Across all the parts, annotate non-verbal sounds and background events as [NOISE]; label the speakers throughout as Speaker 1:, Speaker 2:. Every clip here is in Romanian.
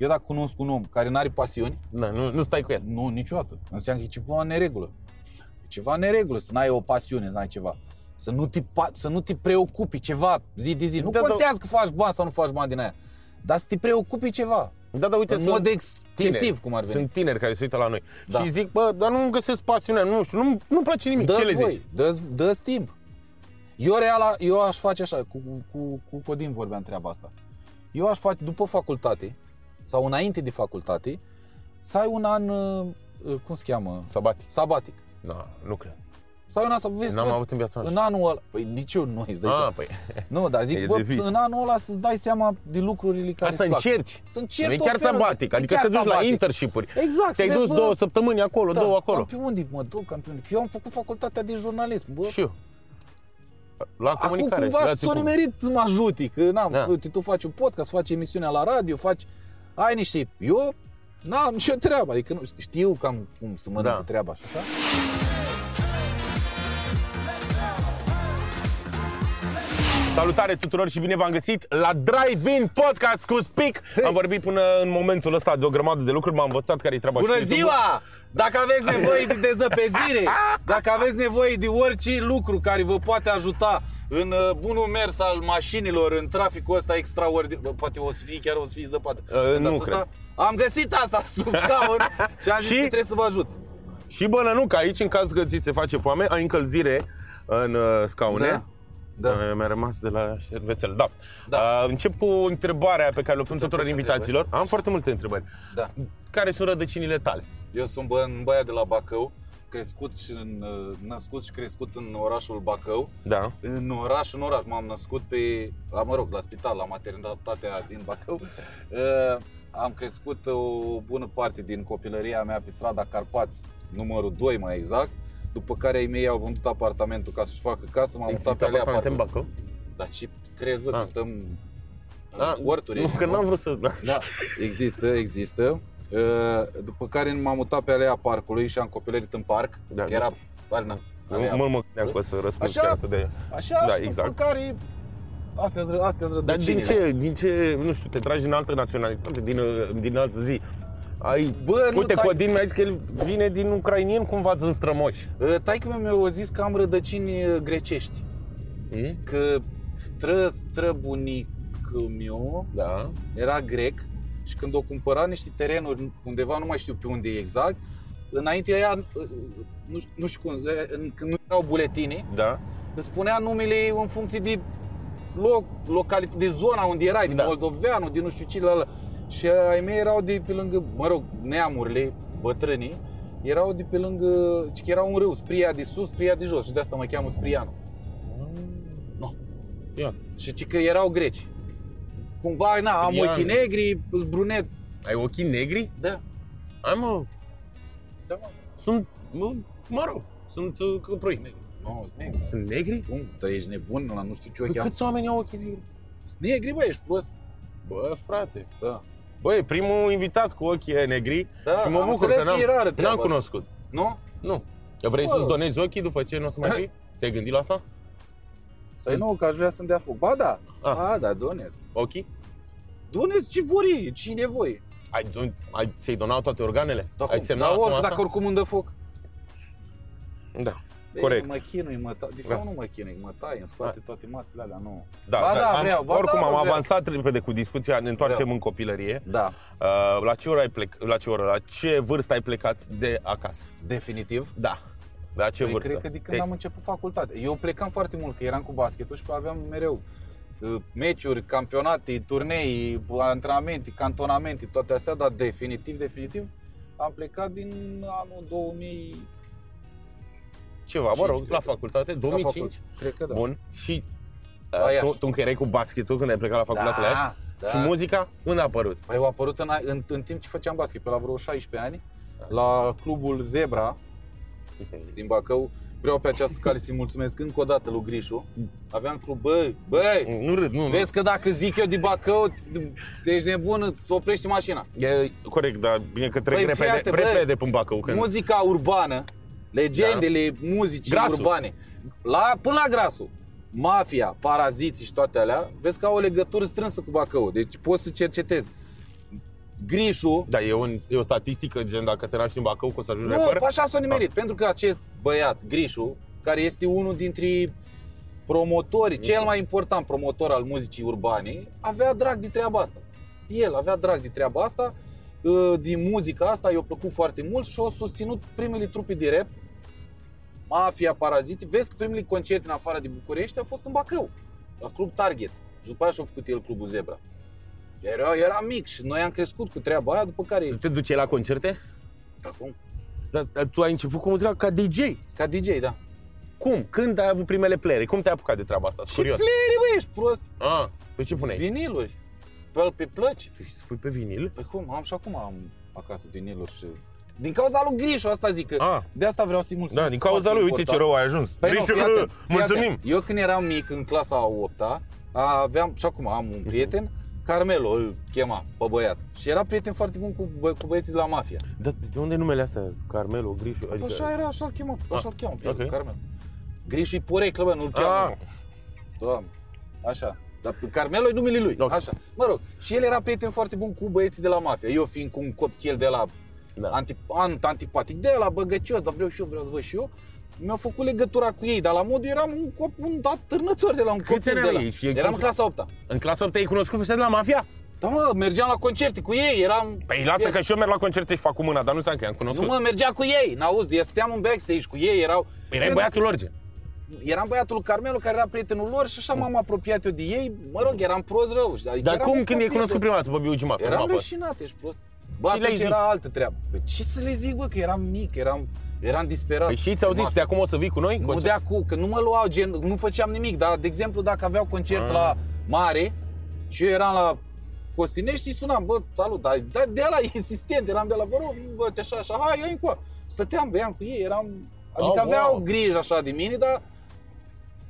Speaker 1: Eu dacă cunosc un om care n-are pasiuni,
Speaker 2: Da, nu, nu stai cu el.
Speaker 1: nu, niciodată. Înseamnă că e ceva în neregulă. E ceva în neregulă, să n-ai o pasiune, să n-ai ceva. Să nu te, pa- să nu te preocupi ceva zi de zi. Nu
Speaker 2: Da, da.
Speaker 1: contează că faci bani sau nu faci bani din aia. Dar să te preocupi ceva.
Speaker 2: Da, da, uite,
Speaker 1: În
Speaker 2: sunt
Speaker 1: mod excesiv,
Speaker 2: tineri.
Speaker 1: cum ar veni.
Speaker 2: Sunt tineri care se uită la noi
Speaker 1: Da.
Speaker 2: și zic, bă, dar nu găsesc pasiunea, nu știu, nu, nu-mi place nimic. Ce
Speaker 1: Dă-ți
Speaker 2: le
Speaker 1: voi,
Speaker 2: zici?
Speaker 1: dă-ți, dă-ți timp. Eu, real, eu aș face așa, cu, cu, cu Codin vorbeam treaba asta. Eu aș face, după facultate, sau înainte de facultate, să ai un an, uh, uh, cum se cheamă,
Speaker 2: Sabatic.
Speaker 1: sabatic.
Speaker 2: Nu, nu cred.
Speaker 1: Sau un an să vezi,
Speaker 2: N-am
Speaker 1: bă,
Speaker 2: avut în viața mea.
Speaker 1: în anul ăla, păi nici eu nu îți dai
Speaker 2: Ah,
Speaker 1: seama.
Speaker 2: păi. [LAUGHS]
Speaker 1: Nu, dar
Speaker 2: E
Speaker 1: zic, bă,
Speaker 2: de vis.
Speaker 1: în anul ăla să-ți dai seama de lucrurile care
Speaker 2: Asta
Speaker 1: îți plac.
Speaker 2: încerci.
Speaker 1: Să încerci
Speaker 2: Nu e
Speaker 1: tot
Speaker 2: chiar
Speaker 1: felul de-
Speaker 2: sabatic,
Speaker 1: e
Speaker 2: adică
Speaker 1: chiar
Speaker 2: să te duci la
Speaker 1: sabatic.
Speaker 2: internship-uri.
Speaker 1: Exact,
Speaker 2: Te-ai
Speaker 1: să vezi,
Speaker 2: dus
Speaker 1: bă,
Speaker 2: două săptămâni acolo,
Speaker 1: da,
Speaker 2: două acolo.
Speaker 1: Cam pe unde mă duc, cam pe unde? Că eu am făcut facultatea de jurnalism, bă.
Speaker 2: Și eu. La
Speaker 1: Acum
Speaker 2: comunicare.
Speaker 1: cumva
Speaker 2: relații
Speaker 1: s-a
Speaker 2: publice.
Speaker 1: nimerit să mă ajuti, că n-am,
Speaker 2: Da.
Speaker 1: uite, tu faci un podcast, faci emisiunea la radio, faci, ai niște, eu n-am nicio treabă, adică nu știu cam cum să mănânc
Speaker 2: Da.
Speaker 1: treaba și așa.
Speaker 2: Salutare tuturor și bine v-am găsit la Drive-In Podcast cu Spic. Am vorbit până în momentul ăsta de o grămadă de lucruri, m-am învățat care e treaba
Speaker 1: Bună
Speaker 2: cu YouTube-ul.
Speaker 1: ziua! Dacă aveți nevoie de dezăpezire, dacă aveți nevoie de orice lucru care vă poate ajuta în uh, bunul mers al mașinilor, în traficul ăsta extraordinar, Bă, poate o să fie chiar o să fie zăpadă.
Speaker 2: Uh,
Speaker 1: În
Speaker 2: nu
Speaker 1: data
Speaker 2: cred.
Speaker 1: asta, Am găsit asta [LAUGHS] sub scaun și am zis
Speaker 2: Și?
Speaker 1: că trebuie să vă ajut.
Speaker 2: Și bănănuc, aici în caz că ți se face foame, ai încălzire în uh, scaune.
Speaker 1: Da. Da.
Speaker 2: Uh, Mi-a rămas de la șervețel. Da.
Speaker 1: Da.
Speaker 2: Uh, încep cu întrebarea pe care o pun
Speaker 1: ți-am
Speaker 2: tuturor
Speaker 1: pus
Speaker 2: invitațiilor. Am foarte multe întrebări.
Speaker 1: Da.
Speaker 2: Care sunt rădăcinile tale?
Speaker 1: Eu sunt bă, un băiat de la Bacău, crescut și în, uh, născut și crescut în orașul Bacău.
Speaker 2: Da.
Speaker 1: În oraș, în oraș, m-am născut pe, la, mă rog, la spital, la maternitatea din Bacău. Uh, am crescut o bună parte din copilăria mea pe strada Carpați, numărul 2 mai exact. După care ai mei au vândut apartamentul ca să-și facă casă, m-am mutat
Speaker 2: Există
Speaker 1: pe alea
Speaker 2: apartamente în
Speaker 1: Bacău.
Speaker 2: Bacău?
Speaker 1: Dar ce crezi, bă,
Speaker 2: Ah.
Speaker 1: că stăm în
Speaker 2: Ah,
Speaker 1: corturi?
Speaker 2: Nu,
Speaker 1: ești,
Speaker 2: că
Speaker 1: mă?
Speaker 2: n-am vrut să... Da.
Speaker 1: Da, există, există. Uh, După care m-am mutat pe alea parcului și am copilărit în parc.
Speaker 2: Da,
Speaker 1: că era na, alea-
Speaker 2: Nu mă mă gândeam că o să răspund
Speaker 1: Așa?
Speaker 2: chiar atât de...
Speaker 1: Așa,
Speaker 2: Da,
Speaker 1: și
Speaker 2: exact.
Speaker 1: după care astea sunt astea sunt
Speaker 2: Dar din
Speaker 1: rădăcinile.
Speaker 2: ce, din ce, nu știu, te tragi din altă naționalitate, din, uh, din altă zi? Ai,
Speaker 1: Bă, nu,
Speaker 2: uite,
Speaker 1: tai-
Speaker 2: Codin mi-a zis că el vine din ucrainien cumva din strămoși.
Speaker 1: Uh, Taică meu mi-a zis că am rădăcini uh, grecești.
Speaker 2: E?
Speaker 1: Că stră, străbunicul meu
Speaker 2: Da.
Speaker 1: era grec și când o cumpăra niște terenuri undeva, nu mai știu pe unde e exact, înainte ea, uh, nu, nu știu cum, uh, în- când nu erau buletine,
Speaker 2: Da.
Speaker 1: îți spunea numele în funcție de loc, localitate, de zona unde erai, din
Speaker 2: Da.
Speaker 1: Moldoveanu, din nu știu ce, la, la. Și ai mei erau de pe lângă, mă rog, neamurile, bătrânii, erau de pe lângă, ci că era un râu, Spria de sus, Spria de jos și de asta mă cheamă Sprianu. Nu.
Speaker 2: Ia.
Speaker 1: Și ci că erau greci. Cumva, na, am
Speaker 2: Sprianu.
Speaker 1: ochii negri, brunet.
Speaker 2: Ai ochii negri?
Speaker 1: Da.
Speaker 2: Ai mă,
Speaker 1: Da, mă.
Speaker 2: sunt, mă, mă rog, sunt uh, căprui negri.
Speaker 1: Nu, sunt negri.
Speaker 2: Sunt negri?
Speaker 1: Cum? Dar ești nebun? La nu știu ce
Speaker 2: Păi
Speaker 1: ochi am.
Speaker 2: câți oameni au ochii negri?
Speaker 1: Sunt negri, bă, ești prost.
Speaker 2: Bă, frate.
Speaker 1: Da.
Speaker 2: Băi, primul invitat cu ochii ăia negri
Speaker 1: Da,
Speaker 2: și mă
Speaker 1: am
Speaker 2: bucur
Speaker 1: înțeles
Speaker 2: că
Speaker 1: că e
Speaker 2: n-am,
Speaker 1: rară treaba
Speaker 2: n-am
Speaker 1: asta.
Speaker 2: cunoscut.
Speaker 1: Nu?
Speaker 2: Nu. Că vrei
Speaker 1: Bă.
Speaker 2: să-ți donezi ochii după ce nu o să mai fii? [LAUGHS] Te-ai gândit la asta?
Speaker 1: Păi nu, că aș vrea să-mi dea foc. Ba da,
Speaker 2: Ah.
Speaker 1: ah. da, donez.
Speaker 2: Ochii?
Speaker 1: Donez ce vor ei, ce nevoie.
Speaker 2: Ai, don- ai, ți-ai donat toate organele?
Speaker 1: Da,
Speaker 2: ai
Speaker 1: cum?
Speaker 2: semnat
Speaker 1: da,
Speaker 2: acum
Speaker 1: or,
Speaker 2: asta?
Speaker 1: dacă oricum îmi dă foc.
Speaker 2: Da.
Speaker 1: Bă,
Speaker 2: Corect.
Speaker 1: Mă chinui, mă ta... De
Speaker 2: Da.
Speaker 1: fapt nu mă chinui, mă tai, îmi scoate toate mațile alea, nu.
Speaker 2: Da,
Speaker 1: Ba da,
Speaker 2: am,
Speaker 1: vreau, ba
Speaker 2: oricum
Speaker 1: da,
Speaker 2: am
Speaker 1: vreau.
Speaker 2: avansat repede cu discuția, ne întoarcem
Speaker 1: Vreau.
Speaker 2: în copilărie.
Speaker 1: Da,
Speaker 2: Uh, la ce oră ai plec, la ce oră, la ce vârstă ai plecat de acasă?
Speaker 1: definitiv.
Speaker 2: Da. La ce
Speaker 1: Păi,
Speaker 2: vârstă?
Speaker 1: cred că de când am început facultate. Eu plecam foarte mult, că eram cu basketul și aveam mereu uh, meciuri, campionate, turnei, antrenamente, cantonamente, toate astea, dar definitiv, definitiv am plecat din anul 2000
Speaker 2: Ceva, mă
Speaker 1: Cinci,
Speaker 2: rog,
Speaker 1: cred
Speaker 2: la
Speaker 1: că.
Speaker 2: facultate, 2005?
Speaker 1: La facult- Cred că da.
Speaker 2: Bun. Și
Speaker 1: La
Speaker 2: uh,
Speaker 1: Iași.
Speaker 2: tu, tu încă erai cu basketul când ai plecat la facultate la Iași?
Speaker 1: da.
Speaker 2: Și muzica? Unde a apărut?
Speaker 1: Păi au apărut în, în, în timp ce făceam basket, pe la vreo 16 ani, la clubul Zebra [LAUGHS] din Bacău. Vreau pe această cale să-i mulțumesc încă o dată lui Grișu. Aveam club, băi, băi,
Speaker 2: Nu râd, nu, nu.
Speaker 1: vezi că dacă zic eu de Bacău, ești nebun, îți oprești mașina.
Speaker 2: E corect, dar bine că trec
Speaker 1: Băi,
Speaker 2: repede,
Speaker 1: fiate, băi.
Speaker 2: repede până în Bacău. Când...
Speaker 1: Muzica urbană, legendele muzicii
Speaker 2: Grasul.
Speaker 1: urbane, la, până la grasul, mafia, paraziții și toate alea, vezi că au o legătură strânsă cu Bacău, deci poți să cercetezi. Grișu,
Speaker 2: Da, e, un, e o statistică, gen dacă te naști în Bacău, că o să ajungi
Speaker 1: nu,
Speaker 2: rapper?
Speaker 1: așa s-a nimerit, pentru că acest băiat, Grișu, care este unul dintre promotori, cel mai important promotor al muzicii urbane, avea drag de treaba asta. El avea drag de treaba asta, uh, din muzica asta, i-a plăcut foarte mult și a susținut primele trupe de rap, Mafia, Paraziții. Vezi că primele concerte în afară de București au fost în Bacău, la Club Target. Și după aia și-a făcut el Clubul Zebra. Era, era mic și noi am crescut cu treaba aia, după care...
Speaker 2: Tu te duceai la concerte?
Speaker 1: Acum,
Speaker 2: Dar, dar tu ai început cu muzica ca DJ.
Speaker 1: ca DJ, da.
Speaker 2: Cum? Când ai avut primele playere? Cum te-ai apucat de treaba asta? Sunt
Speaker 1: Și
Speaker 2: Curios.
Speaker 1: playere, bă, ești prost.
Speaker 2: Ah, pe ce puneai?
Speaker 1: Viniluri. Pe, pe plăci.
Speaker 2: Tu spui pe vinil?
Speaker 1: Păi cum, am și acum am acasă viniluri și... Din cauza lui Grișu, asta zic că
Speaker 2: Ah.
Speaker 1: de asta vreau să-i mulțumesc.
Speaker 2: Da, din cauza lui,
Speaker 1: Foarte
Speaker 2: uite ce
Speaker 1: important.
Speaker 2: rău ai ajuns.
Speaker 1: Păi nu,
Speaker 2: Grișu,
Speaker 1: fii atent, fii
Speaker 2: mulțumim.
Speaker 1: atent. Eu când eram mic, în clasa a 8 aveam, și acum am un prieten, Carmelo îl chema pe băiat. Și era prieten foarte bun cu, bă, cu băieții de la Mafia.
Speaker 2: Dar de unde e numele astea? Carmelo, Grișu? Adică...
Speaker 1: Așa era, așa-l chema, așa-l cheamă, prietenul,
Speaker 2: ok.
Speaker 1: Carmelo. Grișu-i poreclă, bă, nu-l cheamă.
Speaker 2: Ah,
Speaker 1: Doamne, așa. Dar Carmelo e numele lui,
Speaker 2: Ok.
Speaker 1: așa. Mă rog, și el era prieten foarte bun cu băieții de la mafia. Eu fiind cu un copil de la
Speaker 2: da.
Speaker 1: anti, ant, antipatic, de la băgăcios, dar vreau și eu, vreau să văd și eu. Mi-au făcut legătura cu ei, dar la modul eram un, cop, un atârnător de la un
Speaker 2: Câți
Speaker 1: copil
Speaker 2: ani
Speaker 1: de la...
Speaker 2: aveai? Și
Speaker 1: Eram
Speaker 2: cum-
Speaker 1: în clasa 8
Speaker 2: În clasa 8 ai cunoscut pe ăștia de la Mafia?
Speaker 1: Da, mă, mergeam la concerte cu ei, eram...
Speaker 2: Păi lasă că și eu merg la concerte și fac cu mâna, dar nu înseamnă că i-am
Speaker 1: Nu
Speaker 2: cunoscut.
Speaker 1: mă, mergeam cu ei, n-auzi, eu stăteam în backstage cu ei, erau...
Speaker 2: Păi erai
Speaker 1: Eu,
Speaker 2: băiatul lor, gen.
Speaker 1: Eram băiatul lui Carmelo, care era prietenul lor și așa m-am apropiat eu de ei, mă rog, eram prost rău. Adică
Speaker 2: Dar
Speaker 1: eram
Speaker 2: cum
Speaker 1: un
Speaker 2: când ai
Speaker 1: copil
Speaker 2: cunoscut
Speaker 1: de-
Speaker 2: prima dată pe Biugi Mafia?
Speaker 1: Eram
Speaker 2: Cum a fost?
Speaker 1: leșinat, ești prost. Bă,
Speaker 2: Ce le-ai
Speaker 1: atunci
Speaker 2: zis?
Speaker 1: era altă treabă. Păi ce să le zic, bă, că eram mic, eram, eram disperat.
Speaker 2: Păi și ți-au zis,
Speaker 1: Ma-
Speaker 2: de acum o să vii cu noi? în
Speaker 1: Nu
Speaker 2: concert?
Speaker 1: de acum, că nu mă luau, gen, nu făceam nimic, dar, de exemplu, dacă aveau concert
Speaker 2: Ah.
Speaker 1: la mare și eu eram la Costinești și sunam, bă, salut, dar da, de la [LAUGHS] insistent, eram de la, vă rog, bă, te așa, așa, hai, ia încoa. Stăteam, beam cu ei, eram, adică
Speaker 2: Oh,
Speaker 1: aveau
Speaker 2: wow.
Speaker 1: grijă așa de mine, dar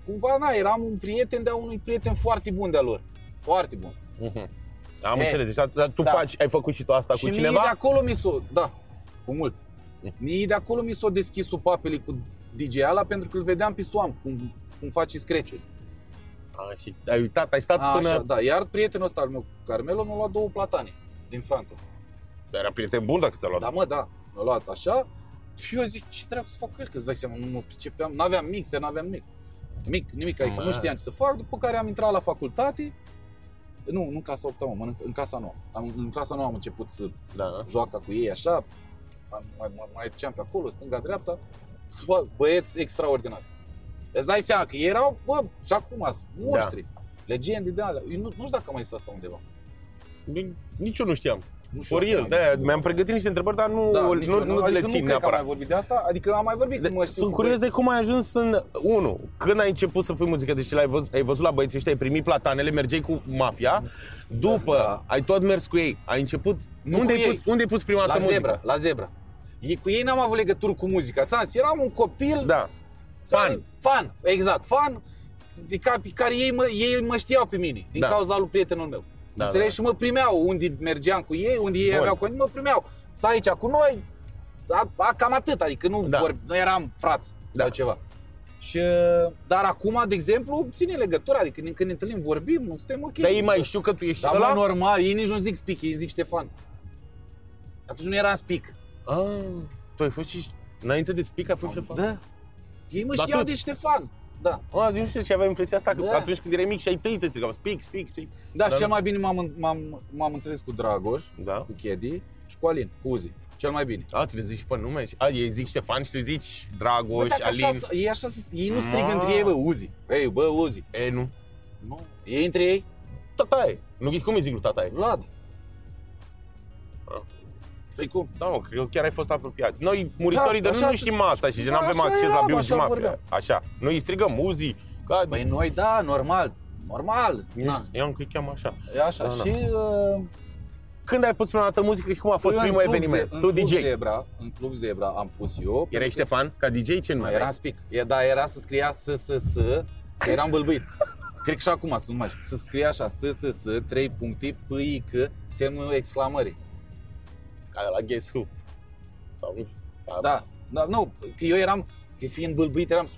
Speaker 1: cumva, na, eram un prieten de-a unui prieten foarte bun de-a lor. Foarte bun.
Speaker 2: Mhm. Am
Speaker 1: E,
Speaker 2: înțeles, deci asta- dar tu
Speaker 1: da.
Speaker 2: faci, ai făcut și tu asta
Speaker 1: și
Speaker 2: cu
Speaker 1: mie
Speaker 2: cineva?
Speaker 1: de acolo mi s-o, da, cu mulți. Mie de acolo mi s-o deschis supapele cu DJ ala pentru că îl vedeam pe Swamp, cum, cum face scratch-uri.
Speaker 2: A, și ai uitat, ai stat
Speaker 1: A,
Speaker 2: până...
Speaker 1: Așa, da, iar prietenul ăsta al meu, Carmelo, mi-a luat două platane din Franța.
Speaker 2: Dar era prieten bun dacă ți-a luat.
Speaker 1: Da, mă, da, mi-a luat așa. Și eu zic, ce dracu să fac cu el, că îți dai seama, nu mă pricepeam, n-aveam mixer, n-aveam nimic. Nimic, nimic, adică
Speaker 2: Mă.
Speaker 1: nu știam ce să fac, după care am intrat la facultate. Nu, nu în clasa 8 mă, în, în clasa 9. Am, în clasa 9 am început să
Speaker 2: Da.
Speaker 1: joaca cu ei așa, am- mai, mai, mai duceam pe acolo, stânga-dreapta, bă, băieți extraordinari. Îți dai seama că ei erau, bă, și acum, sunt monștri, legende de alea. Eu nu, nu știu dacă mai este asta undeva.
Speaker 2: Ni- Nici eu nu știam.
Speaker 1: Nu știu
Speaker 2: For
Speaker 1: dacă
Speaker 2: real,
Speaker 1: mai
Speaker 2: de
Speaker 1: este.
Speaker 2: mi-am pregătit niște întrebări, dar nu,
Speaker 1: Da,
Speaker 2: nu,
Speaker 1: nici
Speaker 2: nu,
Speaker 1: eu
Speaker 2: nu
Speaker 1: adică
Speaker 2: le
Speaker 1: nu
Speaker 2: țin
Speaker 1: cred că am mai
Speaker 2: neapărat.
Speaker 1: vorbit de asta, adică am mai vorbit, că mă știu
Speaker 2: Sunt
Speaker 1: cu
Speaker 2: curios
Speaker 1: băieți.
Speaker 2: de cum ai ajuns în... Unu, când ai început să pui muzică, deci l-ai văzut, ai văzut la băieții ăștia, ai primit platanele, mergeai cu mafia, după
Speaker 1: Da.
Speaker 2: ai tot mers cu ei, ai început...
Speaker 1: Nu
Speaker 2: unde,
Speaker 1: cu
Speaker 2: ai
Speaker 1: ei.
Speaker 2: pus, unde ai pus prima dată
Speaker 1: La
Speaker 2: muzica?
Speaker 1: zebra, la zebra. E, cu ei n-am avut legături cu muzica. Ți-am zis, eram un copil
Speaker 2: Da. Fan.
Speaker 1: Fan, exact, fan de ca, pe care ei mă, ei mă știau pe mine, din
Speaker 2: Da.
Speaker 1: cauza lui prietenul meu.
Speaker 2: Da,
Speaker 1: Înțelegi?
Speaker 2: da.
Speaker 1: Și mă primeau unde mergeam cu ei, unde ei
Speaker 2: Bun.
Speaker 1: aveau cu mine, mă primeau. Stai aici cu noi, a, a, cam atât, adică nu,
Speaker 2: Da.
Speaker 1: vorb, nu eram frați
Speaker 2: Da.
Speaker 1: sau ceva. Și, uh, dar acum, de exemplu, ține legătura, adică când ne întâlnim, vorbim, suntem ok.
Speaker 2: Dar ei mai știu că tu ești
Speaker 1: Dar
Speaker 2: ăla?
Speaker 1: mă, normal, ei nici nu zic Spic, ei zic Ștefan. Atunci nu eram Spic.
Speaker 2: Ah, tu ai fost și... Înainte de Spic ai fost Ștefan?
Speaker 1: Da. Ei mă
Speaker 2: Dar
Speaker 1: știau
Speaker 2: tu-
Speaker 1: de Ștefan. Da.
Speaker 2: Ah, eu nu știu de ce aveam impresia asta, că
Speaker 1: Da.
Speaker 2: atunci când erai mic și ai tăi te strigau, Spic, Spic, Spic.
Speaker 1: Da, și
Speaker 2: Dar-
Speaker 1: cel mai bine m-am, m-am, m-am înțeles cu Dragoș,
Speaker 2: Da.
Speaker 1: cu Chedi și cu Alin, cu Uzi. Cel mai bine.
Speaker 2: A, tu le zici pe nume? și- A, ei zic Ștefan și tu zici
Speaker 1: Bă,
Speaker 2: Dragoș,
Speaker 1: dacă așa,
Speaker 2: Alin.
Speaker 1: ei, așa, se- ei nu strigă
Speaker 2: Ah.
Speaker 1: între ei, bă, Uzi. Ei, bă, Uzi.
Speaker 2: E, nu.
Speaker 1: Nu. Ei între ei,
Speaker 2: Tataie. Nu, cum îi zic lui tataie?
Speaker 1: Vlad.
Speaker 2: Ah.
Speaker 1: Păi cum?
Speaker 2: Da, mă, cred că chiar ai fost apropiat. Noi, muritorii
Speaker 1: Da,
Speaker 2: de nu,
Speaker 1: așa
Speaker 2: nu
Speaker 1: se-
Speaker 2: știm asta și
Speaker 1: Da,
Speaker 2: nu avem
Speaker 1: așa
Speaker 2: acces la
Speaker 1: eram,
Speaker 2: Biu și
Speaker 1: așa
Speaker 2: Mafia.
Speaker 1: vorbeam.
Speaker 2: Așa. Noi îi strigăm Uzi, ca...
Speaker 1: Păi noi, da, normal. Normal. Na.
Speaker 2: Eu că îi cheamă așa.
Speaker 1: E așa.
Speaker 2: Da, da.
Speaker 1: Și uh,
Speaker 2: Când ai pus prima dată muzică și cum a fost
Speaker 1: în
Speaker 2: primul
Speaker 1: Club
Speaker 2: eveniment?
Speaker 1: Ze-
Speaker 2: Tu
Speaker 1: în Club
Speaker 2: DJ.
Speaker 1: Zebra, în Club Zebra am pus eu.
Speaker 2: Erai
Speaker 1: pentru că-
Speaker 2: Ștefan? Ca DJ? Ce
Speaker 1: Nu,
Speaker 2: nume
Speaker 1: eram
Speaker 2: aveai?
Speaker 1: spic. E, da, era să scria S, S, S, că eram bâlbâit. Cred că și acum sunt mai. Să scrie așa, S, S, S, 3 puncte, P, I, C, semnul exclamării.
Speaker 2: Ca la Guess Who. Sau nu știu.
Speaker 1: Da, da, nu, că eu eram, că fiind bâlbâit, eram...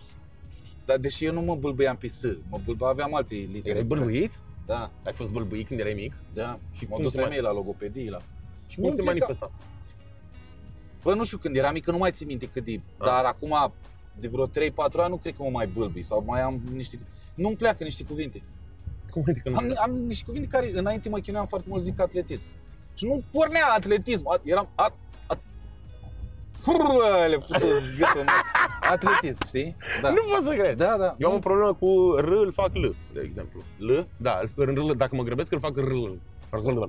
Speaker 1: Dar deși eu nu mă bâlbâiam pe S, mă bâlbă, aveam alte litere.
Speaker 2: Erai bâlbuit?
Speaker 1: Da,
Speaker 2: Ai fost bâlbuit când erai mic?
Speaker 1: da. Și
Speaker 2: Și
Speaker 1: m-am
Speaker 2: cum
Speaker 1: dus
Speaker 2: se mai-
Speaker 1: femei la logopedie, la...
Speaker 2: Și cum
Speaker 1: Nu
Speaker 2: se
Speaker 1: pleca.
Speaker 2: manifesta?
Speaker 1: Bă, nu știu când eram mic, că nu mai țin minte cât de...
Speaker 2: Ah.
Speaker 1: Dar acum, de vreo 3-4 ani, nu cred că mă mai bâlbi sau mai am niște... Nu-mi pleacă niște cuvinte.
Speaker 2: Cum adică nu?
Speaker 1: Am, am niște cuvinte care înainte mă chinuiam foarte mult zic atletism. Și nu pornea atletism. A- Eram... At, at, Frrră, le futu zgâtul, mă. Atletism, știi? Da.
Speaker 2: Nu pot să cred.
Speaker 1: Da, da.
Speaker 2: Eu am o problemă cu R, îl fac L, de exemplu.
Speaker 1: L?
Speaker 2: Da, îl- R, dacă mă grăbesc, îl fac R. R.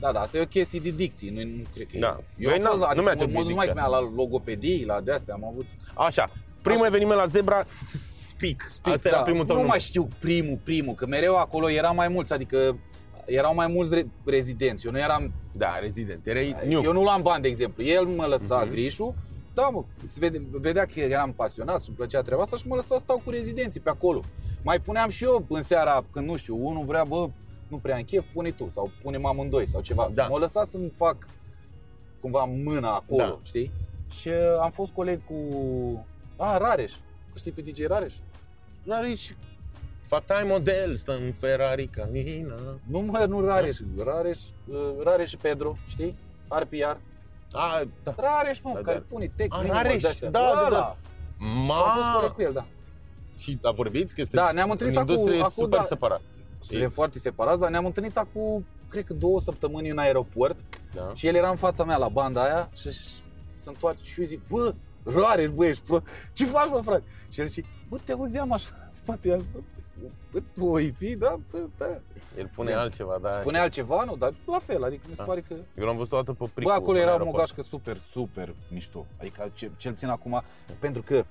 Speaker 1: Da, da, asta e o chestie de dicție, nu, nu cred că e.
Speaker 2: Da.
Speaker 1: Eu
Speaker 2: Băi,
Speaker 1: am
Speaker 2: n-am-
Speaker 1: fost la,
Speaker 2: nu mi-a
Speaker 1: adică, mă,
Speaker 2: trebuit
Speaker 1: mă duc mai
Speaker 2: dicția.
Speaker 1: mea la logopedii, la de-astea, am avut...
Speaker 2: Așa, primul
Speaker 1: Așa.
Speaker 2: eveniment la Zebra, s- s- Speak.
Speaker 1: Speak,
Speaker 2: Asta era
Speaker 1: da.
Speaker 2: primul tău
Speaker 1: Nu
Speaker 2: nume.
Speaker 1: mai știu primul, primul, că mereu acolo era mai mulți, adică erau mai mulți re- rezidenți. Eu nu eram,
Speaker 2: Da, rezident. Erai new.
Speaker 1: eu nu luam bani, de exemplu. El mă lăsa
Speaker 2: Mhm.
Speaker 1: grișul, da, mă, se vede, vedea că eram pasionat și îmi plăcea treaba asta și mă lăsa să stau cu rezidenții pe acolo. Mai puneam și eu în seara, când nu știu, unul vrea, bă, nu prea în chef, pune tu sau punem amândoi sau ceva.
Speaker 2: Da.
Speaker 1: Mă lăsa să-mi fac cumva mâna acolo,
Speaker 2: Da.
Speaker 1: știi? Și uh, am fost coleg cu... A, Rareș. Știi pe DJ Rareș?
Speaker 2: Rareș, fatai model, stă în Ferrari canina.
Speaker 1: Nu mă, nu Rareș, Rareș, uh, Rareș și Pedro, știi? RPR.
Speaker 2: A, da.
Speaker 1: Rareș, mă,
Speaker 2: Da,
Speaker 1: care
Speaker 2: da.
Speaker 1: pune tech,
Speaker 2: A,
Speaker 1: minimum
Speaker 2: Rareș,
Speaker 1: de-astea.
Speaker 2: da, da,
Speaker 1: Ăla.
Speaker 2: da.
Speaker 1: Am fost coleg
Speaker 2: Ma!
Speaker 1: cu el, da.
Speaker 2: Și a vorbit că este
Speaker 1: Da, ne-am întâlnit
Speaker 2: în
Speaker 1: acum-
Speaker 2: industrie
Speaker 1: acum,
Speaker 2: super
Speaker 1: da.
Speaker 2: separat.
Speaker 1: Suntem foarte separați, dar ne-am întâlnit acum, cred că două săptămâni în aeroport
Speaker 2: Da.
Speaker 1: și el era în fața mea la banda aia și se întoarce și eu zic, bă, Rareș, bă, ești pro... Ce faci, mă, frate? Și el zice, bă, te auzeam așa în spate, i-am zis, bă, bă, tu o fi, da, bă, da.
Speaker 2: El pune
Speaker 1: Da.
Speaker 2: altceva, da.
Speaker 1: Pune altceva, nu, dar la fel, adică mi se
Speaker 2: Da.
Speaker 1: pare că...
Speaker 2: Eu l-am văzut o dată pe
Speaker 1: Bă,
Speaker 2: Pricu.
Speaker 1: acolo
Speaker 2: în
Speaker 1: era o
Speaker 2: aeroport.
Speaker 1: mogașcă super, super mișto. Adică ce, cel puțin acum, pentru că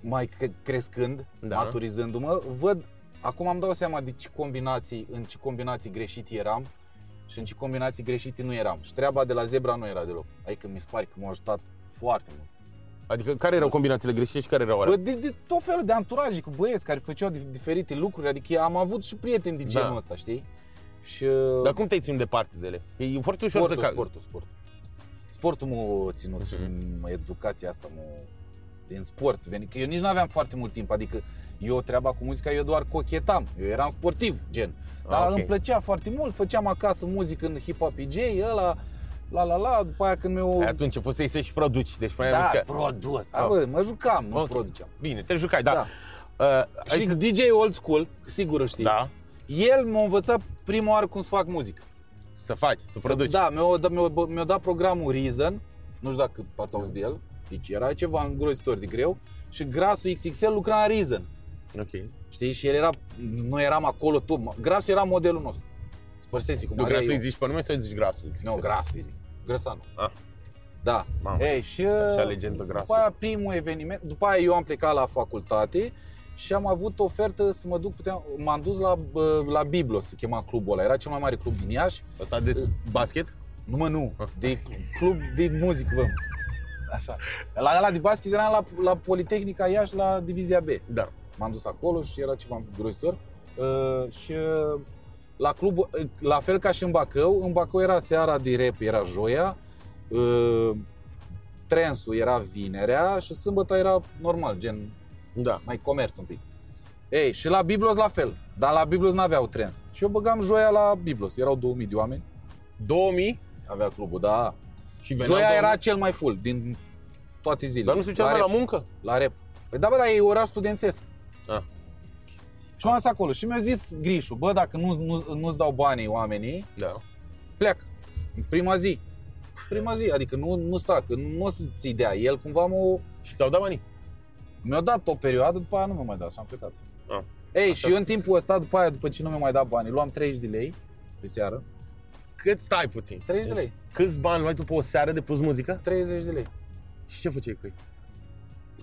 Speaker 1: mai cre- crescând,
Speaker 2: Da.
Speaker 1: da. maturizându-mă, văd, acum am dau seama de ce combinații, în ce combinații greșite eram și în ce combinații greșite nu eram. Și treaba de la Zebra nu era deloc. Adică mi se pare că m-a ajutat foarte mult.
Speaker 2: Adică care erau combinațiile greșite și care erau alea?
Speaker 1: Bă, de, de tot felul de anturaje cu băieți care făceau di- diferite lucruri, adică am avut și prieteni de genul
Speaker 2: Da.
Speaker 1: ăsta, știi? Și
Speaker 2: Dar cum te-ai ținut departe de ele? E foarte ușor
Speaker 1: sportul,
Speaker 2: să ca...
Speaker 1: sportul, sportul. Sportul m-a ținut și
Speaker 2: Mhm.
Speaker 1: educația asta m-a... Din sport, veni, că eu nici nu aveam foarte mult timp, adică eu treaba cu muzica, eu doar cochetam, eu eram sportiv, gen. Dar
Speaker 2: ok.
Speaker 1: îmi plăcea foarte mult, făceam acasă muzică în hip-hop PJ, ăla, la la la, după aia când mi-o...
Speaker 2: Ai Atunci poți să-i să și produci, deci mai
Speaker 1: Da,
Speaker 2: muzică.
Speaker 1: produs. A,
Speaker 2: Oh.
Speaker 1: bă, mă jucam, nu
Speaker 2: Ok.
Speaker 1: produceam.
Speaker 2: Bine, te jucai, da.
Speaker 1: Da.
Speaker 2: Uh, hai
Speaker 1: Și
Speaker 2: să...
Speaker 1: DJ old school, sigur îl știi,
Speaker 2: Da,
Speaker 1: el m-a învățat prima oară cum să fac muzică.
Speaker 2: să faci, să produci.
Speaker 1: Da, mi-a, dat- mi-a, mi-a dat programul Reason, nu știu dacă ați auzit de el, deci era ceva îngrozitor de greu și Grasul XXL lucra în Reason,
Speaker 2: Ok.
Speaker 1: știi? Și el era, noi eram acolo tot, Grasul era modelul nostru. Spărsesi cu
Speaker 2: Nu
Speaker 1: Maria
Speaker 2: grasul îi
Speaker 1: Ion.
Speaker 2: zici pe nume sau îi zici grasul?
Speaker 1: Nu, Grasul îi zic. Grăsanu.
Speaker 2: Ah.
Speaker 1: Da.
Speaker 2: Mamă.
Speaker 1: Ei, și,
Speaker 2: Așa legendă Grasul.
Speaker 1: După aia primul eveniment, după aia eu am plecat la facultate și am avut ofertă să mă duc, puteam, m-am dus la, bă, la Biblos, se chema clubul ăla, era cel mai mare club din Iași.
Speaker 2: Asta de basket?
Speaker 1: Nu mă, nu, de club de muzică, bă. Așa. La ăla de basket eram la, la Politehnica Iași, la Divizia B.
Speaker 2: Da.
Speaker 1: M-am dus acolo și era ceva îngrozitor. Uh, și uh, la club, uh, la fel ca și în Bacău, în Bacău era seara de rap, era joia, uh, trensul era vinerea și sâmbătă era normal, gen
Speaker 2: Da.
Speaker 1: mai comerț un pic. Ei, și la Biblos la fel, dar la Biblos n-aveau trens. Și eu băgam joia la Biblos, erau 2000 de oameni,
Speaker 2: 2000
Speaker 1: avea clubul, da.
Speaker 2: și veneau
Speaker 1: Joia
Speaker 2: 2000.
Speaker 1: era cel mai full din toate zilele.
Speaker 2: Dar nu se duceau
Speaker 1: la,
Speaker 2: la,
Speaker 1: rap,
Speaker 2: la muncă?
Speaker 1: la rap. Păi da, bă, dar e ora studențesc.
Speaker 2: Ah.
Speaker 1: Și m-am dus acolo și mi-a zis Grișu, bă, dacă nu, nu, nu-ți dau banii oamenii,
Speaker 2: Da.
Speaker 1: pleacă. În prima zi. Prima zi, adică nu, nu sta, că nu o să-ți dea. El cumva m-a,
Speaker 2: Și ți-au dat banii?
Speaker 1: mi-a dat o perioadă, după aia nu mi-a mai dat și am plecat.
Speaker 2: Ah.
Speaker 1: Ei,
Speaker 2: Așa.
Speaker 1: și eu în timpul ăsta, după aia, după ce nu mi-a mai dat banii, luam 30 de lei pe seară.
Speaker 2: Cât stai puțin?
Speaker 1: 30 de lei.
Speaker 2: Câți bani luai tu pe o seară de pus muzică?
Speaker 1: 30 de lei.
Speaker 2: Și ce făceai cu ei?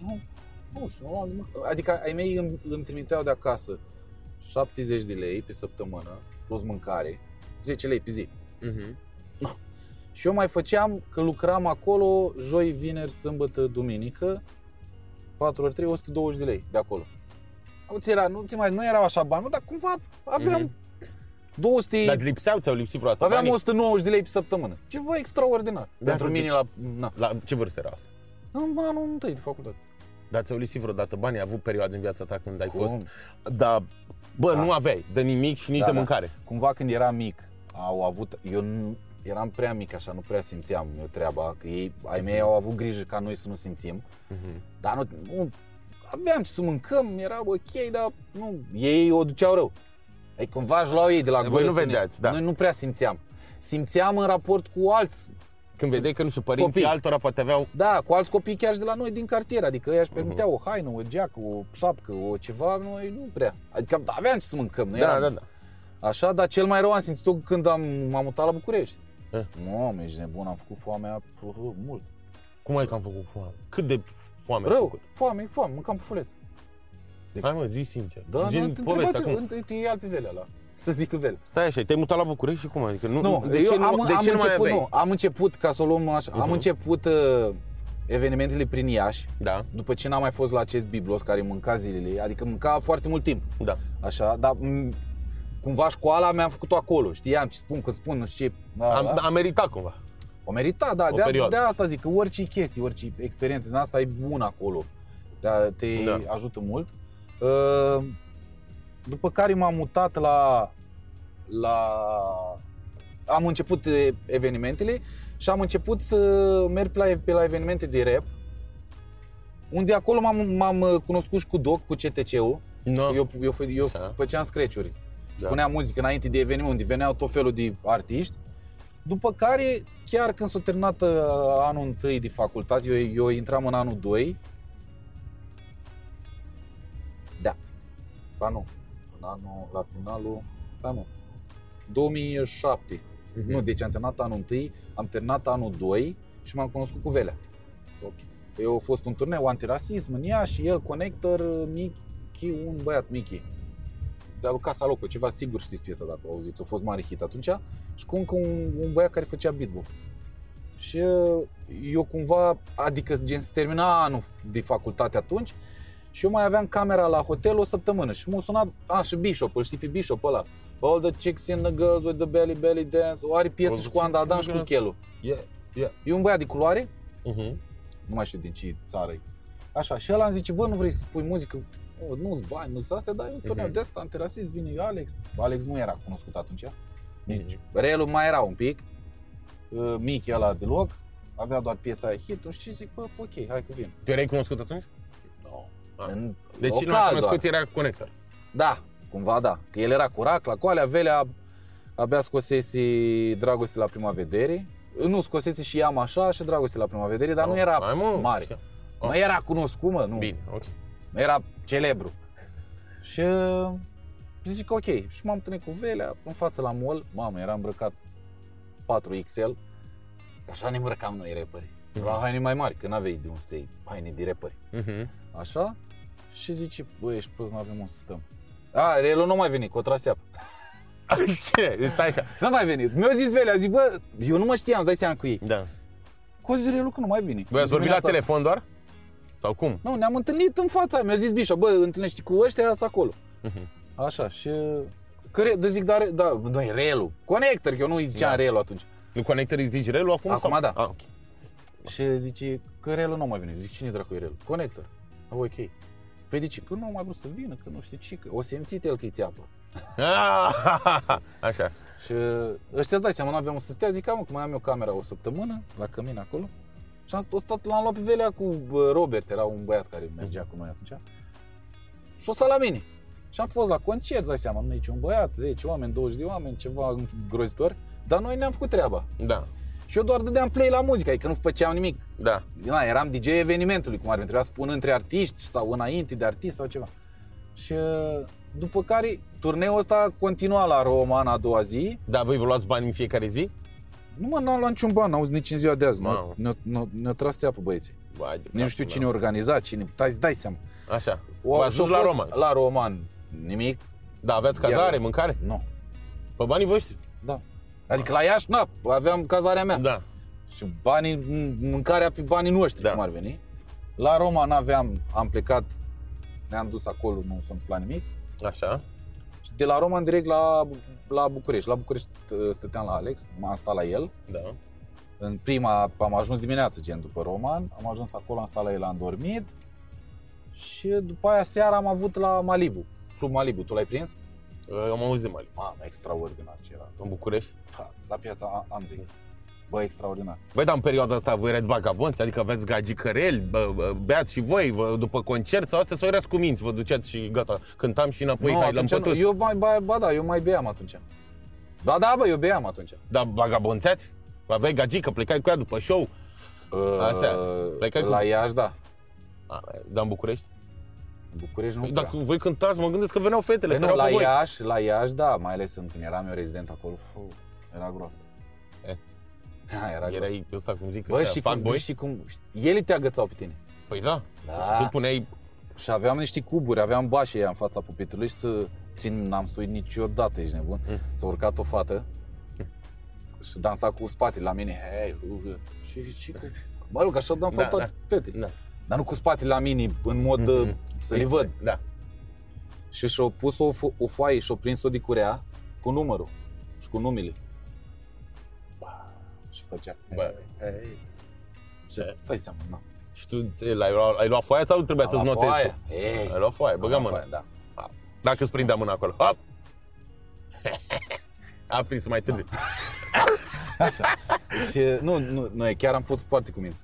Speaker 1: Nu, nu știu, nu luam nimic. Adică ai mei îmi, îmi trimiteau de acasă 70 de lei pe săptămână, plus mâncare, 10 lei pe zi.
Speaker 2: Mhm.
Speaker 1: Și eu mai făceam că lucram acolo joi, vineri, sâmbătă, duminică, 4 ori 3, 120 de lei de acolo. Nu ți, era, nu, ți mai, nu erau așa bani, mă, dar cumva aveam
Speaker 2: Mhm.
Speaker 1: 200,
Speaker 2: Dar îți lipseau, ți-au lipsit vreodată
Speaker 1: aveam
Speaker 2: banii?
Speaker 1: 190 de lei pe săptămână. Ceva extraordinar.
Speaker 2: Da,
Speaker 1: Pentru
Speaker 2: să
Speaker 1: mine la... Na.
Speaker 2: La ce vârstă era asta?
Speaker 1: În anul întâi de facultate.
Speaker 2: Dar ți-au lipsit vreodată bani? Ai avut perioade în viața ta când ai
Speaker 1: Cum?
Speaker 2: fost... Dar, bă,
Speaker 1: Da.
Speaker 2: nu aveai de nimic și nici
Speaker 1: Da,
Speaker 2: de
Speaker 1: da.
Speaker 2: mâncare.
Speaker 1: Cumva când eram mic, au avut... Eu nu- eram prea mic așa, nu prea simțeam eu treaba, că ei, ai mei au avut grijă ca noi să nu simțim.
Speaker 2: Mhm.
Speaker 1: Dar nu, nu aveam ce să mâncăm, era ok, dar nu, ei o duceau rău. Ai cumva își luau ei de la
Speaker 2: Voi
Speaker 1: gură
Speaker 2: nu
Speaker 1: să ne-
Speaker 2: vedeați, da.
Speaker 1: Noi nu prea simțeam. Simțeam în raport cu alți,
Speaker 2: Când vedeai că, nu știu, părinții
Speaker 1: Copii.
Speaker 2: altora poate aveau...
Speaker 1: da, cu alți copii chiar și de la noi din cartier, adică ei își
Speaker 2: Mhm.
Speaker 1: permiteau o haină, o geacă, o șapcă, o ceva, noi nu prea. Adică aveam ce să mâncăm, nu
Speaker 2: Da,
Speaker 1: eram
Speaker 2: da, da.
Speaker 1: așa, dar cel mai rău am simțit-o când am, m-am mutat la București.
Speaker 2: Eh.
Speaker 1: Mamă, ești nebun, am făcut foamea uh, mult.
Speaker 2: Cum ai că am făcut foame? Cât de foame ai
Speaker 1: Rău,
Speaker 2: făcut?
Speaker 1: foame, foame, mâncam pufuleț.
Speaker 2: Hai mă, zi sincer.
Speaker 1: Da,
Speaker 2: zi
Speaker 1: nu,
Speaker 2: povestea
Speaker 1: întrebați,
Speaker 2: acum.
Speaker 1: uite, e alt pe velea la. Să zic că vele.
Speaker 2: Stai așa, te-ai mutat la București și cum? Adică nu,
Speaker 1: Nu,
Speaker 2: de
Speaker 1: eu
Speaker 2: ce nu,
Speaker 1: am,
Speaker 2: de
Speaker 1: am
Speaker 2: ce nu mai
Speaker 1: început,
Speaker 2: aveai?
Speaker 1: nu, am început, ca să o luăm așa, am
Speaker 2: Mhm.
Speaker 1: început uh, evenimentele prin Iași,
Speaker 2: Da,
Speaker 1: după ce n-am mai fost la acest biblos care mânca zilele, adică mânca foarte mult timp,
Speaker 2: da.
Speaker 1: așa, dar m- cumva școala mi-am făcut-o acolo, știam ce spun, că spun, nu știu ce, da,
Speaker 2: Am,
Speaker 1: da.
Speaker 2: am meritat cumva.
Speaker 1: o merita, da,
Speaker 2: O
Speaker 1: de,
Speaker 2: perioadă.
Speaker 1: de asta zic, că orice chestie, orice experiență din asta e bună acolo, te, te
Speaker 2: Da.
Speaker 1: ajută mult. Uh, după care m-am mutat la, la am început eh, evenimentele și am început să merg pe la, pe la evenimente de rap unde acolo m-am, m-am uh, cunoscut și cu Doc, cu CTC-ul.
Speaker 2: No.
Speaker 1: Eu, eu, fă- eu
Speaker 2: Așa.
Speaker 1: făceam scratch-uri.
Speaker 2: Da.
Speaker 1: Puneam muzică înainte de eveniment, unde veneau tot felul de artiști. După care, chiar când s-a terminat uh, anul întâi de facultate, eu, eu intram în anul 2. Da. Ba nu. În anul, la finalul, da nu. 2007.
Speaker 2: Mhm.
Speaker 1: Nu, deci am terminat anul întâi, am terminat anul 2 și m-am cunoscut cu Velea.
Speaker 2: Ok.
Speaker 1: Eu a fost un turneu antirasism în ea și el, Connector, Mickey, un băiat Mickey. De la Casa Loco, ceva sigur știți piesa dacă o auziți, a fost mare hit atunci. Și cu încă un, un băiat care făcea beatbox. Și uh, eu cumva, adică gen se termina anul de facultate atunci și eu mai aveam camera la hotel o săptămână și m-a sunat, a, și Bishop, îl știi pe Bishop ăla. All the chicks in the girls with the belly belly dance. O are piesă
Speaker 2: All
Speaker 1: și
Speaker 2: the
Speaker 1: cu Anda
Speaker 2: chicks in
Speaker 1: Adam
Speaker 2: the
Speaker 1: și cu
Speaker 2: girls.
Speaker 1: Chelu.
Speaker 2: Yeah, yeah.
Speaker 1: E un băiat de culoare,
Speaker 2: Mhm.
Speaker 1: nu mai știu din ce țară e. Așa, și ăla îmi zice, bă, nu vrei să pui muzică? Nu, nu-ți bani, nu-ți astea, dar e un turneu
Speaker 2: Mhm.
Speaker 1: de ăsta, antirasist, vine Alex. Alex nu era cunoscut atunci. Nici.
Speaker 2: Mhm.
Speaker 1: Relu mai era un pic. Uh, Mickey ăla deloc. Avea doar piesa aia hit și zic, bă, ok, hai că vin.
Speaker 2: Tu erai cunoscut atunci?
Speaker 1: No.
Speaker 2: Ah.
Speaker 1: În
Speaker 2: Deci
Speaker 1: local
Speaker 2: nu mai cunoscut
Speaker 1: doar.
Speaker 2: era Connector.
Speaker 1: Da, cumva da. Că el era cu racla, cu alea velea, abia scosese dragoste la prima vedere. Nu, scosese și am așa și dragoste la prima vedere, dar nu
Speaker 2: Oh,
Speaker 1: era
Speaker 2: hai, mă.
Speaker 1: mare.
Speaker 2: Oh.
Speaker 1: Nu era cunoscut, mă, nu.
Speaker 2: Bine, ok.
Speaker 1: Nu era celebru. Și uh, zic ok. Și m-am întâlnit cu Velea în față la mall. Mamă, era îmbrăcat 4XL. Așa ne îmbrăcam noi repări.
Speaker 2: Mhm.
Speaker 1: La haine mai mari, că n-aveai de unde să iei haine de repări.
Speaker 2: Mhm.
Speaker 1: Așa? Și zice, băi, ești prost, nu avem unde să stăm. A, Relu nu mai venit, cu o traseapă. [LAUGHS]
Speaker 2: Ce? Stai așa.
Speaker 1: Nu mai venit. Mi-a zis Velea, zic, bă, eu nu mă știam, îți dai seama cu ei.
Speaker 2: Da.
Speaker 1: Cu zis Relu că nu mai vine.
Speaker 2: Voi ați vorbit la
Speaker 1: Dimineața-
Speaker 2: telefon doar? Sau cum?
Speaker 1: Nu, ne-am întâlnit în fața. Mi-a zis Bișo, bă, întâlnești cu ăștia, sunt acolo.
Speaker 2: Mhm.
Speaker 1: Așa, și... Că, re- de zic, dar, da, nu e Relu. Conector, că eu nu îi ziceam
Speaker 2: Da.
Speaker 1: Relu atunci.
Speaker 2: Nu Connector îi zici Relu acum?
Speaker 1: Acum
Speaker 2: sau?
Speaker 1: da.
Speaker 2: Ah, ok.
Speaker 1: Și zice că Relu nu mai vine. Zic, cine dracu e Relu? Conector. Ah, ok. Păi de ce? Că nu a mai vrut să vină, că nu știu ce, că o simțit el că îi țeapă.
Speaker 2: Ah, Așa.
Speaker 1: Și ăștia îți dai seama, nu aveam unde să stea, zic, mă, că mai am eu camera o săptămână la cămin acolo. Și am stat, l-am luat pe Velea cu bă, Robert, era un băiat care mergea cu noi atunci. Și o stat la mine. Și am fost la concert, îți dai seama, nu e nici un băiat, 10 oameni, 20 de oameni, ceva îngrozitor. Dar noi ne-am făcut treaba.
Speaker 2: Da.
Speaker 1: Și eu doar dădeam play la muzică, adică nu făceam nimic.
Speaker 2: Da.
Speaker 1: Na, eram DJ evenimentului, cum ar fi, trebuia să pun între artiști sau înainte de artist sau ceva. Și uh, după care turneul ăsta continua la Roman a doua zi.
Speaker 2: Da, voi vă luați bani în fiecare zi?
Speaker 1: Nu mă, n-am luat niciun ban, n-auzi nici în ziua de azi.
Speaker 2: Mamă.
Speaker 1: Ne-au, ne-au, ne-au tras țeapă băieții.
Speaker 2: Vai de
Speaker 1: Nici nu știu
Speaker 2: capul
Speaker 1: cine
Speaker 2: meu.
Speaker 1: organiza, cine... Dai, dai seama.
Speaker 2: Așa.
Speaker 1: O,
Speaker 2: V-ați
Speaker 1: și-a
Speaker 2: dus la
Speaker 1: fost
Speaker 2: Roman.
Speaker 1: La Roman, nimic.
Speaker 2: Da, aveați cazare,
Speaker 1: Iar-
Speaker 2: mâncare?
Speaker 1: Nu.
Speaker 2: Pe banii voștri?
Speaker 1: Da. Adică la Iași, na, aveam cazarea mea.
Speaker 2: Da.
Speaker 1: Și banii, m- mâncarea pe banii noștri,
Speaker 2: Da.
Speaker 1: cum ar veni. La Roma n-aveam, am plecat, ne-am dus acolo, nu s-a întâmplat nimic.
Speaker 2: Așa.
Speaker 1: Și de la Roma direct la, la București. La București stă- stăteam la Alex, m-am stat la el.
Speaker 2: Da.
Speaker 1: În prima, am ajuns dimineață, gen după Roman, am ajuns acolo, am stat la el, am dormit. Și după aia seara am avut la Malibu, Club Malibu, tu l-ai prins?
Speaker 2: Uh, Am auzit de Mali.
Speaker 1: Mamă, extraordinar ce era.
Speaker 2: În București.
Speaker 1: Ha, la piața A- Amzei. Bă, extraordinar.
Speaker 2: Băi, dar în perioada asta voi erați vagabonți, adică aveți gagicăreli, bă, bă, beați și voi, vă, după concert sau astea, sau erați cu minți, vă duceați și gata, cântam și înapoi,
Speaker 1: nu,
Speaker 2: hai, la
Speaker 1: atunci nu, eu mai, ba, ba, da, eu mai beam atunci. Ba da, bă, eu beam atunci.
Speaker 2: Dar vagabonțeați? Aveai gagică, plecai cu ea după show? Astea, plecai cu-
Speaker 1: La Iași, da.
Speaker 2: A, dar în București?
Speaker 1: În București nu
Speaker 2: Păi,
Speaker 1: prea.
Speaker 2: dacă voi cântați, mă gândesc că veneau fetele,
Speaker 1: Păi
Speaker 2: să
Speaker 1: nu, la
Speaker 2: cu voi.
Speaker 1: Iași, la Iași, da, mai ales în- când eram eu rezident acolo. Fu, era gros.
Speaker 2: E.
Speaker 1: Da, era gros.
Speaker 2: Erai ăsta, cum zic,
Speaker 1: Bă,
Speaker 2: ăștia,
Speaker 1: și
Speaker 2: fac
Speaker 1: cum,
Speaker 2: boi?
Speaker 1: și cum, ele te agățau pe tine.
Speaker 2: Păi da.
Speaker 1: Da.
Speaker 2: Tu puneai...
Speaker 1: Și aveam niște cuburi, aveam bașe în fața pupitrului și să țin, n-am suit niciodată, ești nebun.
Speaker 2: Mm.
Speaker 1: S-a urcat o fată și dansa cu spatele la mine. Hei, uh, și, și cu... Mă rog, așa dansau
Speaker 2: Da,
Speaker 1: toate fetele.
Speaker 2: Da.
Speaker 1: Dar nu cu spatele la mine, în mod uh, să le văd.
Speaker 2: Da.
Speaker 1: Și și-au pus o, fo- o foaie și-au prins-o de curea cu numărul și cu numele. Și făcea.
Speaker 2: Bă.
Speaker 1: Hei. Și
Speaker 2: Da.
Speaker 1: stai seama, nu.
Speaker 2: Și tu ți- l-ai luat, ai luat foaia sau trebuia să-ți
Speaker 1: La
Speaker 2: notezi?
Speaker 1: foaie.
Speaker 2: tu?
Speaker 1: Ei.
Speaker 2: Ai luat foaie, băga
Speaker 1: La
Speaker 2: mâna.
Speaker 1: foaie, Da.
Speaker 2: A, Dacă îți prindea mâna acolo. Hop! [LAUGHS] A prins mai târziu.
Speaker 1: Așa. Și nu, nu, noi chiar am fost foarte cuminți.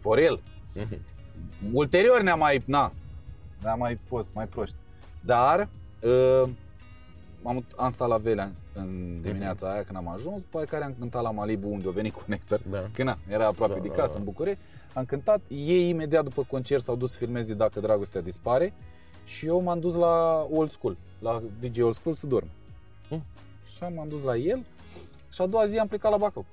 Speaker 1: For real.
Speaker 2: Mhm.
Speaker 1: Ulterior ne-am mai, na, ne-am mai fost mai proști. Dar uh, am, am stat la Velea în dimineața aia când am ajuns, după care am cântat la Malibu unde a venit Connector.
Speaker 2: Da.
Speaker 1: Că na, era aproape
Speaker 2: Da,
Speaker 1: de
Speaker 2: da,
Speaker 1: casă,
Speaker 2: da.
Speaker 1: în București. Am cântat, ei imediat după concert s-au dus să filmeze Dacă Dragostea Dispare și eu m-am dus la Old School, la DJ Old School să dorm.
Speaker 2: Mm.
Speaker 1: Și m-am dus la el și a doua zi am plecat la Bacău.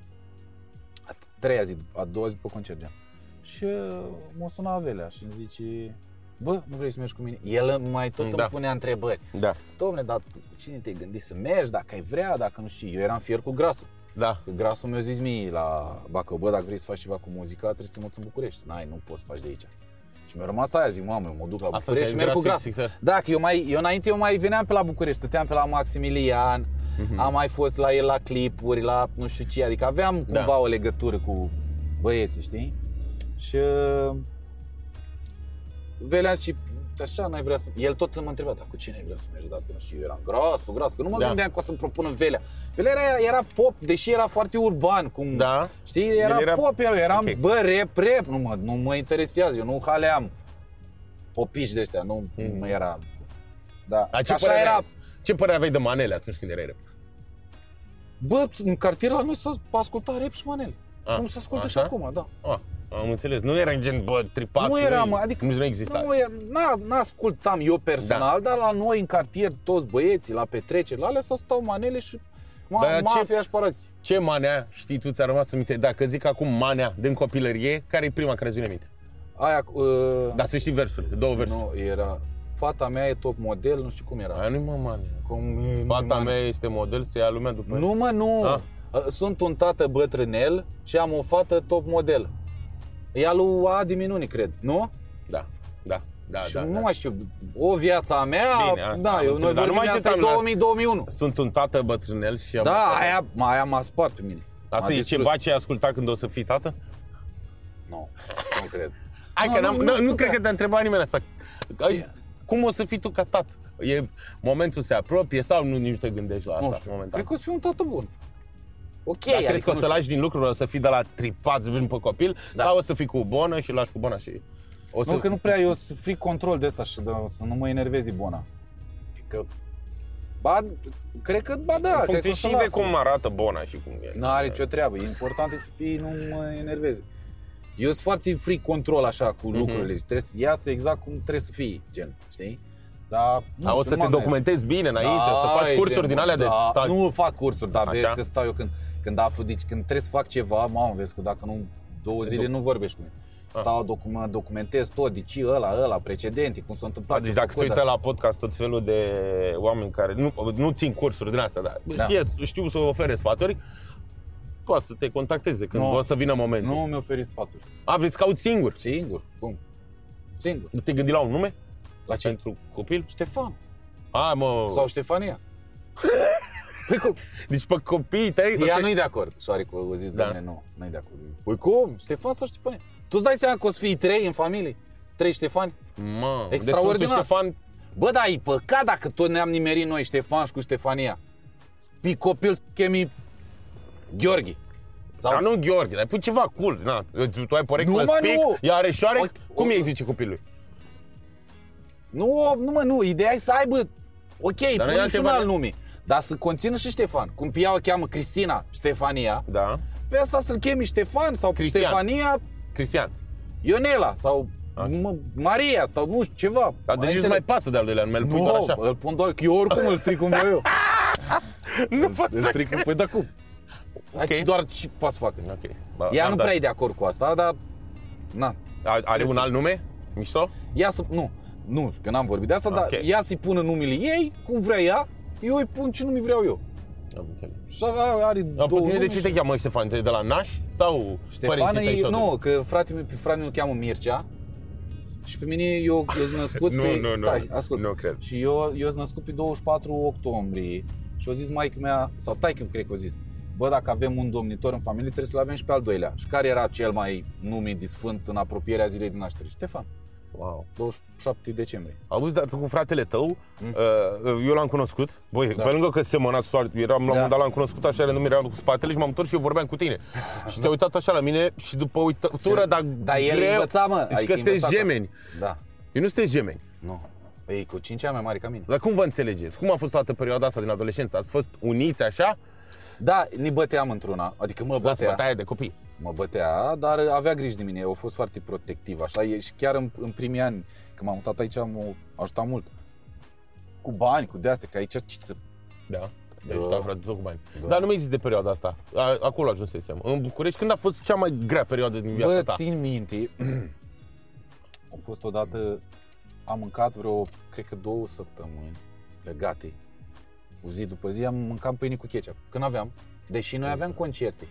Speaker 1: A treia zi, a doua zi după concert geam. Și uh, m-a sunat Avelea și îmi zice, bă, nu vrei să mergi cu mine? El mai tot
Speaker 2: Da.
Speaker 1: îmi punea întrebări.
Speaker 2: Da.
Speaker 1: Domne, dar tu cu cine te-ai gândit să mergi, dacă ai vrea, dacă nu știu. Eu eram fier cu grasul.
Speaker 2: Da.
Speaker 1: Că grasul mi-a zis mie la Bacău, bă, dacă vrei să faci ceva cu muzica, trebuie să te muți în București. N-ai, nu poți să faci de aici. Și mi-a rămas aia, zic, mamă, eu mă duc la
Speaker 2: Asta
Speaker 1: București și
Speaker 2: te-ai
Speaker 1: merg cu
Speaker 2: gras
Speaker 1: gras.
Speaker 2: fix, fix,
Speaker 1: Da, că eu, mai, eu înainte eu mai veneam pe la București, stăteam pe la Maximilian,
Speaker 2: Mhm.
Speaker 1: am mai fost la el la clipuri, la nu știu ce, adică aveam
Speaker 2: Da.
Speaker 1: cumva o legătură cu băieții, știi? Și uh, Velea și așa n-ai vrea să... El tot mă întreba, dar cu cine ai vrea să mergi, dacă nu știu, eu eram grasul, gras, că nu mă
Speaker 2: Da.
Speaker 1: gândeam că o să-mi propună Velea. Velea era, era pop, deși era foarte urban, cum...
Speaker 2: Da.
Speaker 1: Știi, era,
Speaker 2: El era-
Speaker 1: era pop, eu eram,
Speaker 2: Ok.
Speaker 1: okay. bă, rep, rep, nu mă, nu mă interesează, eu nu haleam popiși de ăștia, nu
Speaker 2: Mhm.
Speaker 1: mm. mă era... Da,
Speaker 2: A, ce,
Speaker 1: așa
Speaker 2: părere
Speaker 1: era,
Speaker 2: ai- ce părere aveai de manele atunci când erai rap?
Speaker 1: bă, în cartier la noi s-a ascultat rap și manele.
Speaker 2: A,
Speaker 1: Cum se ascultă și
Speaker 2: așa?
Speaker 1: acum, da.
Speaker 2: Ah, am înțeles. Nu era gen, bă, tripat.
Speaker 1: nu era,
Speaker 2: nu-
Speaker 1: mă, adică
Speaker 2: Nu, nu exista.
Speaker 1: Nu, era, n-a, n-ascultam eu personal,
Speaker 2: Da.
Speaker 1: dar la noi în cartier, toți băieții, la petreceri, la alea să stau manele și ma,
Speaker 2: Dar ce-
Speaker 1: mafia și parazi.
Speaker 2: Ce manea, știi tu, ți-a rămas în minte? Dacă zic acum manea din copilărie, care e prima care îți vine în minte?
Speaker 1: Aia, uh,
Speaker 2: Dar să știi versurile, două versuri.
Speaker 1: nu, era, fata mea e top model, nu știu cum era.
Speaker 2: Aia nu mă manea.
Speaker 1: Cum e,
Speaker 2: Fata
Speaker 1: man-
Speaker 2: mea este model, să ia lumea după
Speaker 1: Nu, mă, nu.
Speaker 2: Ah.
Speaker 1: Sunt un tată bătrânel și am o fată top model. E a lui Adi Minuni, cred, nu?
Speaker 2: Da, da, da,
Speaker 1: și
Speaker 2: da.
Speaker 1: nu
Speaker 2: da.
Speaker 1: mai știu, o viața a mea,
Speaker 2: Bine, asta
Speaker 1: da,
Speaker 2: am
Speaker 1: eu,
Speaker 2: înțeles,
Speaker 1: noi
Speaker 2: dar nu
Speaker 1: vorbim
Speaker 2: mai
Speaker 1: de asta
Speaker 2: stăm la-
Speaker 1: 2000-2001.
Speaker 2: Sunt un tată bătrânel și am...
Speaker 1: Da, aia, aia m-a spart pe mine.
Speaker 2: Asta
Speaker 1: M-a
Speaker 2: e
Speaker 1: distrus.
Speaker 2: ceva ce ai ascultat când o să fii tată?
Speaker 1: Nu, nu cred.
Speaker 2: Hai
Speaker 1: Nu,
Speaker 2: că
Speaker 1: nu,
Speaker 2: n-am,
Speaker 1: nu,
Speaker 2: nu,
Speaker 1: nu
Speaker 2: nu cred
Speaker 1: prea.
Speaker 2: că te-a întrebat nimeni asta. Ai-
Speaker 1: Ce?
Speaker 2: Cum o să fii tu ca tată? E, momentul se apropie sau nu nici nu te gândești la asta
Speaker 1: Nu știu,
Speaker 2: momentan?
Speaker 1: cred că o să fiu un tată bun. Ok,
Speaker 2: Dar crezi
Speaker 1: adică
Speaker 2: că o
Speaker 1: nu
Speaker 2: să
Speaker 1: știu.
Speaker 2: lași din lucruri, o să fii de la tripat vin pe copil
Speaker 1: Da.
Speaker 2: sau o să fii cu bonă și lași cu bona și... O să...
Speaker 1: Nu, că nu prea eu să fri control de asta și de, să nu mă enervezi bona. Că, ba, cred că, ba da,
Speaker 2: în
Speaker 1: cred că
Speaker 2: funcție
Speaker 1: o să
Speaker 2: și de
Speaker 1: las.
Speaker 2: cum arată bona și cum e.
Speaker 1: Nu are nicio treabă, e important e să fii, nu mă enervezi. Eu sunt foarte free control așa cu
Speaker 2: Mhm.
Speaker 1: lucrurile și trebuie să iasă exact cum trebuie să fii, gen, știi? Dar nu
Speaker 2: A, o
Speaker 1: știu,
Speaker 2: să
Speaker 1: nu
Speaker 2: te
Speaker 1: m-am
Speaker 2: documentezi bine înainte, să faci
Speaker 1: ești
Speaker 2: cursuri din alea de...
Speaker 1: da,
Speaker 2: ta-
Speaker 1: Nu fac cursuri, dar
Speaker 2: Așa?
Speaker 1: vezi că stau eu când, când aflu, deci când trebuie să fac ceva, mamă, vezi că dacă nu două zile
Speaker 2: doc-
Speaker 1: nu vorbești cu mine. Stau, document, documentez tot, deci ăla, ăla, precedente, cum s-a întâmplat.
Speaker 2: Deci
Speaker 1: ce-a
Speaker 2: dacă se
Speaker 1: făcut,
Speaker 2: uită
Speaker 1: dar-
Speaker 2: la podcast tot felul de oameni care nu, nu țin cursuri din astea, dar
Speaker 1: Da.
Speaker 2: știe, știu să ofere sfaturi, poate să te contacteze când
Speaker 1: Nu.
Speaker 2: o să vină momentul.
Speaker 1: Nu mi oferi sfaturi.
Speaker 2: A, vreți să cauți singur.
Speaker 1: Singur, cum? Singur.
Speaker 2: Nu te gândi la un nume
Speaker 1: La ce?
Speaker 2: pentru copil?
Speaker 1: Ștefan.
Speaker 2: A, mă...
Speaker 1: Sau Ștefania. [LAUGHS] Păi cum?
Speaker 2: Deci pe copiii tăi...
Speaker 1: Ea nu-i de acord. Sorry că o zis,
Speaker 2: Da.
Speaker 1: da. nu, nu-i de acord. Păi cum? Ștefan sau Ștefania? Tu îți dai seama că o să fii trei în familie? Trei Ștefani?
Speaker 2: Mă,
Speaker 1: Extraordinar.
Speaker 2: Deci tu, tu, Ștefan,
Speaker 1: Bă, da, e păcat dacă tot ne-am nimerit noi Ștefan și cu Ștefania. Pe copil să chemi Gheorghe.
Speaker 2: Sau... Dar nu Gheorghe, dar pui ceva cool. Na, tu, tu ai poreclă
Speaker 1: Nu, mă,
Speaker 2: spic,
Speaker 1: nu.
Speaker 2: ea are șoarec.
Speaker 1: O-
Speaker 2: Cum
Speaker 1: o-
Speaker 2: îi zice copilului?
Speaker 1: Nu, nu mă, nu, ideea e să aibă, ok,
Speaker 2: nu e
Speaker 1: pune și un
Speaker 2: altceva
Speaker 1: alt
Speaker 2: de-
Speaker 1: nume. Dar să conțină și Ștefan. Cum pe ea o cheamă Cristina Ștefania,
Speaker 2: Da.
Speaker 1: pe asta să-l chemi Ștefan sau
Speaker 2: Cristian.
Speaker 1: Ștefania
Speaker 2: Cristian.
Speaker 1: Ionela sau mă, Maria sau nu știu ceva.
Speaker 2: Dar de nici nu
Speaker 1: înțeleg?
Speaker 2: mai pasă de al doilea nume, îl pui
Speaker 1: Nu,
Speaker 2: doar așa.
Speaker 1: îl pun doar, că eu oricum îl stric cum vreau eu. [LAUGHS]
Speaker 2: Nu poți
Speaker 1: Îl
Speaker 2: să
Speaker 1: stric, păi da cum?
Speaker 2: Ok.
Speaker 1: Și doar ce poate să facă.
Speaker 2: Ok. Ba,
Speaker 1: Ea
Speaker 2: am
Speaker 1: nu
Speaker 2: dat.
Speaker 1: prea e de acord cu asta, dar... Na,
Speaker 2: A- Are un alt nume? Mișto?
Speaker 1: ea să... Nu, nu, că n-am vorbit de asta,
Speaker 2: Ok.
Speaker 1: dar ea să-i pună numele ei, cum vrea ea, eu îi pun ce nume vreau eu.
Speaker 2: Am înțeles.
Speaker 1: Și are, are
Speaker 2: Dar
Speaker 1: două
Speaker 2: pe tine de
Speaker 1: nume
Speaker 2: ce
Speaker 1: și-
Speaker 2: te cheamă Ștefan? Te de la naș? Sau
Speaker 1: Ștefană
Speaker 2: părinții tăi
Speaker 1: e,
Speaker 2: și-au
Speaker 1: nu, că fratele meu, pe fratele meu cheamă Mircea și pe mine eu eu sunt născut [LAUGHS]
Speaker 2: Nu,
Speaker 1: pe...
Speaker 2: nu, nu,
Speaker 1: stai, ascult.
Speaker 2: nu cred.
Speaker 1: Și eu, eu sunt născut pe 24 octombrie și au zis maică mea, sau taică cred că au zis, bă, dacă avem un domnitor în familie, trebuie să-l avem și pe al doilea. Și care era cel mai numit sfânt în apropierea zilei de naștere? Ștefan,
Speaker 2: Wow.
Speaker 1: 27 decembrie.
Speaker 2: Auzi, dar tu cu fratele tău, uh, eu l-am cunoscut, băi,
Speaker 1: Mm. Da.
Speaker 2: pe lângă că semănați foarte, eram la un
Speaker 1: Da.
Speaker 2: moment dat l-am cunoscut așa random, eram cu spatele și m-am întors și eu vorbeam cu tine. [LAUGHS] și s-a uitat așa la mine și după uitătură, dar
Speaker 1: Dar el
Speaker 2: greu,
Speaker 1: învăța, mă.
Speaker 2: Deci
Speaker 1: adică
Speaker 2: că sunteți
Speaker 1: învăța
Speaker 2: gemeni.
Speaker 1: asta. Da.
Speaker 2: Eu nu sunteți gemeni.
Speaker 1: Nu. Ei, cu 5 ani mai mare ca mine.
Speaker 2: Dar cum vă înțelegeți? Cum a fost toată perioada asta din adolescență? Ați fost uniți așa?
Speaker 1: Da, ne băteam într-una, adică mă
Speaker 2: Lasă
Speaker 1: bătea.
Speaker 2: bătaie de copii.
Speaker 1: Mă bătea, dar avea grijă de mine, a fost foarte protectiv, așa, e, și chiar în, în primii ani, când m-am mutat aici, m-a ajutat mult. Cu bani, cu de-astea, că aici ce să...
Speaker 2: Da. Te
Speaker 1: Da.
Speaker 2: ajuta frate tot cu bani.
Speaker 1: Da.
Speaker 2: Dar nu mi-ai zis de perioada asta. A, acolo ajunsesem. În București, când a fost cea mai grea perioadă din viața
Speaker 1: Bă,
Speaker 2: ta?
Speaker 1: țin minte, [CLEARS THROAT] a fost odată, am mâncat vreo, cred că două săptămâni legate, cu zi după zi, am mâncat pâine cu ketchup, când aveam, deși noi aveam concerte.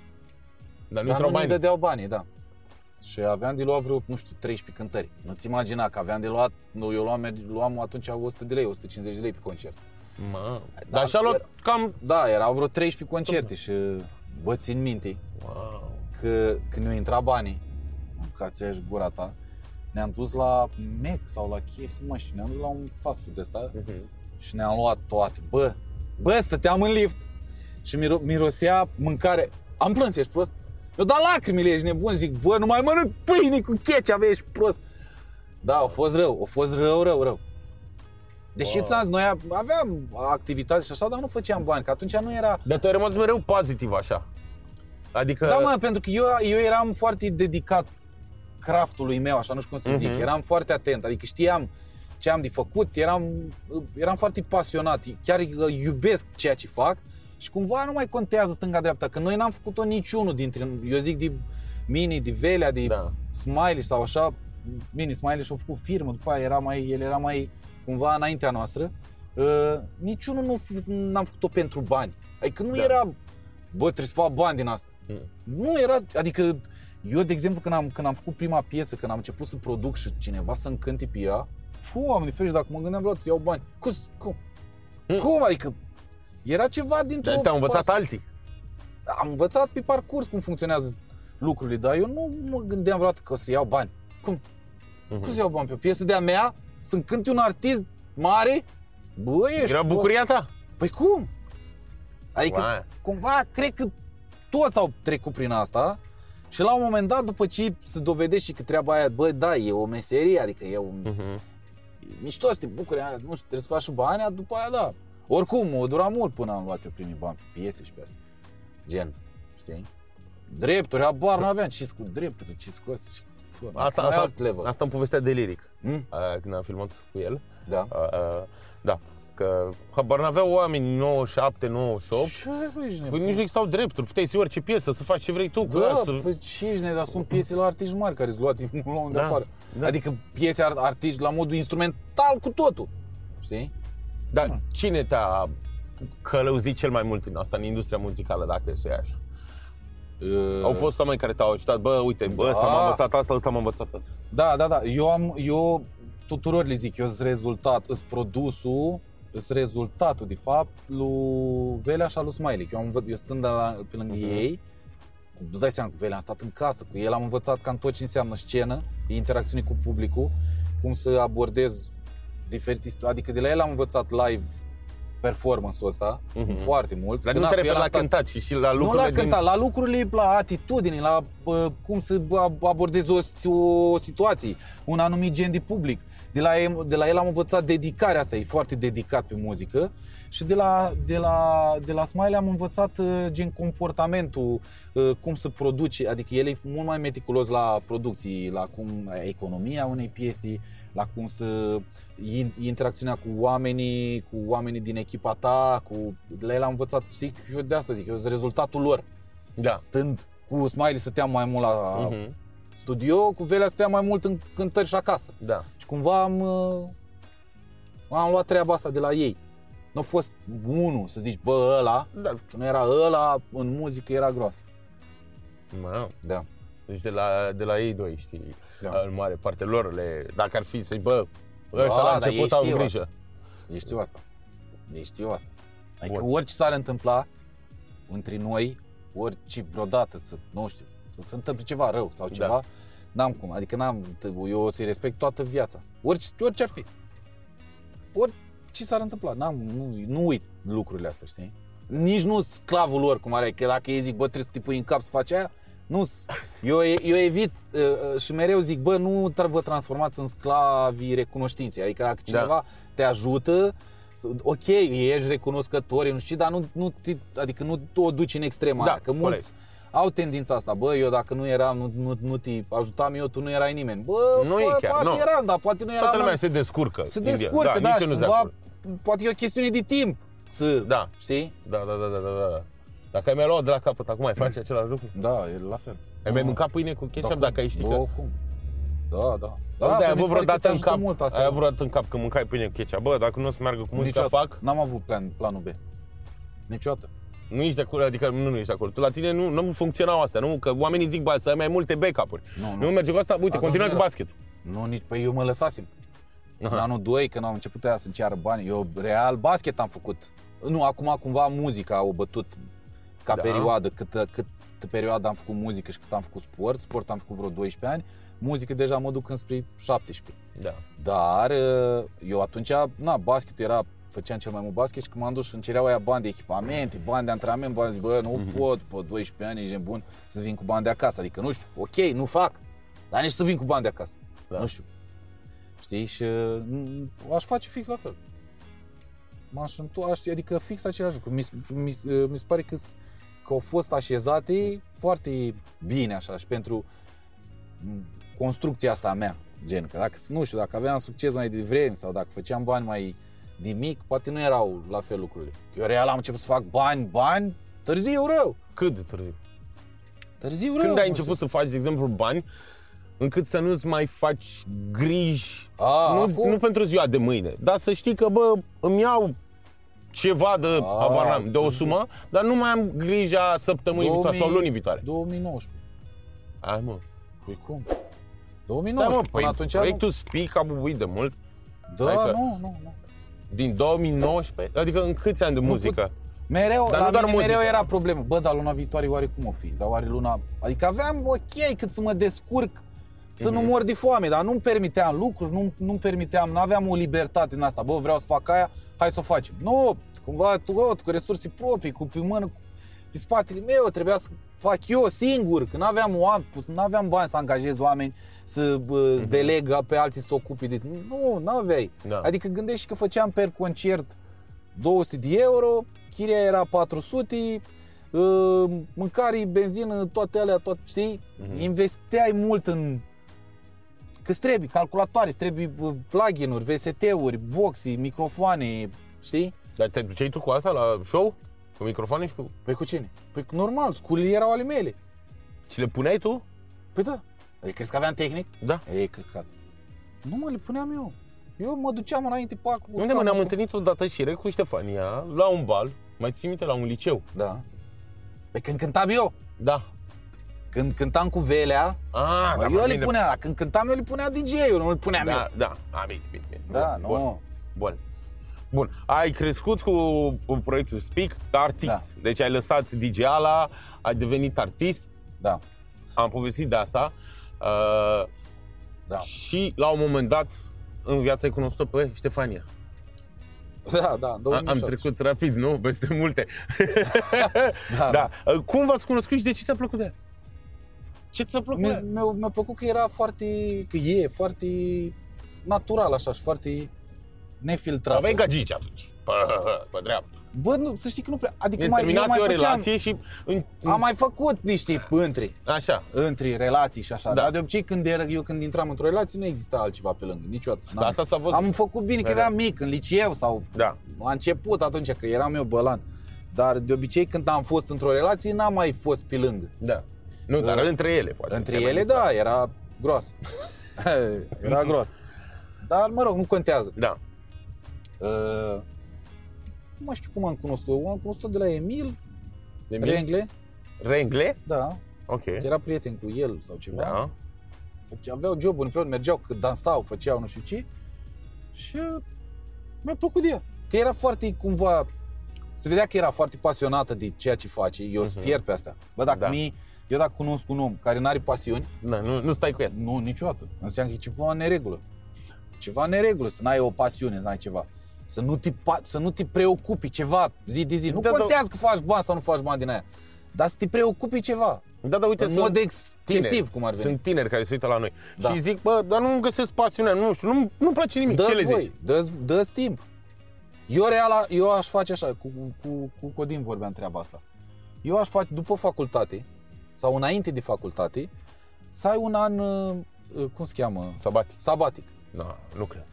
Speaker 2: Dar nu
Speaker 1: Dar
Speaker 2: intrau
Speaker 1: nu ne
Speaker 2: bani.
Speaker 1: dădeau banii, da. Și aveam de luat vreo, nu știu, 13 cântări. Nu-ți imagina că aveam de luat, nu, eu luam, luam atunci 100 de lei, 150 de lei pe concert.
Speaker 2: Mă.
Speaker 1: Da,
Speaker 2: Dar și-a luat
Speaker 1: era-
Speaker 2: cam...
Speaker 1: Da, erau vreo 13 concerte și bă, țin minte
Speaker 2: Wow.
Speaker 1: că când ne-au intrat banii, mâncați și gura ta, ne-am dus la Mac sau la KFC, nu mai știu, ne-am dus la un fast food ăsta și ne-am luat toate. Bă, bă, stăteam în lift și miro- mirosea mâncare. Am plâns, ești prost? Eu da lacrimile, ești nebun, zic, bă, nu mai mănânc pâine cu ketchup, ești prost. Da, a fost rău, a fost rău, rău, rău. Deși
Speaker 2: Wow.
Speaker 1: wow. ți-am zis, noi aveam activitate și așa, dar nu făceam bani, că atunci nu era...
Speaker 2: Dar tu ai rămas mereu pozitiv așa. Adică...
Speaker 1: Da, mă, pentru că eu, eu eram foarte dedicat craftului meu, așa, nu știu cum să zic.
Speaker 2: Mhm.
Speaker 1: Eram foarte atent, adică știam ce am de făcut, eram, eram foarte pasionat, chiar uh, iubesc ceea ce fac și cumva nu mai contează stânga-dreapta, că noi n-am făcut-o niciunul dintre, eu zic de Mini, de Velea, de
Speaker 2: Da.
Speaker 1: da. Smiley sau așa, Mini Smiley și-au făcut firmă, după aia era mai, el era mai cumva înaintea noastră. Uh, niciunul nu f- n-am făcut-o pentru bani. Adică nu
Speaker 2: Da.
Speaker 1: da. era, bă, trebuie să fac bani din asta.
Speaker 2: Mm.
Speaker 1: Nu era, adică eu, de exemplu, când am, când am făcut prima piesă, când am început să produc și cineva să încânte pe ea, fu, am ferești, dacă mă gândeam vreau să iau bani. Cum? Cum?
Speaker 2: Mm.
Speaker 1: Cum? Adică era ceva dintr-o...
Speaker 2: Te-au învățat
Speaker 1: pas-
Speaker 2: alții.
Speaker 1: Am învățat pe parcurs cum funcționează lucrurile, dar eu nu mă gândeam vreodată că o să iau bani. Cum?
Speaker 2: Mhm.
Speaker 1: Cum să iau bani pe o piesă de-a mea? Să cânti un artist mare? Bă, ești...
Speaker 2: Era
Speaker 1: bă.
Speaker 2: bucuria ta.
Speaker 1: Păi cum? Adică
Speaker 2: Vai.
Speaker 1: cumva cred că toți au trecut prin asta și la un moment dat după ce se dovedește că treaba aia, bă, da, e o meserie, adică e un
Speaker 2: Mhm.
Speaker 1: e mișto să te bucuri, aia, nu știu, trebuie să faci și bani, după aia da. Oricum, o dura mult până am luat eu primii bani pe piese și pe asta. Gen, știi? Drepturi, abar n-aveam ce cu drepturi, ce scoate și... Fă,
Speaker 2: Asta,
Speaker 1: mai
Speaker 2: asta,
Speaker 1: alt level.
Speaker 2: asta îmi povestea de liric.
Speaker 1: Hmm?
Speaker 2: Uh, când am filmat cu el.
Speaker 1: Da.
Speaker 2: Uh, uh, da. Că habar n-aveau oameni 97, 98.
Speaker 1: Ce, bă, ești
Speaker 2: Păi
Speaker 1: nebun?
Speaker 2: nici nu existau drepturi, puteai să iei orice piesă, să faci ce vrei tu cu
Speaker 1: Da,
Speaker 2: ea, să...
Speaker 1: păi ce ești ne, dar sunt piese la artiști mari care sunt luate în luăm de
Speaker 2: Da,
Speaker 1: afară.
Speaker 2: da.
Speaker 1: Adică piese ar- artiști la modul instrumental cu totul. Știi?
Speaker 2: Dar cine te-a călăuzit cel mai mult în asta, în industria muzicală, dacă e să o iei așa?
Speaker 1: Uh,
Speaker 2: Au fost oameni care te-au ajutat, bă, uite, bă, ăsta
Speaker 1: Da.
Speaker 2: m-a învățat asta, ăsta m-a învățat asta.
Speaker 1: Da, da, da. Eu am, eu tuturor le zic, eu sunt rezultat, sunt produsul, sunt rezultatul, de fapt, lui Velea și al lui Smiley. Eu, am, învăț- eu stând la, pe lângă
Speaker 2: Mhm.
Speaker 1: ei, cu- îți dai seama, cu Velea am stat în casă, cu el am învățat cam tot ce înseamnă scenă, interacțiune cu publicul, cum să abordez diferite situații. Adică de la el am învățat live performance-ul ăsta,
Speaker 2: Mhm.
Speaker 1: foarte mult.
Speaker 2: Dar
Speaker 1: Când
Speaker 2: nu te
Speaker 1: am-
Speaker 2: referi
Speaker 1: el
Speaker 2: la
Speaker 1: a stat-
Speaker 2: cântat, ci și la
Speaker 1: nu
Speaker 2: lucrurile
Speaker 1: la
Speaker 2: din...
Speaker 1: cântat, la lucrurile, la atitudini, la bă, cum să ab- abordezi o, o situație, un anumit gen de public. De la, el, de la el am învățat dedicarea asta, e foarte dedicat pe muzică și de la, de la, de la Smiley am învățat uh, gen comportamentul, uh, cum să produce, adică el e mult mai meticulos la producții, la cum economia unei piese, la cum să in- interacționa cu oamenii, cu oamenii din echipa ta, cu la el am învățat, știi, și eu de asta zic, eu sunt rezultatul lor.
Speaker 2: Da.
Speaker 1: Stând cu Smiley stăteam mai mult la
Speaker 2: Mhm.
Speaker 1: studio, cu Velea stăteam mai mult în cântări și acasă.
Speaker 2: Da.
Speaker 1: Și cumva am, uh, am luat treaba asta de la ei. Nu a fost unul să zici, bă, ăla,
Speaker 2: Da.
Speaker 1: nu era ăla, în muzică era groasă.
Speaker 2: Mă,
Speaker 1: Da.
Speaker 2: Deci de la, de la ei doi, știi,
Speaker 1: Da.
Speaker 2: în mare parte lor, le, dacă ar fi să-i, bă, ăștia
Speaker 1: Da,
Speaker 2: la
Speaker 1: dar ei
Speaker 2: început au
Speaker 1: știu
Speaker 2: grijă.
Speaker 1: Ei știu asta. Ei știu asta. Adică
Speaker 2: Bun.
Speaker 1: orice s-ar întâmpla între noi, orice vreodată, să, nu știu, să se întâmple ceva rău sau ceva,
Speaker 2: Da.
Speaker 1: n-am cum. Adică n-am, eu o să-i respect toată viața. Orice, orice ar fi. Orice s-ar întâmpla, n-am, nu, nu uit lucrurile astea, știi? Nici nu sclavul lor, cum are, că dacă ei zic, bă, trebuie să te pui în cap să faci aia, nu eu, eu evit uh, uh, și mereu zic, bă, nu tra- vă transformați în sclavii recunoștinței. Adică dacă cineva te ajută, ok, ești recunoscător, eu nu știu, dar nu, nu te, adică nu o duci în extrema
Speaker 2: Da,
Speaker 1: aia, că mulți
Speaker 2: corect.
Speaker 1: au tendința asta, bă, eu dacă nu eram, nu, nu, nu te ajutam eu, tu nu erai nimeni. Bă,
Speaker 2: Nu
Speaker 1: bă,
Speaker 2: e chiar,
Speaker 1: poate
Speaker 2: nu.
Speaker 1: eram, dar poate nu eram.
Speaker 2: Toată lumea se descurcă.
Speaker 1: se
Speaker 2: India.
Speaker 1: descurcă, da,
Speaker 2: nici
Speaker 1: și
Speaker 2: eu nu sunt de
Speaker 1: cumva,
Speaker 2: acord.
Speaker 1: poate e o chestiune de timp să,
Speaker 2: Da.
Speaker 1: știi?
Speaker 2: Da, da, da, da, da, da. Dacă ai mai luat de la capăt, acum ai face același lucru?
Speaker 1: Da, e la fel.
Speaker 2: Ai mai mâncat pâine cu ketchup dacă ai ști
Speaker 1: Bă,
Speaker 2: că...
Speaker 1: cum? Da, da.
Speaker 2: Da,
Speaker 1: da
Speaker 2: ai
Speaker 1: pe
Speaker 2: avut
Speaker 1: mi se pare că
Speaker 2: vreodată
Speaker 1: te
Speaker 2: în
Speaker 1: ajută
Speaker 2: cap,
Speaker 1: mult asta.
Speaker 2: ai avut vreodată în cap că mâncai pâine cu ketchup. Bă, dacă nu o să meargă cu muzica,
Speaker 1: Niciodată.
Speaker 2: fac.
Speaker 1: N-am avut plan, planul B. Niciodată.
Speaker 2: Nu ești de acord, adică nu, nu ești de acord. Tu la tine nu, nu funcționau astea, nu? Că oamenii zic, bă, să ai mai multe backup-uri.
Speaker 1: Nu,
Speaker 2: Nu
Speaker 1: nu.
Speaker 2: merge cu asta? Uite,
Speaker 1: Atunci
Speaker 2: continuă
Speaker 1: nu
Speaker 2: cu
Speaker 1: era.
Speaker 2: basket.
Speaker 1: Nu, nici, păi eu mă lăsasem.
Speaker 2: Aha.
Speaker 1: În anul 2, când am început aia să-mi ceară bani, eu real basket am făcut. Nu, acum cumva muzica au bătut ca
Speaker 2: Da.
Speaker 1: perioadă, cât, cât perioadă am făcut muzică și cât am făcut sport. Sport am făcut vreo 12 ani, muzică deja mă duc înspre 17.
Speaker 2: Da.
Speaker 1: Dar uh, eu atunci, na, basketul era, făceam cel mai mult basket și când m-am dus și îmi cereau aia bani de echipamente, bani de antrenament, bani, zic, bă, nu
Speaker 2: Mhm.
Speaker 1: pot, pe 12 ani, ești bun, să vin cu bani de acasă. Adică, nu știu, ok, nu fac, dar nici să vin cu bani de acasă.
Speaker 2: Da.
Speaker 1: Nu știu. Știi? Și uh, aș face fix la fel. M-aș întoarce, adică fix același lucru. Mi, mi, uh, mi se pare că, s- că au fost așezate foarte bine așa și pentru m, construcția asta a mea, gen, că dacă, nu știu, dacă aveam succes mai devreme sau dacă făceam bani mai de mic, poate nu erau la fel lucrurile. Eu real am început să fac bani, bani, târziu rău.
Speaker 2: Cât de târziu?
Speaker 1: Târziu rău.
Speaker 2: Când ai
Speaker 1: nu
Speaker 2: început
Speaker 1: știu.
Speaker 2: să faci, de exemplu, bani, încât să nu-ți mai faci griji,
Speaker 1: A,
Speaker 2: nu,
Speaker 1: acum?
Speaker 2: nu pentru ziua de mâine, dar să știi că, bă, îmi iau ceva de,
Speaker 1: A,
Speaker 2: habar n-am, de o sumă, dar nu mai am grija săptămânii viitoare sau lunii viitoare.
Speaker 1: 2019.
Speaker 2: Hai, mă.
Speaker 1: Păi cum?
Speaker 2: Stai,
Speaker 1: 2019,
Speaker 2: mă,
Speaker 1: până
Speaker 2: păi
Speaker 1: atunci
Speaker 2: proiectul Speak a bubuit de mult,
Speaker 1: Da,
Speaker 2: Hai că-
Speaker 1: nu, nu, nu.
Speaker 2: din 2019, adică în câți ani de muzică?
Speaker 1: Mereu,
Speaker 2: Dar
Speaker 1: la
Speaker 2: nu doar
Speaker 1: mine mereu
Speaker 2: muzică.
Speaker 1: era problemă. Bă, dar luna viitoare oare cum o fi? Dar oare luna... Adică aveam ok cât să mă descurc să
Speaker 2: Mhm.
Speaker 1: nu mor de foame, dar nu-mi permiteam lucruri, nu, nu permiteam, nu aveam o libertate în asta. Bă, vreau să fac aia, hai să o facem. Nu, cumva tu, bă, cu resurse proprii, cu pe mână, cu, pe spatele meu, trebuia să fac eu singur, că nu aveam oameni, nu aveam bani să angajez oameni, să bă, deleg pe alții să se ocupe de... Nu, nu aveai.
Speaker 2: Mhm. Da.
Speaker 1: Adică gândești că făceam per concert 200 de euro, chiria era 400, uh, mâncare, benzină, toate alea, tot, știi?
Speaker 2: Mhm.
Speaker 1: Investeai mult în că trebuie calculatoare, îți trebuie uh, plugin-uri, VST-uri, boxi, microfoane, știi?
Speaker 2: Dar te duceai tu cu asta la show? Cu microfoane și cu...
Speaker 1: Păi cu cine? Păi normal, sculile erau ale mele.
Speaker 2: Și le puneai tu?
Speaker 1: Păi da. Adică crezi că aveam tehnic?
Speaker 2: Da.
Speaker 1: Ei, căcat. Nu mă, le puneam eu. Eu mă duceam înainte pe acolo.
Speaker 2: Unde mă ne-am întâlnit odată și Rec cu Ștefania la un bal, mai ții minte, la un liceu.
Speaker 1: Da. Păi când cântam eu,
Speaker 2: Da.
Speaker 1: Când cântam cu Velea,
Speaker 2: Ah,
Speaker 1: Bă, eu le punea, când cântam eu le punea DJ-ul, nu le puneam
Speaker 2: Da,
Speaker 1: eu.
Speaker 2: da. A, bine, bine, bine.
Speaker 1: Da,
Speaker 2: Bun,
Speaker 1: nu.
Speaker 2: Bun. Bun. Ai crescut cu, cu proiectul Speak ca artist.
Speaker 1: Da.
Speaker 2: Deci ai lăsat DJ-ala, ai devenit artist.
Speaker 1: Da,
Speaker 2: Am povestit de asta. Uh,
Speaker 1: da.
Speaker 2: Și la un moment dat în viață ai cunoscut pe Ștefania?
Speaker 1: Da, da, în
Speaker 2: A,
Speaker 1: 2007.
Speaker 2: am trecut rapid, nu? Peste multe. [LAUGHS]
Speaker 1: Da,
Speaker 2: da. Cum v-ați cunoscut și de ce ți-a plăcut de ea? Ce ți-a plăcut de
Speaker 1: Mi-a,
Speaker 2: ea?
Speaker 1: mi-a, mi-a plăcut că era foarte, că e foarte natural așa și foarte nefiltrat.
Speaker 2: Aveai gagici atunci. Pe, pe dreapta.
Speaker 1: Bă, nu, să știi că nu prea, adică mai, eu
Speaker 2: Terminase
Speaker 1: mai
Speaker 2: o
Speaker 1: făceam,
Speaker 2: relație și... În,
Speaker 1: am mai făcut niște întri,
Speaker 2: Așa.
Speaker 1: întri relații și așa,
Speaker 2: Da.
Speaker 1: dar de obicei când era, eu când intram într-o relație nu exista altceva pe lângă, niciodată.
Speaker 2: Dar asta s-a văzut.
Speaker 1: Am făcut bine că
Speaker 2: Mereu.
Speaker 1: eram mic, în liceu sau
Speaker 2: Da.
Speaker 1: la început atunci, că eram eu bălan. Dar de obicei când am fost într-o relație n-am mai fost pe lângă.
Speaker 2: Da. Nu, dar
Speaker 1: Uh,
Speaker 2: între ele, poate.
Speaker 1: Între
Speaker 2: Trebuie
Speaker 1: ele,
Speaker 2: să-
Speaker 1: da, era gros. [LAUGHS] era gros. Dar, mă rog, nu contează.
Speaker 2: Da.
Speaker 1: Uh, nu mai știu cum am cunoscut-o. Am cunoscut-o de la Emil
Speaker 2: De mine?
Speaker 1: Rengle.
Speaker 2: Rengle?
Speaker 1: Da,
Speaker 2: Ok.
Speaker 1: era prieten cu el sau ceva.
Speaker 2: Da.
Speaker 1: Făce- Aveau joburi împreună, mergeau, că dansau, făceau nu știu ce. Și uh, mi-a plăcut de ea. Că era foarte, cumva, se vedea că era foarte pasionată de ceea ce face. Eu sunt
Speaker 2: Mhm.
Speaker 1: fiert pe asta. Bă, dacă
Speaker 2: Da.
Speaker 1: mie, eu dacă cunosc un om care nu are pasiuni,
Speaker 2: Da, nu, nu stai cu el.
Speaker 1: Nu, niciodată. Înseamnă că e ceva în neregulă. Ceva în neregulă, să n-ai o pasiune, să n-ai ceva. Să nu te, pa- să nu te preocupi ceva zi de zi. Nu
Speaker 2: Da, da.
Speaker 1: contează că faci bani sau nu faci bani din aia. Dar să te preocupi ceva.
Speaker 2: Da, da, uite,
Speaker 1: în
Speaker 2: sunt
Speaker 1: mod excesiv,
Speaker 2: tineri.
Speaker 1: cum ar veni.
Speaker 2: Sunt tineri care se uită la noi
Speaker 1: Da.
Speaker 2: și zic, bă, dar nu găsesc pasiunea, nu știu, nu, nu-mi place nimic. Ce le
Speaker 1: Dă-ți
Speaker 2: zici?
Speaker 1: voi, dă-ți, dă-ți timp. Eu, real, eu aș face așa, cu, cu, cu Codin vorbeam treaba asta. Eu aș face după facultate, sau înainte de facultate, să ai un an, uh, cum se cheamă,
Speaker 2: Sabatic.
Speaker 1: sabatic.
Speaker 2: Da, nu cred.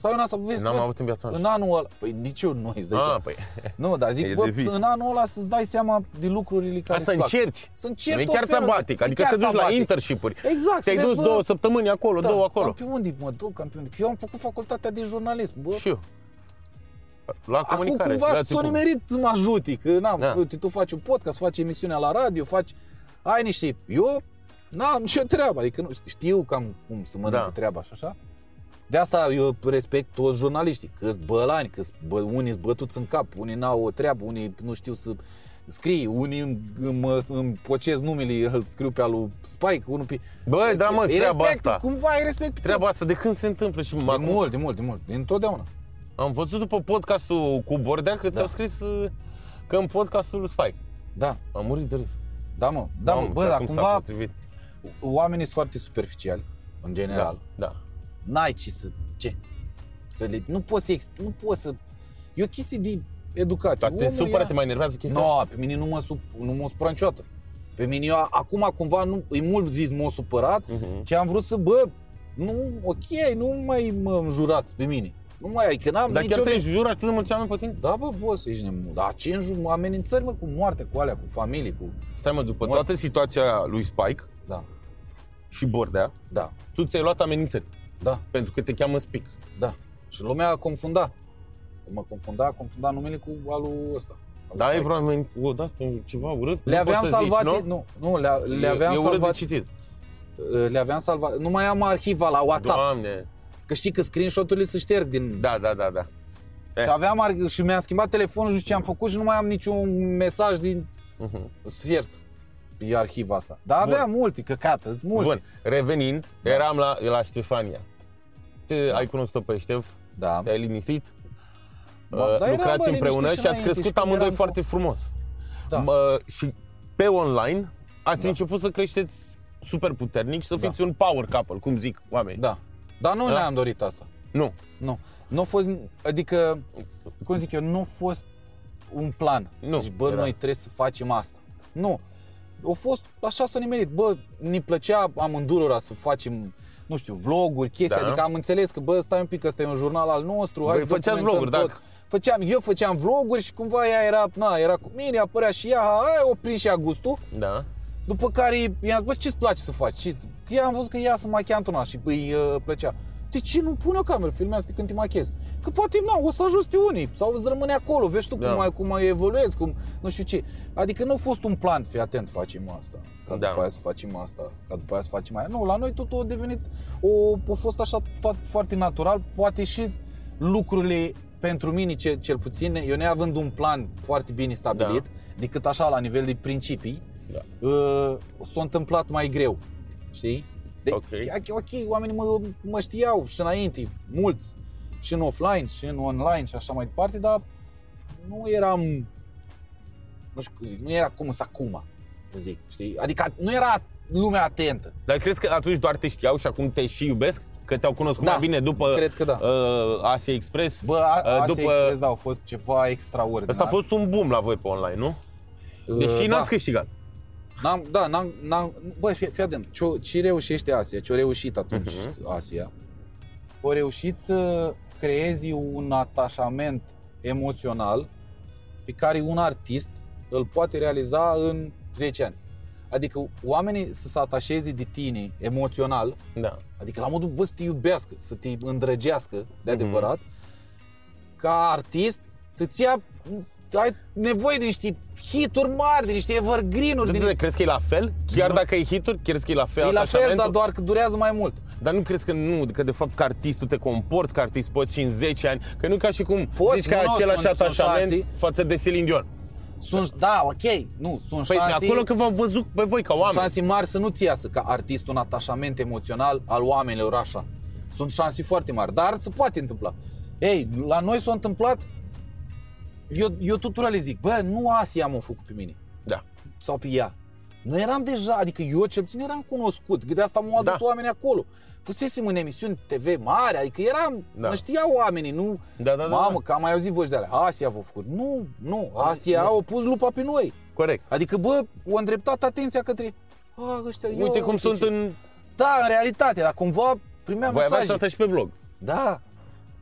Speaker 1: Sau un an, să vezi,
Speaker 2: N-am
Speaker 1: bă,
Speaker 2: avut în viața
Speaker 1: în
Speaker 2: mea.
Speaker 1: anul ăla, păi nici eu nu îți dai
Speaker 2: Ah,
Speaker 1: seama.
Speaker 2: păi. [LAUGHS]
Speaker 1: Nu, dar
Speaker 2: E
Speaker 1: zic,
Speaker 2: de
Speaker 1: bă,
Speaker 2: vis.
Speaker 1: în anul ăla să-ți dai seama de lucrurile care
Speaker 2: Asta
Speaker 1: îți plac.
Speaker 2: încerci.
Speaker 1: Să încerci
Speaker 2: Nu e
Speaker 1: tot
Speaker 2: chiar
Speaker 1: felul de-
Speaker 2: sabatic,
Speaker 1: e
Speaker 2: adică
Speaker 1: chiar
Speaker 2: te duci la
Speaker 1: sabatic.
Speaker 2: internship-uri.
Speaker 1: Exact,
Speaker 2: Te-ai
Speaker 1: să vezi,
Speaker 2: dus
Speaker 1: bă,
Speaker 2: două săptămâni acolo,
Speaker 1: da,
Speaker 2: două acolo.
Speaker 1: Cam pe unde mă duc, cam pe unde? Că eu am făcut facultatea de jurnalism, bă.
Speaker 2: Și eu. La
Speaker 1: Acum
Speaker 2: comunicare.
Speaker 1: cumva
Speaker 2: relații
Speaker 1: s-o
Speaker 2: publice.
Speaker 1: nimerit să mă ajuti, că n-am,
Speaker 2: Da.
Speaker 1: uite, tu faci un podcast, faci emisiunea la radio, faci, ai niște, eu n-am nicio treabă, adică nu știu cam cum să mă
Speaker 2: Da.
Speaker 1: da. treaba și așa. De asta eu respect toți jurnaliștii, că sunt bălani, că bă, unii sunt bătuți în cap, unii n-au o treabă, unii nu știu să scrie, unii îmi, îmi, îmi pocez numele, îl scriu pe alu Spike, unul pe...
Speaker 2: Băi, da, mă,
Speaker 1: E
Speaker 2: treaba
Speaker 1: respect,
Speaker 2: asta.
Speaker 1: Cumva ai respect pe
Speaker 2: Treaba asta de când se întâmplă și
Speaker 1: De
Speaker 2: acum
Speaker 1: mult, de mult, de mult, întotdeauna.
Speaker 2: am văzut după podcastul cu Bordea că ți-au
Speaker 1: Da.
Speaker 2: scris uh, că în podcastul lui Spike.
Speaker 1: Da,
Speaker 2: Am murit de râs.
Speaker 1: Da mă, da mă,
Speaker 2: Mamă,
Speaker 1: bă,
Speaker 2: dar
Speaker 1: dar
Speaker 2: cum s-a
Speaker 1: cumva
Speaker 2: potrivit.
Speaker 1: oamenii sunt foarte superficiali, în general.
Speaker 2: Da, da.
Speaker 1: N-ai ce să, ce? Să le, nu poți să, exp- nu poți să, e o chestie de educație.
Speaker 2: Dar te
Speaker 1: Omul
Speaker 2: supără,
Speaker 1: ia-
Speaker 2: te mai enervează chestia
Speaker 1: Nu,
Speaker 2: asta?
Speaker 1: pe mine nu mă, sup, nu mă supăra niciodată. Pe mine eu, acum cumva, nu, e mult zis m-a supărat,
Speaker 2: Mhm.
Speaker 1: ce am vrut să, bă, nu, ok, nu mai mă înjurați pe mine. Nu mai ai, că n-am
Speaker 2: Dar
Speaker 1: nicio...
Speaker 2: chiar te înjură atât de mulți oameni pe tine?
Speaker 1: Da, bă, boss, ești nebun. Dar ce înjur, amenințări, mă, cu moarte, cu alea, cu familie, cu...
Speaker 2: Stai mă, după
Speaker 1: Mort.
Speaker 2: toată situația lui Spike
Speaker 1: Da,
Speaker 2: și Bordea,
Speaker 1: da,
Speaker 2: tu ți-ai luat amenințări
Speaker 1: da,
Speaker 2: pentru că te cheamă Spic.
Speaker 1: da. Și lumea a confunda. Mă confunda, confunda numele cu alul ăsta. al
Speaker 2: Da, e
Speaker 1: Spike.
Speaker 2: vreo amenințare, o, da, ceva urât.
Speaker 1: Le
Speaker 2: nu
Speaker 1: aveam
Speaker 2: poți să zici,
Speaker 1: salvate,
Speaker 2: nu?
Speaker 1: nu, nu, le, le aveam
Speaker 2: e, e urât de
Speaker 1: salvate,
Speaker 2: citit.
Speaker 1: le aveam salvate, nu mai am arhiva la WhatsApp,
Speaker 2: Doamne.
Speaker 1: Că știi că screenshot-urile se șterg din...
Speaker 2: Da, da, da, da.
Speaker 1: Și aveam ar- și mi-am schimbat telefonul, nu știu ce am făcut și nu mai am niciun mesaj din
Speaker 2: Mhm.
Speaker 1: sfert pe arhiva asta. Dar aveam multe, căcată, sunt multe.
Speaker 2: Bun, revenind, eram la, la Ștefania. Te, ai cunoscut-o pe Ștef,
Speaker 1: Da.
Speaker 2: te-ai liniștit,
Speaker 1: Bă,
Speaker 2: uh,
Speaker 1: dar eram,
Speaker 2: lucrați
Speaker 1: bă,
Speaker 2: împreună
Speaker 1: liniștit
Speaker 2: și
Speaker 1: și
Speaker 2: ați
Speaker 1: înainte,
Speaker 2: crescut
Speaker 1: și când
Speaker 2: amândoi
Speaker 1: eram
Speaker 2: foarte frumos.
Speaker 1: Da.
Speaker 2: Mă, și pe online ați
Speaker 1: Da.
Speaker 2: început să creșteți super puternic și să
Speaker 1: Da.
Speaker 2: fiți un power couple, cum zic oamenii.
Speaker 1: Da. Dar nu
Speaker 2: Da?
Speaker 1: ne-am dorit asta.
Speaker 2: Nu.
Speaker 1: Nu. Nu a fost, adică, cum zic eu, nu a fost un plan.
Speaker 2: Nu,
Speaker 1: Deci, bă,
Speaker 2: era.
Speaker 1: noi trebuie să facem asta. Nu. A fost, așa s-a nimerit. Bă, ne plăcea amândurora să facem, nu știu, vloguri, chestii.
Speaker 2: Da.
Speaker 1: Adică am înțeles că, bă, stai un pic, ăsta e un jurnal al nostru. hai
Speaker 2: Voi
Speaker 1: să
Speaker 2: făceați
Speaker 1: documentăm
Speaker 2: vloguri,
Speaker 1: tot.
Speaker 2: dacă-
Speaker 1: Făceam, eu făceam vloguri și cumva ea era, na, era cu mine, apărea și ea, hai, o prins și ea gustul.
Speaker 2: Da.
Speaker 1: După care i-am zis, bă, ce-ți place să faci? Ce ea am văzut că ea se machia într-una și îi uh, plăcea. De ce nu pune o cameră, filmează când te machezi? Că poate, na, o să ajuți pe unii sau îți rămâne acolo, vezi tu
Speaker 2: Da.
Speaker 1: cum, mai, cum mai evoluezi, cum, nu știu ce. Adică nu a fost un plan, fii atent, facem asta, ca
Speaker 2: Da.
Speaker 1: după aia să facem asta, ca după aia să facem aia. Nu, la noi totul a devenit, o, a fost așa tot foarte natural, poate și lucrurile pentru mine cel, cel puțin, eu neavând un plan foarte bine stabilit,
Speaker 2: Da.
Speaker 1: decât așa la nivel de principii,
Speaker 2: Da.
Speaker 1: uh, s-a întâmplat mai greu, știi? De,
Speaker 2: Ok.
Speaker 1: ok, ok, oamenii mă, mă știau și înainte, mulți, și în offline, și în online și așa mai departe, dar nu eram, nu știu cum zic, nu era cum sunt acum, să zic, știi? Adică nu era lumea atentă.
Speaker 2: Dar crezi că atunci doar te știau și acum te și iubesc? Că te-au cunoscut
Speaker 1: Da,
Speaker 2: mai bine după
Speaker 1: cred că da.
Speaker 2: uh, Asia Express?
Speaker 1: Bă, a,
Speaker 2: uh,
Speaker 1: Asia
Speaker 2: după...
Speaker 1: Express, da, a fost ceva extraordinar.
Speaker 2: Asta a fost un boom la voi pe online, nu? Deși
Speaker 1: Uh,
Speaker 2: n-ați
Speaker 1: da.
Speaker 2: câștigat.
Speaker 1: N-am, da, n-am, n-am, bă, fii, fii atent, ce, ce reușește Asia, ce-a reușit atunci
Speaker 2: Mhm.
Speaker 1: Asia, a reușit să creezi un atașament emoțional pe care un artist îl poate realiza în 10 ani. Adică oamenii să se atașeze de tine emoțional,
Speaker 2: Da.
Speaker 1: adică la modul, bă, să te iubească, să te îndrăgească de
Speaker 2: Mhm.
Speaker 1: adevărat, ca artist, îți ia, ai nevoie de niște hituri mari, de niște evergreen-uri, de
Speaker 2: De
Speaker 1: niște
Speaker 2: crezi că e la fel? Chiar
Speaker 1: Nu.
Speaker 2: dacă e hituri, crezi că e la fel
Speaker 1: E la fel,
Speaker 2: atașamentul?
Speaker 1: dar doar că durează mai mult.
Speaker 2: Dar nu crezi că nu, că de fapt ca artist tu te comporți ca artist poți și în 10 ani, că nu e ca și cum
Speaker 1: Poți,
Speaker 2: zici că ai
Speaker 1: nu, nu,
Speaker 2: același
Speaker 1: sunt- sunt
Speaker 2: atașament
Speaker 1: șanse.
Speaker 2: față de Celine Dion.
Speaker 1: Sunt, da, ok, nu, sunt
Speaker 2: Păi
Speaker 1: șanse,
Speaker 2: acolo că v-am văzut pe voi ca
Speaker 1: sunt
Speaker 2: oameni.
Speaker 1: șanse mari să nu-ți iasă ca artist un atașament emoțional al oamenilor așa. Sunt șanse foarte mari, dar se poate întâmpla. Ei, la noi s-a întâmplat, eu, eu tuturor le zic, bă, nu Asia m-a făcut pe mine,
Speaker 2: Da.
Speaker 1: sau pe ea. Noi eram deja, adică eu cel puțin eram cunoscut, că de asta m-au adus
Speaker 2: Da.
Speaker 1: oamenii acolo. Fusesem în emisiuni TV mari, adică eram,
Speaker 2: Da.
Speaker 1: da. mă știau oamenii, nu,
Speaker 2: Da, da, da,
Speaker 1: mamă,
Speaker 2: da.
Speaker 1: că am mai auzit voci de alea, Asia v-a făcut. Nu, nu, Asia au pus lupa pe noi.
Speaker 2: Corect.
Speaker 1: Adică, bă, o îndreptat atenția către, a, ăștia, eu,
Speaker 2: Uite cum sunt
Speaker 1: ce...
Speaker 2: în...
Speaker 1: Da, în realitate, dar cumva primeam
Speaker 2: Voi aveați
Speaker 1: mesaje.
Speaker 2: asta și pe vlog.
Speaker 1: Da.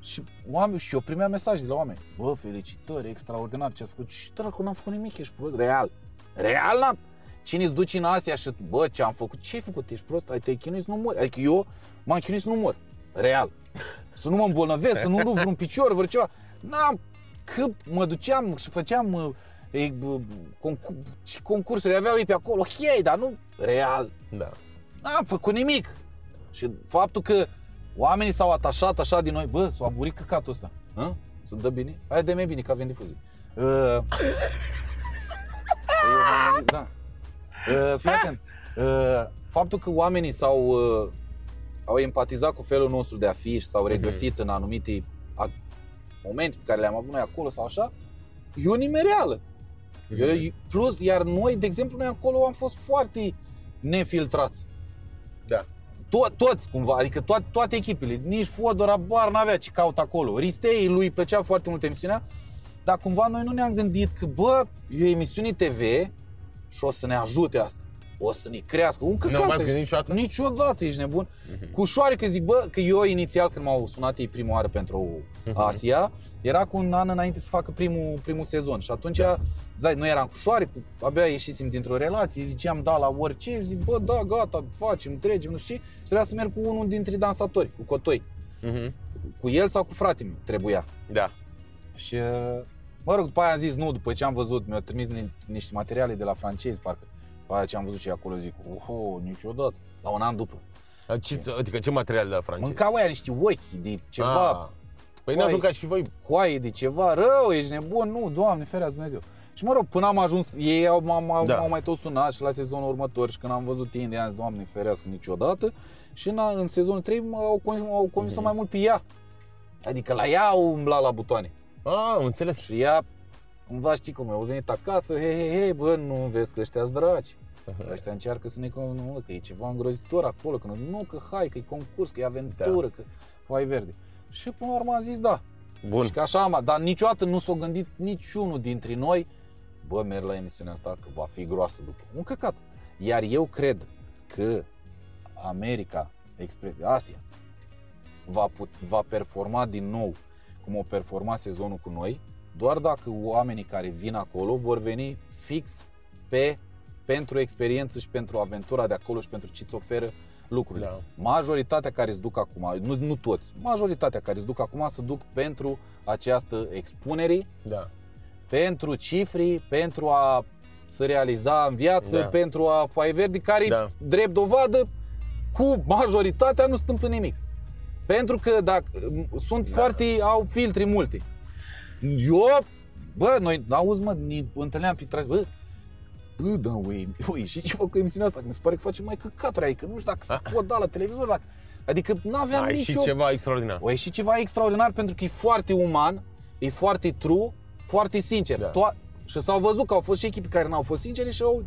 Speaker 1: Și oameni, și eu primeam mesaje de la oameni. Bă, felicitări, extraordinar ce ați făcut. Și dracu, n-am făcut nimic, ești prost. Real. Real n-am. Cine îți duci în Asia și bă, ce am făcut? Ce ai făcut? Ești prost? Ai te-ai chinuit să nu mori. Adică eu m-am chinuit să nu mor. Real. [LAUGHS] Să nu mă îmbolnăvesc, să nu rup vreun picior, vreo ceva. N-am. Că mă duceam și făceam uh, e, bă, concur- și concursuri, aveau ei pe acolo. Ok, dar nu real.
Speaker 2: Da.
Speaker 1: N-am făcut nimic. Și faptul că oamenii s-au atașat așa din noi, bă, s-au aburit căcatul ăsta. Hă? Să dă bine? Hai de mai bine, că avem difuzie. Uh, [LAUGHS] eu m-am gândit, da. Uh, fii atent. Uh, faptul că oamenii s-au uh, au empatizat cu felul nostru de a fi și s-au regăsit în anumite a- momente pe care le-am avut noi acolo sau așa, e o nimereală. Eu, plus, iar noi, de exemplu, noi acolo am fost foarte nefiltrați.
Speaker 2: Da.
Speaker 1: To- toți, cumva, adică to- toate echipele. Nici Fodor abar n-avea ce caut acolo. Ristei lui plăcea foarte mult emisiunea, dar cumva noi nu ne-am gândit că, bă, e o emisiune TV și o să ne ajute asta. O să ne crească. Un căcat.
Speaker 2: Nu m-ați
Speaker 1: ești.
Speaker 2: gândit niciodată?
Speaker 1: Niciodată, ești nebun.
Speaker 2: Mhm.
Speaker 1: Cu ușoare că zic, bă, că eu inițial când m-au sunat ei prima oară pentru
Speaker 2: Mhm.
Speaker 1: Asia, era cu un an înainte să facă primul, primul sezon și atunci,
Speaker 2: Da.
Speaker 1: da. noi eram cu șoare, cu, abia ieșisem dintr-o relație, ziceam da la orice, zic, bă, da, gata, facem, trecem, nu știu ce, și trebuia să merg cu unul dintre dansatori, cu Cotoi,
Speaker 2: Mhm.
Speaker 1: cu el sau cu fratele meu, trebuia.
Speaker 2: Da.
Speaker 1: Și, uh, mă rog, după aia am zis nu, după ce am văzut, mi-au trimis ni- niște materiale de la francezi, parcă, după aia ce am văzut și acolo, zic, oho, niciodată, la un an după.
Speaker 2: Ce, adică ce material de la francez?
Speaker 1: Mâncau aia niște ochi de ceva,
Speaker 2: Ah. Păi n-ați
Speaker 1: Păi-
Speaker 2: mâncat și voi.
Speaker 1: coaie de ceva rău, ești nebun, nu, Doamne, ferească Dumnezeu. Și mă rog, până am ajuns, ei au, m-au, m-au,
Speaker 2: Da.
Speaker 1: m-au mai tot sunat și la sezonul următor și când am văzut ei de ani, Doamne, ferească niciodată. Și în, în sezonul 3 au convins, au convins
Speaker 2: Mhm.
Speaker 1: mai mult pe ea. Adică la ea au umblat la butoane.
Speaker 2: Ah, am înțeles.
Speaker 1: Și ea, cumva știi cum e, au venit acasă, hei, hei, hei, bă, nu vezi că ăștia draci. Ăștia încearcă să ne con- nu, că e ceva îngrozitor acolo, că nu, nu, că hai, că e concurs, că e aventură, că foai verde. Și până la urmă am zis da.
Speaker 2: Bun.
Speaker 1: Și că așa am, dar niciodată nu s-a gândit niciunul dintre noi, bă, merg la emisiunea asta că va fi groasă după. Un căcat. Iar eu cred că America, Expre- Asia, va, put, va performa din nou cum o performa sezonul cu noi, doar dacă oamenii care vin acolo vor veni fix pe pentru experiență și pentru aventura de acolo și pentru ce îți oferă lucrurile.
Speaker 2: Da.
Speaker 1: Majoritatea care se duc acum, nu, nu toți, majoritatea care se duc acum se duc pentru această expunere,
Speaker 2: Da.
Speaker 1: pentru cifri, pentru a se realiza în viață,
Speaker 2: Da.
Speaker 1: pentru a foaie verde, care
Speaker 2: Da.
Speaker 1: drept dovadă cu majoritatea nu se întâmplă nimic. Pentru că dacă sunt
Speaker 2: Da.
Speaker 1: foarte, au filtri multe. Eu, bă, noi, auzi mă, ne întâlneam pe trași, bă, bă, da, ui, ui, și ce fac cu emisiunea asta? Că mi se pare că face mai căcaturi, adică nu știu dacă se pot da la televizor, dacă... Adică n-aveam
Speaker 2: Ai
Speaker 1: nicio...
Speaker 2: și ceva extraordinar.
Speaker 1: O ieșit ceva extraordinar pentru că e foarte uman, e foarte true, foarte sincer.
Speaker 2: Da.
Speaker 1: To- și s-au văzut că au fost și echipe care n-au fost sincere și au,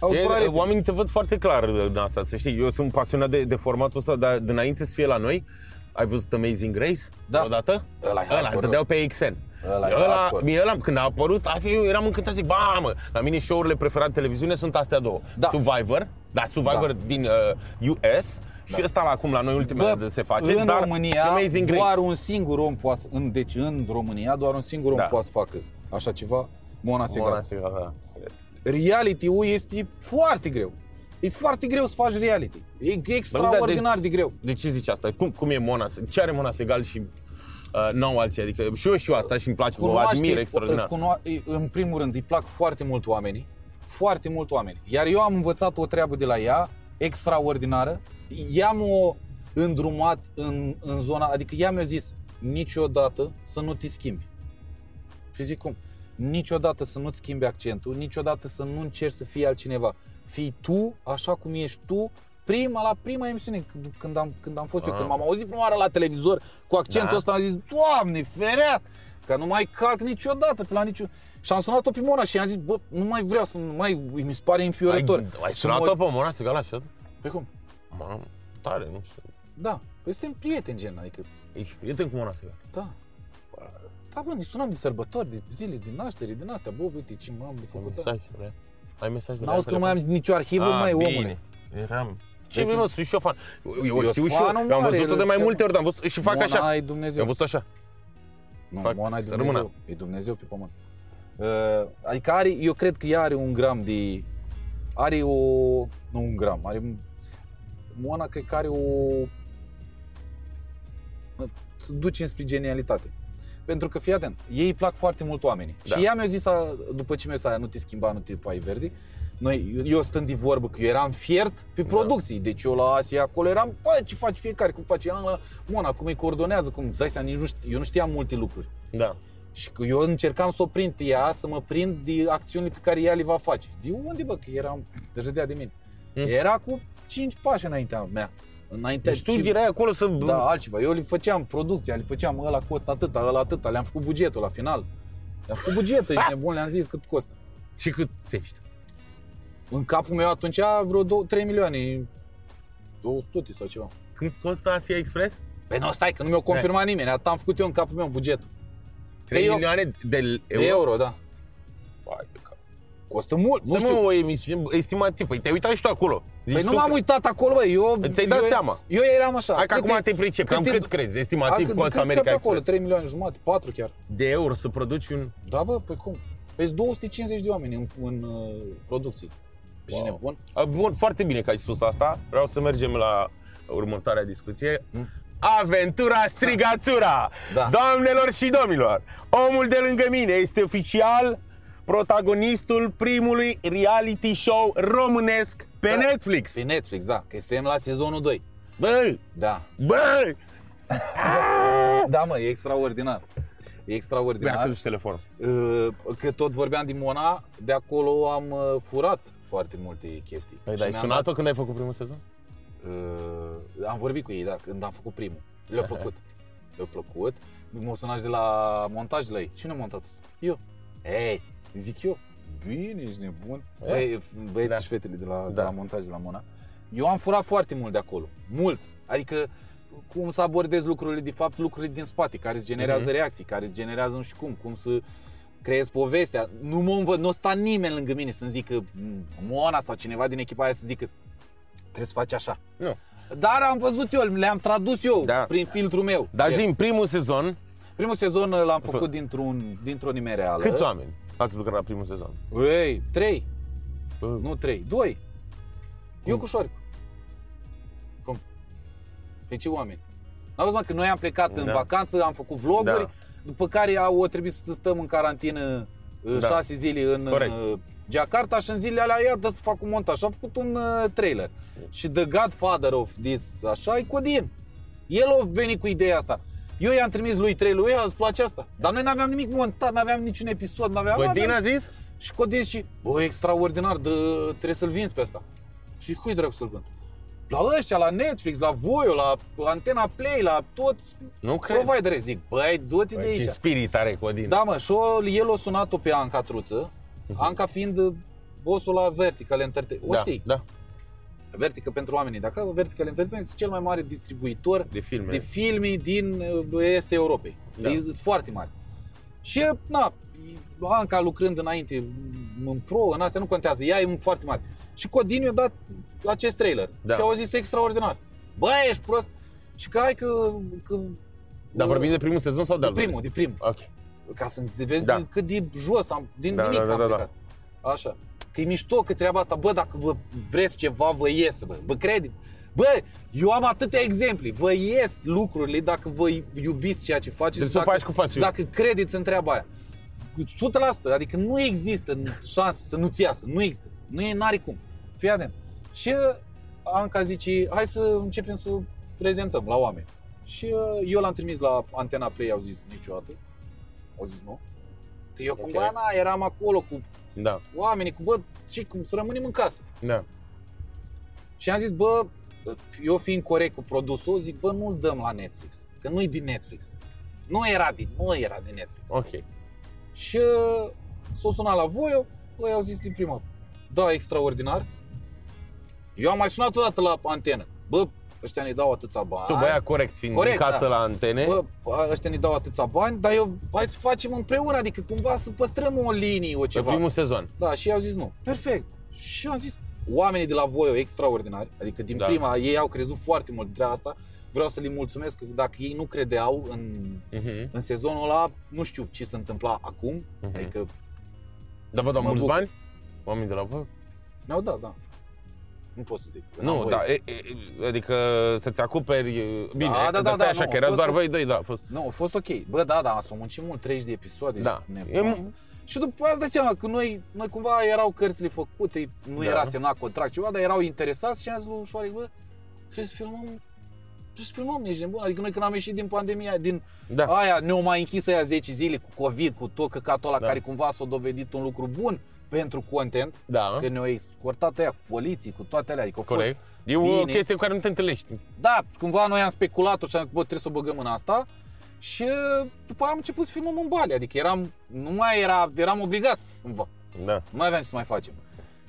Speaker 1: au
Speaker 2: E,
Speaker 1: zburat repede.
Speaker 2: oamenii te văd foarte clar în asta, să știi. Eu sunt pasionat de, de formatul ăsta, dar dinainte să fie la noi, ai văzut Amazing Race?
Speaker 1: Da.
Speaker 2: Odată?
Speaker 1: Ăla e
Speaker 2: ăla
Speaker 1: hardcore.
Speaker 2: dădeau pe XN.
Speaker 1: Ăla e
Speaker 2: ăla,
Speaker 1: hardcore.
Speaker 2: mie ăla, când a apărut, asta eu eram încântat, zic, ba, mă, la mine show-urile preferate de televiziune sunt astea două.
Speaker 1: Da.
Speaker 2: Survivor, da, Survivor
Speaker 1: Da.
Speaker 2: din uh, US și ăsta la acum la noi ultimele se face,
Speaker 1: în
Speaker 2: dar
Speaker 1: România,
Speaker 2: și Amazing Race.
Speaker 1: doar un singur om poate, să- în, deci în România, doar un singur om
Speaker 2: Da.
Speaker 1: poate să facă așa ceva, Mona Segal.
Speaker 2: Mona Segal, da.
Speaker 1: Reality-ul este foarte greu. E foarte greu să faci reality. E extraordinar de greu.
Speaker 2: De ce zici asta? Cum, cum e Mona? Ce are Mona Segal și uh, n-au alții? Adică și eu și eu asta și îmi place, o admir extraordinar.
Speaker 1: cuno- în primul rând, îi plac foarte mult oamenii, foarte mult oameni. Iar eu am învățat o treabă de la ea, extraordinară. Ea m-a îndrumat în, în zona, adică ea mi-a zis, niciodată să nu te schimbi. Și zic cum? Niciodată să nu-ți schimbi accentul, niciodată să nu încerci să fii altcineva. Fii tu, așa cum ești tu, prima, la prima emisiune, când- când am, când am fost eu,
Speaker 2: Ah.
Speaker 1: când m-am auzit prima oară la televizor cu accentul
Speaker 2: Da.
Speaker 1: ăsta, am zis, Doamne, ferea! Că nu mai calc niciodată pe la niciun... Și am sunat-o pe Mona și am zis, bă, nu mai vreau să, nu mai, mi se pare înfiorător.
Speaker 2: Ai, ai
Speaker 1: Să
Speaker 2: sunat-o
Speaker 1: mă-
Speaker 2: pe Mona Segal așa?
Speaker 1: Pe cum?
Speaker 2: Mamă, tare, nu știu.
Speaker 1: Da, păi suntem prieteni, gen, adică,
Speaker 2: Ești prieten cu Mona Segal.
Speaker 1: da. Da, bă, ne sunăm de sărbători, de zile, de naștere, din astea, bă, uite ce m-am de
Speaker 2: Ai
Speaker 1: făcut.
Speaker 2: mesaj, vrea? Ai mesaj de la
Speaker 1: N-auzi că nu mai am
Speaker 2: telefon?
Speaker 1: nicio arhivă,
Speaker 2: Ah,
Speaker 1: mai
Speaker 2: bine.
Speaker 1: omule.
Speaker 2: Eram. Ce
Speaker 1: Vezi,
Speaker 2: vrei, mă, sunt și eu fan. Eu, eu
Speaker 1: Eu
Speaker 2: știu
Speaker 1: sunt
Speaker 2: și eu,
Speaker 1: fanul
Speaker 2: eu am
Speaker 1: mare,
Speaker 2: văzut-o de mai
Speaker 1: ce-
Speaker 2: multe ori, dar am văzut și fac
Speaker 1: Mona
Speaker 2: așa.
Speaker 1: ai Dumnezeu.
Speaker 2: Am văzut așa.
Speaker 1: Nu,
Speaker 2: Fac-
Speaker 1: Mona e
Speaker 2: să
Speaker 1: Dumnezeu.
Speaker 2: rămână.
Speaker 1: E Dumnezeu pe pământ. Uh, adică are, eu cred că ea are un gram de... Are o... Nu un gram, are... Mona cred că are o... Să duce înspre genialitate. Pentru că, fii atent, ei îi plac foarte mult oamenii.
Speaker 2: Da.
Speaker 1: Și ea mi-a zis, a, după ce mi-a zis aia, nu te schimba, nu te fai verdi, noi, eu, eu stând de vorbă, că eu eram fiert pe
Speaker 2: Da.
Speaker 1: producții. Deci eu la Asia acolo eram, bă, ce face fiecare, cum face ea la Mona, cum îi coordonează, cum, îți dai seama, nici nu știu, eu nu știam multe lucruri.
Speaker 2: Da.
Speaker 1: Și că eu încercam să o prind pe ea, să mă prind de acțiunile pe care ea le va face. De unde, bă, că eram, râdea de mine.
Speaker 2: Mm.
Speaker 1: Era cu 5 pași înaintea mea. Înaintea
Speaker 2: Deci tu
Speaker 1: ce-
Speaker 2: erai acolo să...
Speaker 1: Da, altceva. Eu le făceam producția, le făceam ăla costă atâta, ăla atâta, le-am făcut bugetul la final. Le-am făcut bugetul, ești [LAUGHS] nebun, le-am zis cât costă.
Speaker 2: Și cât ești?
Speaker 1: În capul meu atunci vreo 2, 3 milioane, 200 sau ceva.
Speaker 2: Cât costă Asia Express?
Speaker 1: Păi nu, stai, că nu mi-a confirmat nimeni, atât am făcut eu în capul meu bugetul.
Speaker 2: 3
Speaker 1: eu-
Speaker 2: milioane de euro?
Speaker 1: De euro, da.
Speaker 2: Vai, pe cap.
Speaker 1: Costă mult, nu
Speaker 2: Stai,
Speaker 1: știu.
Speaker 2: mă, o emisiune estimativ. Păi te-ai uitat și tu acolo. Zici
Speaker 1: Păi nu
Speaker 2: tu
Speaker 1: m-am
Speaker 2: că-
Speaker 1: uitat acolo, băi, eu...
Speaker 2: Ți-ai dat
Speaker 1: eu,
Speaker 2: seama.
Speaker 1: Eu eram așa.
Speaker 2: Hai că
Speaker 1: câte-
Speaker 2: acum te pricepi, cam
Speaker 1: câte-
Speaker 2: cât crezi? Estimativ
Speaker 1: A,
Speaker 2: costă
Speaker 1: cred că
Speaker 2: America
Speaker 1: pe acolo,
Speaker 2: Express.
Speaker 1: 3 milioane jumate, 4 chiar.
Speaker 2: De euro să produci un...
Speaker 1: Da, bă, păi cum? Păi 250 de oameni în, în uh, producție. Wow.
Speaker 2: Wow.
Speaker 1: nebun?
Speaker 2: A, Bun, foarte bine că ai spus asta. Vreau să mergem la următoarea discuție.
Speaker 1: Mm.
Speaker 2: Aventura Strigațura!
Speaker 1: Da.
Speaker 2: Doamnelor și domnilor, omul de lângă mine este oficial protagonistul primului reality show românesc pe
Speaker 1: Da.
Speaker 2: Netflix.
Speaker 1: Pe Netflix, da, că suntem la sezonul 2.
Speaker 2: Bă,
Speaker 1: Da.
Speaker 2: bă!
Speaker 1: Da, mă, e extraordinar. E
Speaker 2: Băi,
Speaker 1: extraordinar.
Speaker 2: a duci telefonul.
Speaker 1: Uh, Că tot vorbeam din Mona, de acolo am uh, furat foarte multe chestii.
Speaker 2: Păi,
Speaker 1: Și
Speaker 2: dar ai
Speaker 1: mi-am
Speaker 2: sunat-o când ai făcut primul sezon?
Speaker 1: Uh, am vorbit cu ei, da, când am făcut primul. Le-a plăcut. Le-a plăcut. M-au sunat și de la montaj de la ei. Cine a montat asta? Eu. Ei, zic eu. Bine, ești nebun. Băi, băieții
Speaker 2: Da.
Speaker 1: și fetele de la, de
Speaker 2: Da.
Speaker 1: la montaj de la Mona. Eu am furat foarte mult de acolo. Mult. Adică cum să abordez lucrurile, de fapt, lucrurile din spate, care îți generează reacții, care îți generează nu știu cum, cum să creezi povestea. Nu mă învăț, nu sta nimeni lângă mine să-mi zică "Mm, Mona sau cineva din echipa aia să zică trebuie să faci așa.
Speaker 2: Nu.
Speaker 1: Dar am văzut eu, le-am tradus eu
Speaker 2: Da.
Speaker 1: prin filtrul meu.
Speaker 2: Dar
Speaker 1: E-
Speaker 2: zi, în primul sezon,
Speaker 1: Primul sezon l-am făcut dintr-un, dintr-o nime reală.
Speaker 2: câți oameni ați lucrat la primul sezon?
Speaker 1: Ei, trei.
Speaker 2: Bă,
Speaker 1: Nu trei, doi. Eu
Speaker 2: Cum?
Speaker 1: cu Șoricu. Cum? Pe ce oameni? N-au văzut, mă, că noi am plecat în
Speaker 2: Da.
Speaker 1: vacanță, am făcut vloguri,
Speaker 2: Da.
Speaker 1: După care au o trebuit să stăm în carantină uh,
Speaker 2: Da.
Speaker 1: șase zile în
Speaker 2: Corect.
Speaker 1: uh, Jakarta și în zilele alea ia dă să fac un montaj. Și am făcut un uh, trailer. Și The Godfather of this, așa, e Codin. El a venit cu ideea asta. Eu i-am trimis lui trailerul, ei, îți place asta? Dar noi n-aveam nimic montat, n-aveam niciun episod, n-aveam...
Speaker 2: Codin a
Speaker 1: n-aveam-
Speaker 2: zis?
Speaker 1: Și Codin și, bă, extraordinar, de, trebuie să-l vinzi pe ăsta. Și cui dracu să-l vând? La ăștia, la Netflix, la Voio, la Antena Play, la tot
Speaker 2: Nu cred.
Speaker 1: provider. Zic, băi, du-te de
Speaker 2: Băi, ce
Speaker 1: aici.
Speaker 2: spirit are Codin.
Speaker 1: Da, mă, și o, el a sunat-o pe Anca Truță, Anca fiind bossul la Vertical Entertainment. O
Speaker 2: da,
Speaker 1: știi?
Speaker 2: Da,
Speaker 1: Vertical pentru oamenii de acasă, Vertical Entertainment este cel mai mare distribuitor
Speaker 2: de filme.
Speaker 1: de filme din uh, estul Europei.
Speaker 2: Da.
Speaker 1: Da. Sunt foarte mari. Și, na, Anca lucrând înainte în pro, în astea nu contează, ea e foarte mare. Și Codin i-a dat acest trailer
Speaker 2: Da.
Speaker 1: și au zis extraordinar. Bă, ești prost? Și că hai că... că
Speaker 2: Dar vorbim de primul sezon sau de
Speaker 1: de
Speaker 2: al doilea?
Speaker 1: primul, de primul.
Speaker 2: Ok.
Speaker 1: Ca să vezi
Speaker 2: Da.
Speaker 1: da. cât de jos am, din
Speaker 2: Da,
Speaker 1: nimic
Speaker 2: da, da,
Speaker 1: am
Speaker 2: da, da.
Speaker 1: plecat. Așa. Că e mișto că treaba asta, bă, dacă vă vreți ceva, vă ies, bă. Bă, crede Bă, eu am atâtea exemple. Vă ies lucrurile dacă vă iubiți ceea ce faceți.
Speaker 2: Deci
Speaker 1: și
Speaker 2: să o
Speaker 1: dacă,
Speaker 2: faci cu pasiune.
Speaker 1: și Dacă credeți în treaba aia. 100%, adică nu există șansă să nu-ți iasă. Nu există. Nu e, n-are cum. Fii atent. Și uh, Anca zice, hai să începem să prezentăm la oameni. Și uh, eu l-am trimis la Antena Play, au zis niciodată. Au zis nu. Că eu cumva,
Speaker 2: Ok.
Speaker 1: na, eram acolo cu
Speaker 2: Da,
Speaker 1: oamenii, cu bă, și cum să rămânem în casă.
Speaker 2: da.
Speaker 1: Și am zis, bă, eu fiind corect cu produsul, zic, bă, nu-l dăm la Netflix. Că nu-i din Netflix. Nu era din, nu era din Netflix.
Speaker 2: Ok.
Speaker 1: Și uh, s-o sunat la voi, ei au zis din prima. Da, extraordinar. Eu am mai sunat odată la antenă. Bă, ăștia ne dau atâția bani.
Speaker 2: Tu băia corect fiind
Speaker 1: Corect,
Speaker 2: în casă
Speaker 1: da.
Speaker 2: la antene.
Speaker 1: Bă, ăștia ne dau atâția bani, dar eu, hai să facem împreună, adică cumva să păstrăm o linie, o
Speaker 2: pe
Speaker 1: ceva.
Speaker 2: primul sezon.
Speaker 1: Da, și ei au zis nu. Perfect. Și am zis, oamenii de la Voio extraordinari, adică din
Speaker 2: Da.
Speaker 1: da. prima ei au crezut foarte mult de asta. Vreau să le mulțumesc că dacă ei nu credeau în,
Speaker 2: Mhm.
Speaker 1: în sezonul ăla, nu știu ce se întâmpla acum,
Speaker 2: Mhm.
Speaker 1: adică
Speaker 2: Dar vă dau
Speaker 1: Mă
Speaker 2: mulți
Speaker 1: bucur.
Speaker 2: bani? Oamenii de la voi?
Speaker 1: ne-au dat, da. Nu pot să zic. că n-am
Speaker 2: Nu,
Speaker 1: voie.
Speaker 2: da, e, e, adică să-ți acoperi... e, Bine,
Speaker 1: Da, da,
Speaker 2: dar
Speaker 1: da,
Speaker 2: stai
Speaker 1: da,
Speaker 2: așa,
Speaker 1: nu,
Speaker 2: că
Speaker 1: a
Speaker 2: erați
Speaker 1: fost
Speaker 2: doar
Speaker 1: o-
Speaker 2: voi doi, da, a fost...
Speaker 1: Nu, a fost ok. Bă, da, da, s-au muncit mult, 30 de episoade.
Speaker 2: Da.
Speaker 1: ești
Speaker 2: E,
Speaker 1: nebun. Și după asta dai seama că noi, noi cumva erau cărțile făcute, nu
Speaker 2: Da.
Speaker 1: era semnat contract ceva, dar erau interesați și am zis lui Șoarec, bă, trebuie să filmăm trebuie să filmăm, ești nebun. Adică noi când am ieșit din pandemia, din
Speaker 2: da.
Speaker 1: aia, ne-au mai închis aia 10 zile cu COVID, cu tot căcatul ăla
Speaker 2: Da.
Speaker 1: care cumva s-a dovedit un lucru bun pentru content,
Speaker 2: Da,
Speaker 1: că ne-au escortat aia cu poliții, cu toate alea, adică au fost
Speaker 2: corect. E o
Speaker 1: bine.
Speaker 2: chestie cu care nu te întâlnești.
Speaker 1: da, cumva noi am speculat-o și am zis, bă, trebuie să o băgăm în asta. Și uh, după aia am început să filmăm în Bali, adică eram, nu mai era, eram obligați, cumva.
Speaker 2: Da.
Speaker 1: Nu mai aveam ce să mai facem.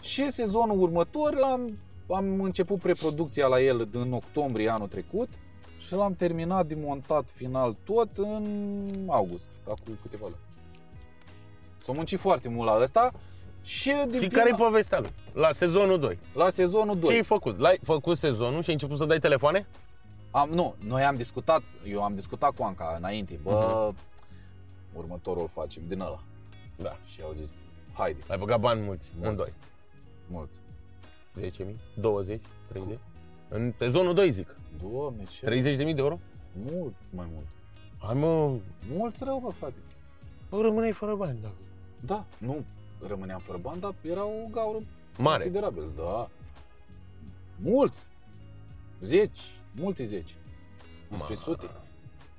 Speaker 1: Și sezonul următor l-am, am început preproducția la el în octombrie anul trecut și l-am terminat de montat final tot în august, acum câteva luni. S-a muncit foarte mult la ăsta și din
Speaker 2: Și
Speaker 1: prima-
Speaker 2: care e povestea lui? La sezonul 2.
Speaker 1: la sezonul 2.
Speaker 2: Ce ai făcut? L-ai făcut sezonul și ai început să dai telefoane?
Speaker 1: Am, nu, noi am discutat, eu am discutat cu Anca înainte, bă, următorul îl facem din ăla.
Speaker 2: Da.
Speaker 1: Și au zis, haide,
Speaker 2: Ai băgat bani mulți, în
Speaker 1: Mulți.
Speaker 2: doi.
Speaker 1: mult.
Speaker 2: 10.000, 20, 30? În sezonul 2 zic.
Speaker 1: Doamne, ce
Speaker 2: 30.000 de euro?
Speaker 1: mult, mai mult.
Speaker 2: Hai mă,
Speaker 1: Mulți rău, bă, frate.
Speaker 2: bă, rămâneai fără bani, da.
Speaker 1: Da, nu rămâneam fără bani, dar era o gaură
Speaker 2: Mare.
Speaker 1: considerabil, da. Mulți. Zeci, multe zeci. Înspre
Speaker 2: Ma.
Speaker 1: sute.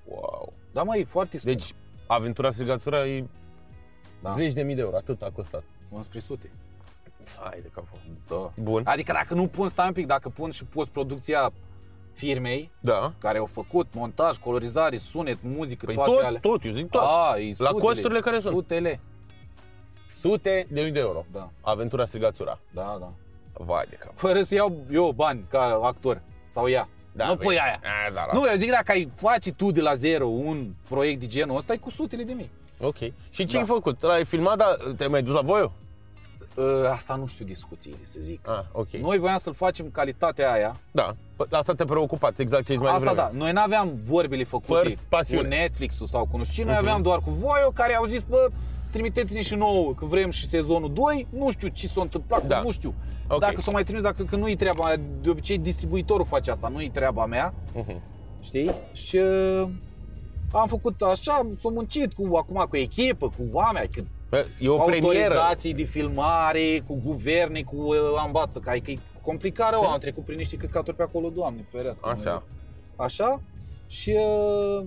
Speaker 2: Wow.
Speaker 1: Da, mă, e foarte scump.
Speaker 2: Deci, aventura strigațura e
Speaker 1: da,
Speaker 2: zeci de mii de euro, atât a costat.
Speaker 1: înspre sute.
Speaker 2: Hai de capul.
Speaker 1: Da.
Speaker 2: Bun.
Speaker 1: Adică dacă nu pun, stai un pic, dacă pun și postproducția firmei,
Speaker 2: Da.
Speaker 1: care au făcut montaj, colorizare, sunet, muzică,
Speaker 2: Păi
Speaker 1: toate
Speaker 2: tot,
Speaker 1: alea.
Speaker 2: tot, eu zic tot.
Speaker 1: A, e
Speaker 2: La
Speaker 1: sutele,
Speaker 2: costurile care sunt.
Speaker 1: Sutele.
Speaker 2: Sute de mii de euro.
Speaker 1: Da,
Speaker 2: Aventura strigațura.
Speaker 1: da, da.
Speaker 2: Vai de cap.
Speaker 1: Fără să iau eu bani ca actor. Sau ea.
Speaker 2: Da,
Speaker 1: nu
Speaker 2: băi.
Speaker 1: pui aia.
Speaker 2: A, da, da.
Speaker 1: Nu, eu zic dacă ai face tu de la zero un proiect de genul ăsta, ai cu sutele de mii.
Speaker 2: Ok. Și ce
Speaker 1: Da.
Speaker 2: ai făcut? L-ai filmat, dar te-ai mai dus la voie?
Speaker 1: Ă, Asta nu știu discuțiile, să zic.
Speaker 2: Ah, ok.
Speaker 1: Noi voiam să-l facem calitatea aia.
Speaker 2: Da. Păi, Asta te-a preocupat, exact ce ai zis mai
Speaker 1: Asta
Speaker 2: devreme.
Speaker 1: da, noi nu aveam vorbile făcute
Speaker 2: Fără pasiune.
Speaker 1: cu Netflix-ul sau cu nu știu ce, noi
Speaker 2: Mhm.
Speaker 1: aveam doar cu Voio care au zis, bă, trimiteți-ne și nouă că vrem și sezonul 2, nu știu ce s-a întâmplat,
Speaker 2: Da.
Speaker 1: nu știu.
Speaker 2: Ok.
Speaker 1: Dacă s-o mai trimis, dacă că nu-i treaba mea, de obicei distribuitorul face asta, nu-i treaba mea,
Speaker 2: Mhm.
Speaker 1: știi? Și uh, am făcut așa, s-am muncit cu, acum cu echipă, cu oameni, că
Speaker 2: Bă, E o premieră.
Speaker 1: autorizații de filmare, cu guverne, cu uh, ambață, că, că e complicat rău,
Speaker 2: Ce?
Speaker 1: am trecut prin niște căcaturi pe acolo, Doamne, ferească.
Speaker 2: Așa.
Speaker 1: Dumnezeu. Așa? Și, uh,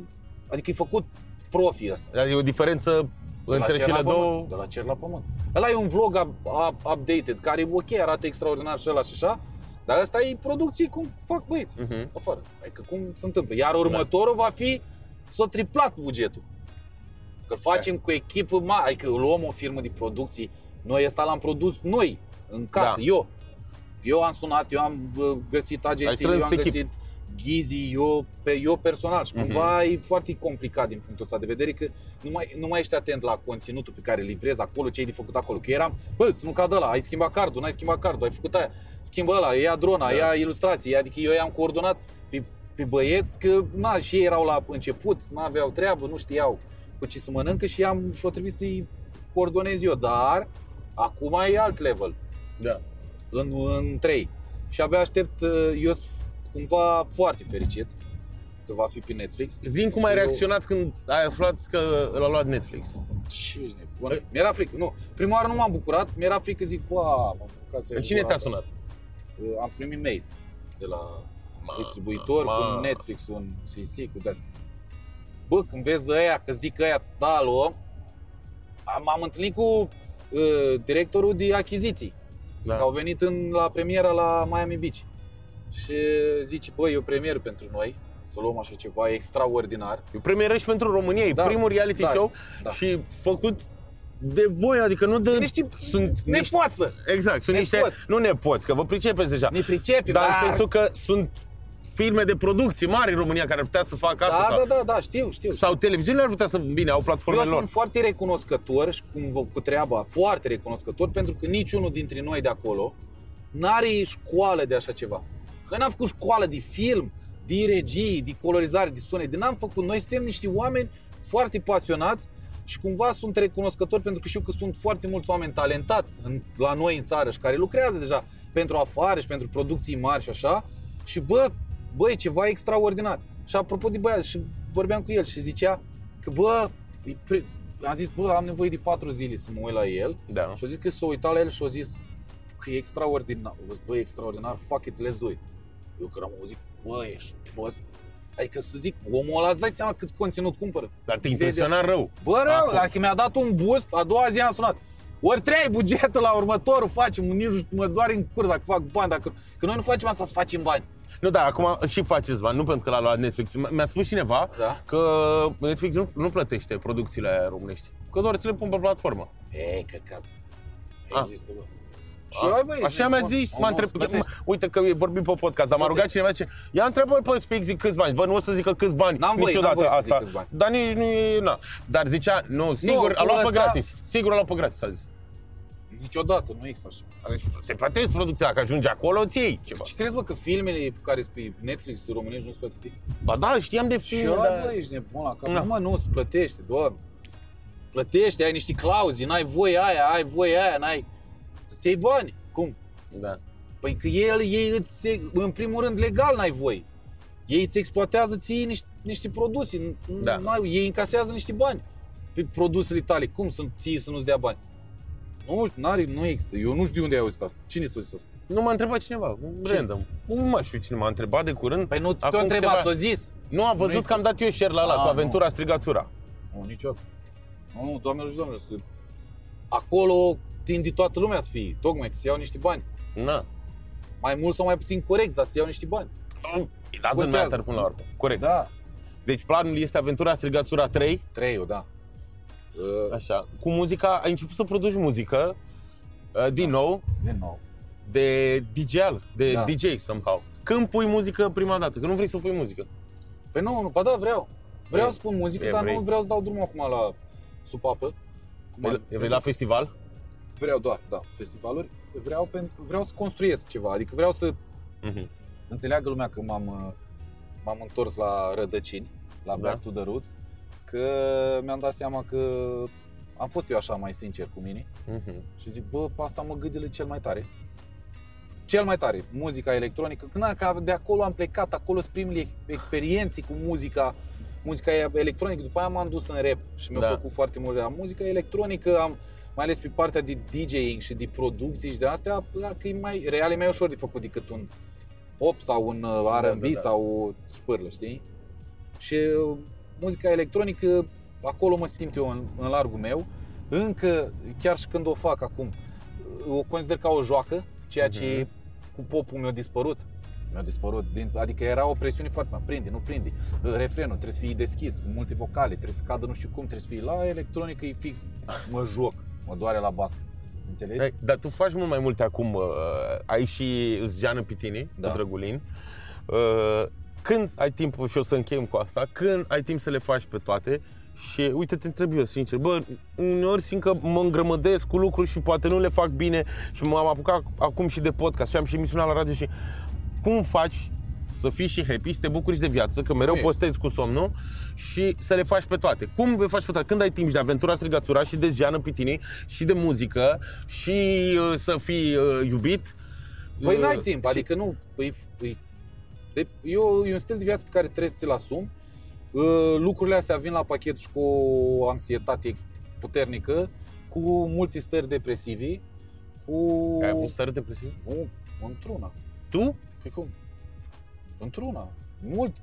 Speaker 1: adică e făcut profi ăsta.
Speaker 2: Dar e o diferență
Speaker 1: De la
Speaker 2: între
Speaker 1: cer
Speaker 2: cele
Speaker 1: la
Speaker 2: două.
Speaker 1: Pământ, de la cer la pământ. Ăla e un vlog up, up, updated, care, ok, arată extraordinar și ăla și așa, dar asta e producție cum fac băieți,
Speaker 2: Mhm.
Speaker 1: afară. Adică cum se întâmplă. Iar următorul va fi s-a triplat bugetul. Că facem cu echipă mare, adică luăm o firmă de producții, noi ăsta l-am produs noi, în casă,
Speaker 2: Da.
Speaker 1: eu. Eu am sunat, eu am uh, găsit agenții,
Speaker 2: strâns
Speaker 1: eu am
Speaker 2: echipă.
Speaker 1: găsit Ghizi, eu, pe, eu personal și cumva e foarte complicat din punctul ăsta de vedere că nu mai, nu mai ești atent la conținutul pe care îl livrezi acolo, ce ai de făcut acolo. Că eram, bă, să nu cadă ăla, ai schimbat cardul, n-ai schimbat cardul, ai făcut aia, schimbă ăla, ia drona,
Speaker 2: Da.
Speaker 1: ia ilustrații, adică eu i-am coordonat pe, pe băieți că, na, și ei erau la început, nu aveau treabă, nu știau cu ce să mănâncă și am și-o trebuit să-i coordonez eu, dar acum e alt level
Speaker 2: Da.
Speaker 1: în, în 3. Și abia aștept, uh, eu sunt cumva foarte fericit că va fi pe Netflix.
Speaker 2: Zim cum ai
Speaker 1: Eu-
Speaker 2: reacționat când ai aflat că l-a luat Netflix.
Speaker 1: Ce ești nebun? Mi-era frică, nu. Prima oară nu m-am bucurat, mi-era frică, zic, ua, m-am bucurat să
Speaker 2: Cine te-a sunat?
Speaker 1: Uh, Am primit mail de la
Speaker 2: Ma-
Speaker 1: distribuitor
Speaker 2: ma-
Speaker 1: cu Netflix, un CC, cu de-astea. Bă, când vezi ăia, că zic ăia, da, luăm, am- m-am întâlnit cu uh, directorul de achiziții.
Speaker 2: Da.
Speaker 1: Că au venit în, la premiera la Miami Beach. Și zice, băi, e o premieră pentru noi, să luăm așa ceva extraordinar.
Speaker 2: E premieră și pentru România, e
Speaker 1: Da,
Speaker 2: primul reality
Speaker 1: da,
Speaker 2: show
Speaker 1: da.
Speaker 2: și făcut de voi, adică nu de...
Speaker 1: Niște
Speaker 2: sunt
Speaker 1: ne
Speaker 2: niște,
Speaker 1: poți, bă!
Speaker 2: Exact, sunt niște...
Speaker 1: nepoți.
Speaker 2: Nu nepoți, că vă pricepeți deja.
Speaker 1: Ne pricepem,
Speaker 2: Dar în
Speaker 1: dar-
Speaker 2: sensul că sunt firme de producție mari în România care ar putea să facă asta.
Speaker 1: Da,
Speaker 2: sau,
Speaker 1: da, da, da, știu, știu.
Speaker 2: sau televiziunile ar putea să... Bine, au platformele
Speaker 1: Eu
Speaker 2: lor.
Speaker 1: sunt foarte recunoscător și cu, cu treaba, foarte recunoscător, pentru că niciunul dintre noi de acolo n-are școală de așa ceva. Noi n-am făcut școală de film, de regie, de colorizare, de sunet, de n-am făcut. Noi suntem niște oameni foarte pasionați și cumva sunt recunoscători pentru că știu că sunt foarte mulți oameni talentați în, la noi în țară și care lucrează deja pentru afară și pentru producții mari și așa. Și bă, bă, e ceva extraordinar. Și apropo de băiat, și vorbeam cu el și zicea că bă, e pre... am zis, bă, am nevoie de patru zile să mă uit la el
Speaker 2: Da.
Speaker 1: și a zis că s-a uitat la el și a zis că e extraordinar. A zis, bă, e extraordinar, fuck it, let's do it. Eu că am auzit, bă, ești prost. Adică să zic, omul ăla îți dai seama cât conținut cumpără.
Speaker 2: Dar te
Speaker 1: Vede-
Speaker 2: impresiona rău.
Speaker 1: Bă, rău,
Speaker 2: Acum.
Speaker 1: dacă mi-a dat un boost, a doua zi am sunat. Ori trei bugetul la următorul facem, nici nu știu, mă doare în cur dacă fac bani, dacă... Că noi nu facem asta să facem bani.
Speaker 2: Nu, dar acum și faceți bani, nu pentru că l-a luat Netflix. M- Mi-a spus cineva
Speaker 1: Da.
Speaker 2: că Netflix nu, nu plătește producțiile aia românești. Că doar ți le pun pe platformă.
Speaker 1: E, căcat.
Speaker 2: Ah.
Speaker 1: Există, bă. Și
Speaker 2: A,
Speaker 1: ai, bă, ești
Speaker 2: Așa mi-a
Speaker 1: nebun.
Speaker 2: zis,
Speaker 1: Omul
Speaker 2: m-a
Speaker 1: se
Speaker 2: întrebat,
Speaker 1: plătește.
Speaker 2: uite că vorbim pe podcast, dar m-a rugat cineva ce, ia întrebă pe Spic, zic câți bani, bă, nu o să zică câți bani,
Speaker 1: N-am voie,
Speaker 2: niciodată
Speaker 1: n-am voie să zic
Speaker 2: asta,
Speaker 1: câți bani.
Speaker 2: dar nici nu e, na. Dar zicea, nu, sigur, a
Speaker 1: cu
Speaker 2: luat pe
Speaker 1: ăsta-
Speaker 2: gratis, sigur a luat pe gratis, a zis.
Speaker 1: Niciodată, nu există așa.
Speaker 2: Deci se plătesc producția, dacă ajunge acolo, ți iei ceva.
Speaker 1: Și crezi, bă, că filmele pe care sunt pe Netflix românești nu sunt plătite?
Speaker 2: Ba da, știam de
Speaker 1: Și
Speaker 2: film,
Speaker 1: eu,
Speaker 2: dar...
Speaker 1: bă, ești nebun la cap.
Speaker 2: Da.
Speaker 1: Nu, mă, nu, se plătește, doamne. Plătește, ai niște clauze, n-ai voie aia, ai voie aia, n-ai... Îți iei bani. Cum?
Speaker 2: Da.
Speaker 1: Păi că el, ei îți, în primul rând, legal n-ai voie. Ei îți exploatează ție niște, niște produse, n-
Speaker 2: Da.
Speaker 1: n-ai, ei încasează niște bani pe produsele tale. Cum să ție să nu-ți dea bani? Nu, n-are, nu există. Eu nu știu de unde ai auzit asta. Cine ți-a zis asta?
Speaker 2: Nu m-a întrebat cineva, random. Nu mă știu cine m-a întrebat de curând.
Speaker 1: Păi nu te-a
Speaker 2: Acum
Speaker 1: întrebat,
Speaker 2: câteva-
Speaker 1: ți-a zis.
Speaker 2: Nu am văzut
Speaker 1: Nu
Speaker 2: că am dat eu share la ăla,
Speaker 1: Ah,
Speaker 2: cu
Speaker 1: nu.
Speaker 2: aventura strigațura.
Speaker 1: Nu, niciodată. Nu, nu, doamnelor și doamnelor, să... acolo tinde toată lumea să fie, tocmai că se iau niște bani.
Speaker 2: Na.
Speaker 1: Mai mult sau mai puțin corect, dar să iau niște bani.
Speaker 2: It doesn't
Speaker 1: Contează.
Speaker 2: matter până la urmă. Corect.
Speaker 1: Da.
Speaker 2: Deci planul este aventura strigațura 3,
Speaker 1: Trei, da. Uh,
Speaker 2: așa. Cu muzica, ai început să produci muzică, uh, din nou,
Speaker 1: din nou.
Speaker 2: de DJ, de
Speaker 1: Da.
Speaker 2: DJ somehow. Când pui muzică prima dată? Că nu vrei să pui muzică.
Speaker 1: Păi nu, nu, ba da, vreau. Vreau
Speaker 2: E-
Speaker 1: să pun muzică,
Speaker 2: e,
Speaker 1: dar
Speaker 2: vrei.
Speaker 1: nu vreau să dau drumul acum la supapă. Cum ar-
Speaker 2: Vrei la festival?
Speaker 1: Vreau doar, da, festivaluri. Vreau, pentru, vreau să construiesc ceva, adică vreau să,
Speaker 2: Mhm.
Speaker 1: să înțeleagă lumea că m-am, uh, m-am întors la rădăcini, la
Speaker 2: Da.
Speaker 1: Back to the Roots, că mi-am dat seama că am fost eu așa mai sincer cu mine
Speaker 2: Mhm.
Speaker 1: și zic, bă, pe asta mă gâdile cel mai tare. Cel mai tare, muzica electronică. Când că de acolo am plecat, acolo sunt primele experiențe cu muzica, muzica electronică. După aia m-am dus în rap și mi-a
Speaker 2: Da.
Speaker 1: plăcut foarte mult la muzica electronică. Am, mai ales pe partea de DJing și de producții și de astea, bă, că e mai, real e mai ușor de făcut decât un pop sau un uh, R&B
Speaker 2: da, da.
Speaker 1: sau o spârlă, știi? Și uh, muzica electronică, acolo mă simt eu în, în largul meu. încă, chiar și când o fac acum, o consider ca o joacă, ceea ce
Speaker 2: Mhm.
Speaker 1: cu popul mi-a dispărut. Mi-a dispărut, din, adică era o presiune foarte mare, prinde, nu prinde, refrenul trebuie să fie deschis, cu multe vocale, trebuie să cadă nu știu cum, trebuie să fie la electronică, e fix, mă joc, mă doare la bască, înțelegi?
Speaker 2: Ei, Dar tu faci mult mai multe acum. Uh, ai și Zgeană Pitini,
Speaker 1: Da.
Speaker 2: cu Drăgulin. Uh, când ai timpul, și o să încheiem cu asta, când ai timp să le faci pe toate și uite, te întreb eu sincer, bă, uneori simt că mă îngrămădesc cu lucruri și poate nu le fac bine și m-am apucat acum și de podcast și am și emisiunea la radio și cum faci să fii și happy, să te bucuri și de viață, că mereu
Speaker 1: Corect.
Speaker 2: postezi cu somnul și să le faci pe toate. Cum le faci pe toate? Când ai timp și de aventura strigațura și de Jeană Pitini și de muzică și uh, să fii uh, iubit?
Speaker 1: Păi
Speaker 2: Uh,
Speaker 1: n-ai timp,
Speaker 2: și-
Speaker 1: adică nu, păi, păi, de, eu, e un stil de viață pe care trebuie să ți-l asumi. Uh, Lucrurile astea vin la pachet și cu o anxietate ex- puternică, cu multe stări depresivi, cu...
Speaker 2: Ai avut stare depresiv?
Speaker 1: Nu, într-una.
Speaker 2: Tu?
Speaker 1: Pe cum? Într-una. Mult,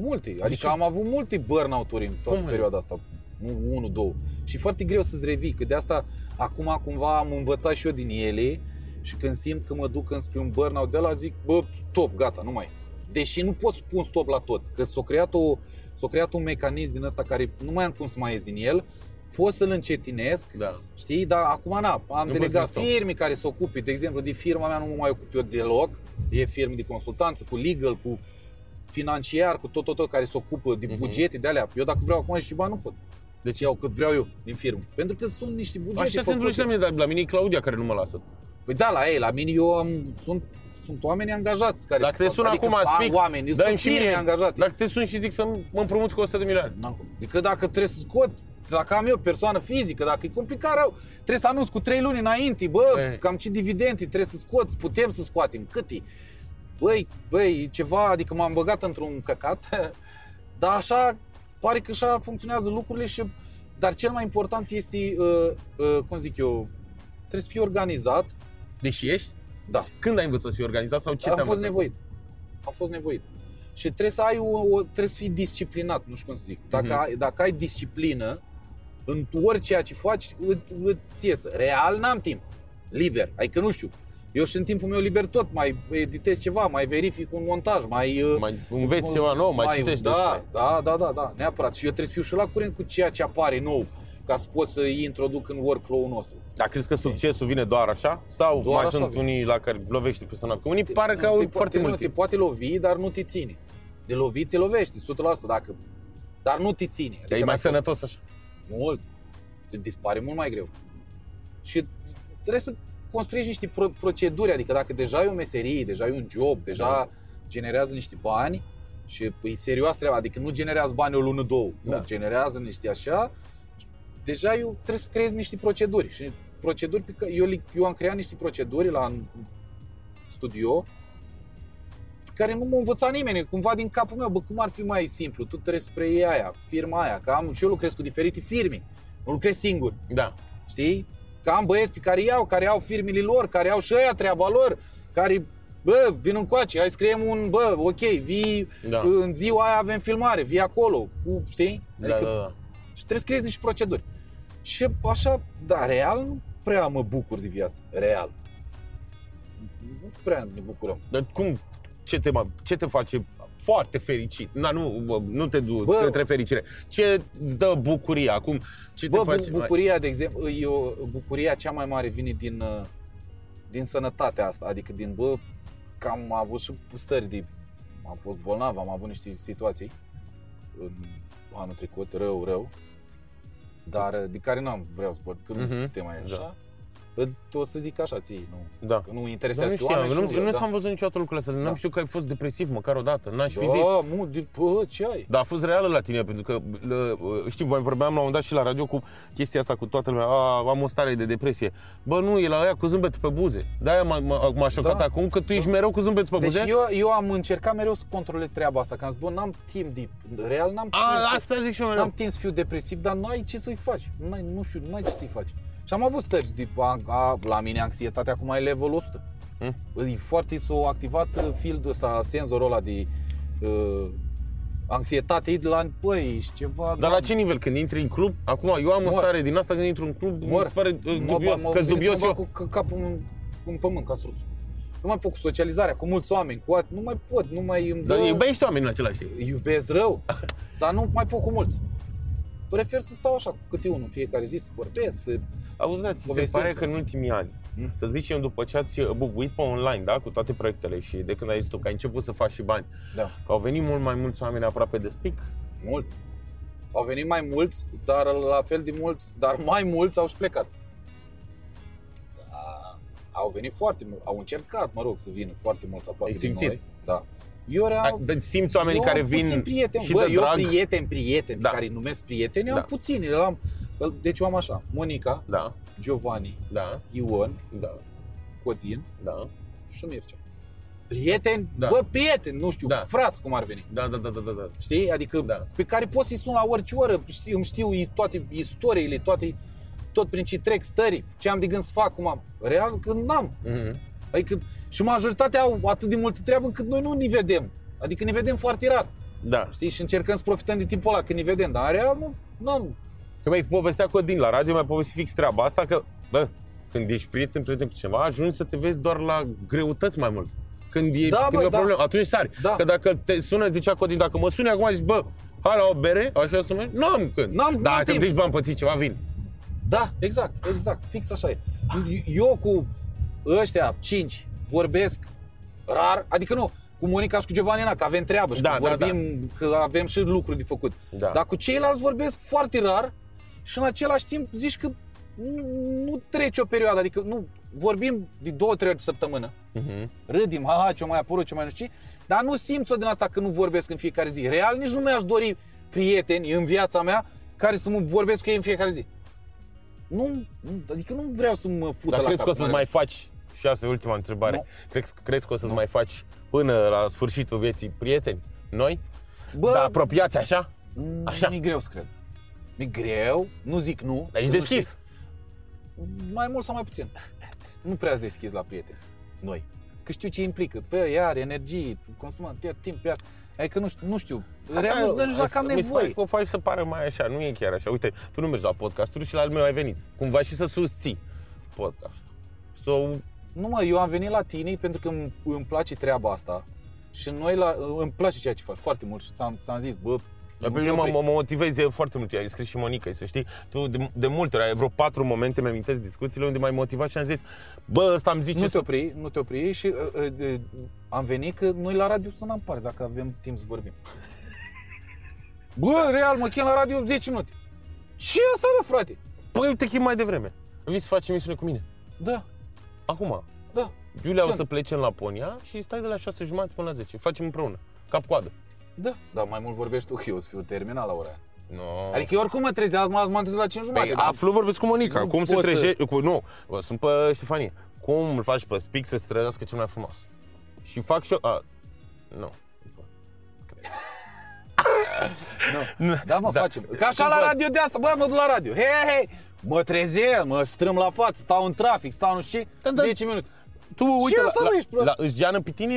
Speaker 1: multe. Adică
Speaker 2: ce?
Speaker 1: am avut multe burnout-uri în toată
Speaker 2: Cum, mă?
Speaker 1: perioada asta. Nu unul, două. Și e foarte greu să-ți revii, că de asta acum cumva am învățat și eu din ele și când simt că mă duc înspre un burnout de la zic, bă, stop, gata, nu mai. Deși nu pot spun stop la tot, că s-a creat, o, s-a creat un mecanism din ăsta care nu mai am cum să mai ies din el, pot să-l încetinesc
Speaker 2: Da.
Speaker 1: Știi? Dar acum na, am
Speaker 2: Nu
Speaker 1: delegat
Speaker 2: poți să stau.
Speaker 1: firme care se ocupe, de exemplu, de firma mea nu mă mai ocup eu deloc, e firme de consultanță, cu legal, cu financiar, cu tot, tot, tot care se ocupă de
Speaker 2: Mhm.
Speaker 1: bugete, de alea. Eu dacă vreau acum și bani, nu pot.
Speaker 2: Deci
Speaker 1: Iau cât vreau eu din firmă. Pentru că sunt niște bugete
Speaker 2: Așa se
Speaker 1: făcute.
Speaker 2: întâmplă și la mine, dar la mine e Claudia care nu mă lasă.
Speaker 1: Păi da, la ei, la mine eu am, sunt, sunt oameni angajați care
Speaker 2: Dacă te sun
Speaker 1: adică
Speaker 2: acum,
Speaker 1: fac
Speaker 2: spic,
Speaker 1: oameni,
Speaker 2: dă-mi
Speaker 1: sunt
Speaker 2: și
Speaker 1: firme
Speaker 2: mie.
Speaker 1: angajate.
Speaker 2: Dacă te sun și zic să mă împrumut cu 100 de milioane.
Speaker 1: N-am cum. Adică dacă trebuie să scot, dacă am eu persoană fizică, dacă e complicat rău, trebuie să anunț cu 3 luni înainte, bă,
Speaker 2: Ei.
Speaker 1: cam ce dividende trebuie să scoți, putem să scoatem, cât e? Băi, băi, e ceva, adică m-am băgat într-un căcat, [LAUGHS] dar așa, pare că așa funcționează lucrurile și, dar cel mai important este, uh, uh, cum zic eu, trebuie să fii organizat,
Speaker 2: Deși ești?
Speaker 1: Da,
Speaker 2: Când ai învățat să fii organizat sau ce
Speaker 1: am
Speaker 2: te-a
Speaker 1: fost
Speaker 2: învățat?
Speaker 1: nevoit. Am fost nevoit. Și trebuie să ai o, o trebuie să fii disciplinat, nu știu cum să zic. Dacă,
Speaker 2: Mhm.
Speaker 1: ai, dacă ai disciplină în orice ce faci, îți, îți iesă. Real n-am timp. Liber. Adică nu știu. Eu și în timpul meu liber tot mai editez ceva, mai verific un montaj, mai... uh,
Speaker 2: Mai înveți ceva nou, mai, citești
Speaker 1: da,
Speaker 2: despre.
Speaker 1: da, da, da, da, neapărat. Și eu trebuie să fiu și la curent cu ceea ce apare nou, ca să pot să introduc în workflow-ul nostru.
Speaker 2: Dar crezi că succesul vine doar așa? Sau
Speaker 1: Doar
Speaker 2: mai
Speaker 1: așa
Speaker 2: sunt
Speaker 1: vine.
Speaker 2: unii la care lovești personal? Că unii pare că
Speaker 1: Nu,
Speaker 2: au
Speaker 1: te
Speaker 2: foarte
Speaker 1: poate,
Speaker 2: mult
Speaker 1: nu, te
Speaker 2: timp.
Speaker 1: poate lovi, dar nu te ține. De lovit te lovești, 100%, dacă... Dar nu te ține.
Speaker 2: Dar e mai
Speaker 1: dacă-
Speaker 2: sănătos așa.
Speaker 1: Mult. Te dispare mult mai greu. Și trebuie să construiești niște pro- proceduri, adică dacă deja e o meserie, deja e un job, deja
Speaker 2: Da.
Speaker 1: generează niște bani și e serios treaba, adică nu generează bani o lună, două,
Speaker 2: Da.
Speaker 1: nu, generează niște așa, deja eu trebuie să creez niște proceduri și proceduri pe care eu, le- eu am creat niște proceduri la în studio care nu m-a învățat nimeni, cumva din capul meu, bă, cum ar fi mai simplu, tu trebuie să preiei aia, firma aia, că am și eu lucrez cu diferite firme, nu lucrez singur,
Speaker 2: Da.
Speaker 1: știi? Că am băieți pe care iau, care au firmele lor, care au și ăia treaba lor, care, bă, vin încoace, hai să creăm un, bă, ok, vii,
Speaker 2: Da.
Speaker 1: în ziua aia avem filmare, vii acolo, cu, știi?
Speaker 2: Da, da, da.
Speaker 1: Și trebuie să creezi niște proceduri. Și așa, da, real nu prea mă bucur de viață, real. Nu prea ne bucurăm.
Speaker 2: Dar cum, ce te, ce te face foarte fericit? Na, nu, bă, nu te duci
Speaker 1: Bă.
Speaker 2: către fericire. Ce îți dă bucuria? Acum, ce
Speaker 1: Bă,
Speaker 2: te face
Speaker 1: bu- bucuria, de exemplu, eu, bucuria cea mai mare vine din, uh, din sănătatea asta, adică din, bă, că am avut și stări de, am fost bolnav, am avut niște situații în anul trecut, rău, rău, dar uh, de care n-am vreau să vorbim, că nu
Speaker 2: Mhm,
Speaker 1: suntem mai așa.
Speaker 2: Da.
Speaker 1: O să zic așa ție, nu,
Speaker 2: Da.
Speaker 1: că nu
Speaker 2: Dar
Speaker 1: interesează
Speaker 2: nu
Speaker 1: pe
Speaker 2: știam,
Speaker 1: oameni și
Speaker 2: nu,
Speaker 1: vreau,
Speaker 2: nu
Speaker 1: da.
Speaker 2: s-am văzut niciodată lucrurile astea. N-am
Speaker 1: Da.
Speaker 2: știut că ai fost depresiv măcar o dată. N-aș fi zis.
Speaker 1: Da, mu, de, bă, ce ai?
Speaker 2: Dar a fost reală la tine, pentru că, lă, știi, mai vorbeam la un moment dat și la radio cu chestia asta cu toată lumea, a, am o stare de depresie. Bă, nu, e la aia cu zâmbetul pe buze. De-aia m-a, m-a, m-a șocat
Speaker 1: Da.
Speaker 2: acum că tu ești mereu cu zâmbetul pe
Speaker 1: Deci
Speaker 2: buze.
Speaker 1: eu, eu am încercat mereu să controlez treaba asta, că am zis, bă, n-am timp de, real n-am timp
Speaker 2: A,
Speaker 1: să-
Speaker 2: asta zic și eu mereu.
Speaker 1: N-am timp să fiu depresiv, dar nu ai ce să-i faci. Nu, ai, nu știu, nu ai ce să-i faci. Și am avut stări de, a, a, la mine anxietatea acum e level 100.
Speaker 2: Hmm?
Speaker 1: E foarte, s-a activat uh, fieldul ăsta, senzorul ăla de uh, anxietate de la, băi, ești ceva...
Speaker 2: Dar la
Speaker 1: doamne.
Speaker 2: ce nivel? Când intri în club? Acum, eu am o
Speaker 1: Mor.
Speaker 2: stare din asta când intru în club,
Speaker 1: Mor.
Speaker 2: mi se pare uh,
Speaker 1: Mă,
Speaker 2: dubios.
Speaker 1: mă,
Speaker 2: Că-s
Speaker 1: vine să
Speaker 2: dubios
Speaker 1: mă
Speaker 2: eu.
Speaker 1: bag cu capul în, în pământ, ca struțul. Nu mai pot cu socializarea, cu mulți oameni, cu alt, nu mai pot, nu mai îmi
Speaker 2: Dar
Speaker 1: dă-
Speaker 2: iubești oamenii în același timp.
Speaker 1: iubesc rău, [LAUGHS] dar nu mai pot cu mulți. Prefer să stau așa cu câte unul în fiecare zi, să vorbesc, să...
Speaker 2: Auzi, ți se
Speaker 1: Povestim
Speaker 2: pare
Speaker 1: să-
Speaker 2: că în ultimii ani,
Speaker 1: Hmm?
Speaker 2: să zicem după ce ați bubuit pe online, da, cu toate proiectele și de când ai zis tu că ai început să faci și bani,
Speaker 1: Da.
Speaker 2: că au venit mult mai mulți oameni aproape de spic,
Speaker 1: Mult. Au venit mai mulți, dar la fel de mulți, dar mai mulți au și plecat. Da, au venit foarte mulți, au încercat, mă rog, să vină foarte mulți aproape
Speaker 2: Ai
Speaker 1: din
Speaker 2: simțit?
Speaker 1: noi. Da. Eu real,
Speaker 2: Ai- dar simți oamenii
Speaker 1: eu
Speaker 2: care
Speaker 1: am
Speaker 2: vin
Speaker 1: puțin prieteni,
Speaker 2: și
Speaker 1: bă,
Speaker 2: de
Speaker 1: eu
Speaker 2: drag?
Speaker 1: prieteni, prieteni,
Speaker 2: Da.
Speaker 1: care îi numesc prieteni,
Speaker 2: Da.
Speaker 1: am puțini. Eu am, deci eu am așa, Monica,
Speaker 2: Da,
Speaker 1: Giovanni,
Speaker 2: da,
Speaker 1: Ion,
Speaker 2: da,
Speaker 1: Codin
Speaker 2: da,
Speaker 1: și Mircea. Prieteni,
Speaker 2: Da.
Speaker 1: bă, prieteni, nu știu,
Speaker 2: Da.
Speaker 1: frați cum ar veni.
Speaker 2: da, da, da, da, da, da.
Speaker 1: Știi? Adică
Speaker 2: Da.
Speaker 1: pe care poți să-i sun la orice oră, știi, îmi știu i- toate istoriile, toate, tot prin ce trec stării, ce am de gând să fac, cum am. Real că n-am.
Speaker 2: Mhm.
Speaker 1: Adică și majoritatea au atât de multă treabă încât noi nu ne vedem. Adică ne vedem foarte rar.
Speaker 2: Da.
Speaker 1: Știi? Și încercăm să profităm de timpul ăla când ne vedem, dar în real nu, n-am.
Speaker 2: Că mai povestea Codin la radio, mai povesti fix treaba asta că, bă, când ești prieten, prieten cu cineva, ajungi să te vezi doar la greutăți mai mult. Când e,
Speaker 1: Da,
Speaker 2: când
Speaker 1: bă,
Speaker 2: e o
Speaker 1: da.
Speaker 2: problemă, atunci sari.
Speaker 1: Da.
Speaker 2: Că dacă te sună, zicea Codin, dacă mă suni acum, zici, bă, hai la o bere, așa să mergi? N-am când.
Speaker 1: N-am-
Speaker 2: da,
Speaker 1: n-am
Speaker 2: dacă
Speaker 1: timp.
Speaker 2: zici, bă, am pățit ceva, vin.
Speaker 1: Da, exact, exact, fix așa e. Eu cu ăștia, cinci, vorbesc rar, adică nu, cu Monica și cu Giovanni, na, că avem treabă și
Speaker 2: Da,
Speaker 1: că
Speaker 2: da,
Speaker 1: vorbim, că avem și lucruri de făcut.
Speaker 2: Da.
Speaker 1: Dar cu ceilalți vorbesc foarte rar și în același timp zici că nu, nu trece o perioadă, adică nu, vorbim de două, trei ori pe săptămână,
Speaker 2: Mhm.
Speaker 1: râdim, ha, ha, ce mai apărut, ce mai nu știu ce, dar nu simți-o din asta că nu vorbesc în fiecare zi. Real, nici nu mi-aș dori prieteni în viața mea care să mă vorbesc cu ei în fiecare zi. Nu, nu adică nu vreau să mă fută
Speaker 2: Dar
Speaker 1: la
Speaker 2: crezi
Speaker 1: cap.
Speaker 2: că o să-ți
Speaker 1: nu
Speaker 2: mai faci, și asta e ultima întrebare,
Speaker 1: Nu.
Speaker 2: crezi, crezi că o să-ți
Speaker 1: Nu.
Speaker 2: mai faci până la sfârșitul vieții prieteni? Noi?
Speaker 1: Bă,
Speaker 2: da, apropiați așa?
Speaker 1: mm,
Speaker 2: așa.
Speaker 1: Mi-e greu să cred. Mi-e greu, nu zic nu.
Speaker 2: Dar ești
Speaker 1: că nu
Speaker 2: deschis.
Speaker 1: știi. Mai mult sau mai puțin. [LAUGHS] Nu prea sunt deschis la prieteni. Noi. Că știu ce implică. Pe iar, energie, consumant, ia timp, iar. Adică nu știu, nu știu. Real, nu, nu știu dacă am
Speaker 2: Mi se pare
Speaker 1: nevoie.
Speaker 2: că o faci să pară mai așa, nu e chiar așa. Uite, tu nu mergi la podcasturi și la al meu ai venit. Cumva și să susții podcast. So,
Speaker 1: Nu mă, eu am venit la tine pentru că îmi, îmi place treaba asta. Și noi la, îmi place ceea ce faci foarte mult și ți-am, ți-am zis, bă,
Speaker 2: Dar
Speaker 1: nu
Speaker 2: pe
Speaker 1: te
Speaker 2: mine mă,
Speaker 1: opri.
Speaker 2: mă motivezi foarte mult, ai scris și Monica, să știi, tu de, de multe ori, ai vreo patru momente, mi amintesc discuțiile unde m-ai motivat și am zis, bă, ăsta îmi zice
Speaker 1: nu
Speaker 2: să...
Speaker 1: te opri, nu te opri și uh, uh, uh, am venit că noi la radio să n-am pare dacă avem timp să vorbim. Bă, real, mă chem la radio 10 minute. Ce asta, bă, frate?
Speaker 2: Păi, eu te chem mai devreme. Vii să faci emisiune cu mine.
Speaker 1: Da,
Speaker 2: Acum,
Speaker 1: da.
Speaker 2: Iulia o
Speaker 1: Când?
Speaker 2: să plece în Laponia și stai de la 6 jumate până la 10. Facem împreună, cap-coadă.
Speaker 1: Da, dar mai mult vorbești tu, că eu o să fiu terminal la ora aia.
Speaker 2: No.
Speaker 1: Adică eu oricum mă trezesc, azi m-am trezit la 5 jumate.
Speaker 2: Păi,
Speaker 1: dar-
Speaker 2: aflu, vorbesc cu Monica.
Speaker 1: Nu
Speaker 2: cum se
Speaker 1: pot să-
Speaker 2: trezește... Cu, nu, bă, sunt pe Ștefanie. Cum îl faci pe spic să se trezească cel mai frumos? Și fac și eu... A, nu. [LAUGHS]
Speaker 1: Nu. Da, mă,
Speaker 2: Da.
Speaker 1: facem. Că așa la
Speaker 2: Bă.
Speaker 1: radio de asta, bă, mă duc la radio. Hei, hei, mă trezesc, mă strâm la față, stau în trafic, stau nu știu ce,
Speaker 2: Da, da.
Speaker 1: 10 minute.
Speaker 2: Tu, uite,
Speaker 1: asta,
Speaker 2: la,
Speaker 1: bă, ești prost?
Speaker 2: la, la Își pe tine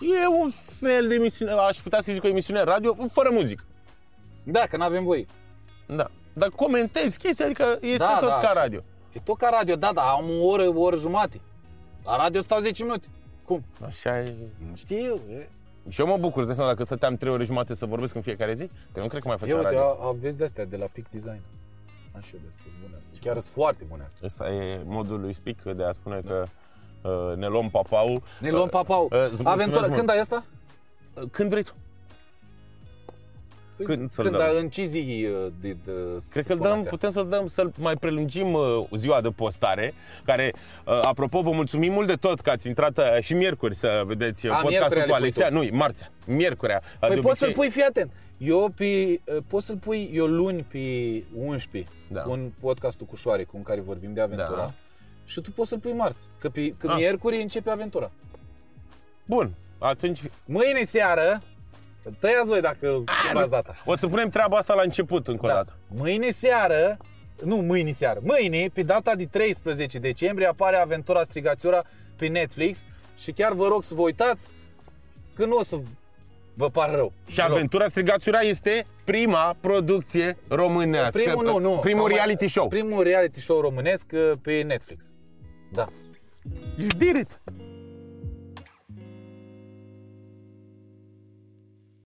Speaker 2: e un fel de emisiune, aș putea să zic o emisiune radio fără muzică.
Speaker 1: Da, că n-avem voie.
Speaker 2: Da. Dar comentezi chestii, adică este
Speaker 1: Da,
Speaker 2: tot
Speaker 1: da,
Speaker 2: ca
Speaker 1: așa.
Speaker 2: radio.
Speaker 1: E tot ca radio, da, da, am o oră, o oră jumate. La radio stau 10 minute. Cum?
Speaker 2: Așa e.
Speaker 1: Știu, e.
Speaker 2: Și eu mă bucur, îți dai seama, dacă stăteam 3 ore jumate să vorbesc în fiecare zi, că nu cred că mai
Speaker 1: Eu,
Speaker 2: făcea
Speaker 1: uite,
Speaker 2: radio.
Speaker 1: a- aveți de astea de la Peak Design. Am și eu de astea, sunt bune astea. Chiar sunt foarte bune astea.
Speaker 2: Ăsta e modul lui Spic de a spune că uh, ne luăm papau.
Speaker 1: Ne luăm papau.
Speaker 2: uh, îți mulțumesc
Speaker 1: Aventura,
Speaker 2: mult.
Speaker 1: când ai asta?
Speaker 2: Uh, Când vrei tu.
Speaker 1: Păi,
Speaker 2: Când să-l
Speaker 1: când
Speaker 2: dăm?
Speaker 1: ai în ce zi uh, de, de,
Speaker 2: Cred
Speaker 1: să
Speaker 2: că îl
Speaker 1: pun
Speaker 2: dăm,
Speaker 1: astea?
Speaker 2: putem să-l dăm, să-l mai prelungim uh, ziua de postare, care, uh, apropo, vă mulțumim mult de tot că ați intrat uh, și miercuri să vedeți uh,
Speaker 1: A,
Speaker 2: podcastul
Speaker 1: miercurea
Speaker 2: cu
Speaker 1: le pui
Speaker 2: Alexia.
Speaker 1: tu.
Speaker 2: Nu, marțea, miercurea.
Speaker 1: Păi
Speaker 2: de
Speaker 1: poți să-l
Speaker 2: obicei.
Speaker 1: pui, fii atent. Eu pe, uh, poți să-l pui eu luni pe 11,
Speaker 2: Da.
Speaker 1: un podcastul cu Șoare, cu în care vorbim de aventura.
Speaker 2: Da.
Speaker 1: Și tu poți să-l pui marți, că pe că
Speaker 2: Ah.
Speaker 1: miercuri începe aventura.
Speaker 2: Bun, atunci
Speaker 1: Mâine seară, tăiați voi dacă schimbați data.
Speaker 2: o să punem treaba asta la început încă o
Speaker 1: Da.
Speaker 2: dată.
Speaker 1: Mâine seară, nu mâine seară, mâine, pe data de 13 decembrie, apare Aventura Strigațiura pe Netflix și chiar vă rog să vă uitați că nu o să Vă par rău.
Speaker 2: Și Aventura Strigațiura este prima producție românească.
Speaker 1: Primul, nu, nu.
Speaker 2: Primul
Speaker 1: Am-
Speaker 2: reality show.
Speaker 1: Primul reality show românesc uh, pe Netflix. Da.
Speaker 2: You did it!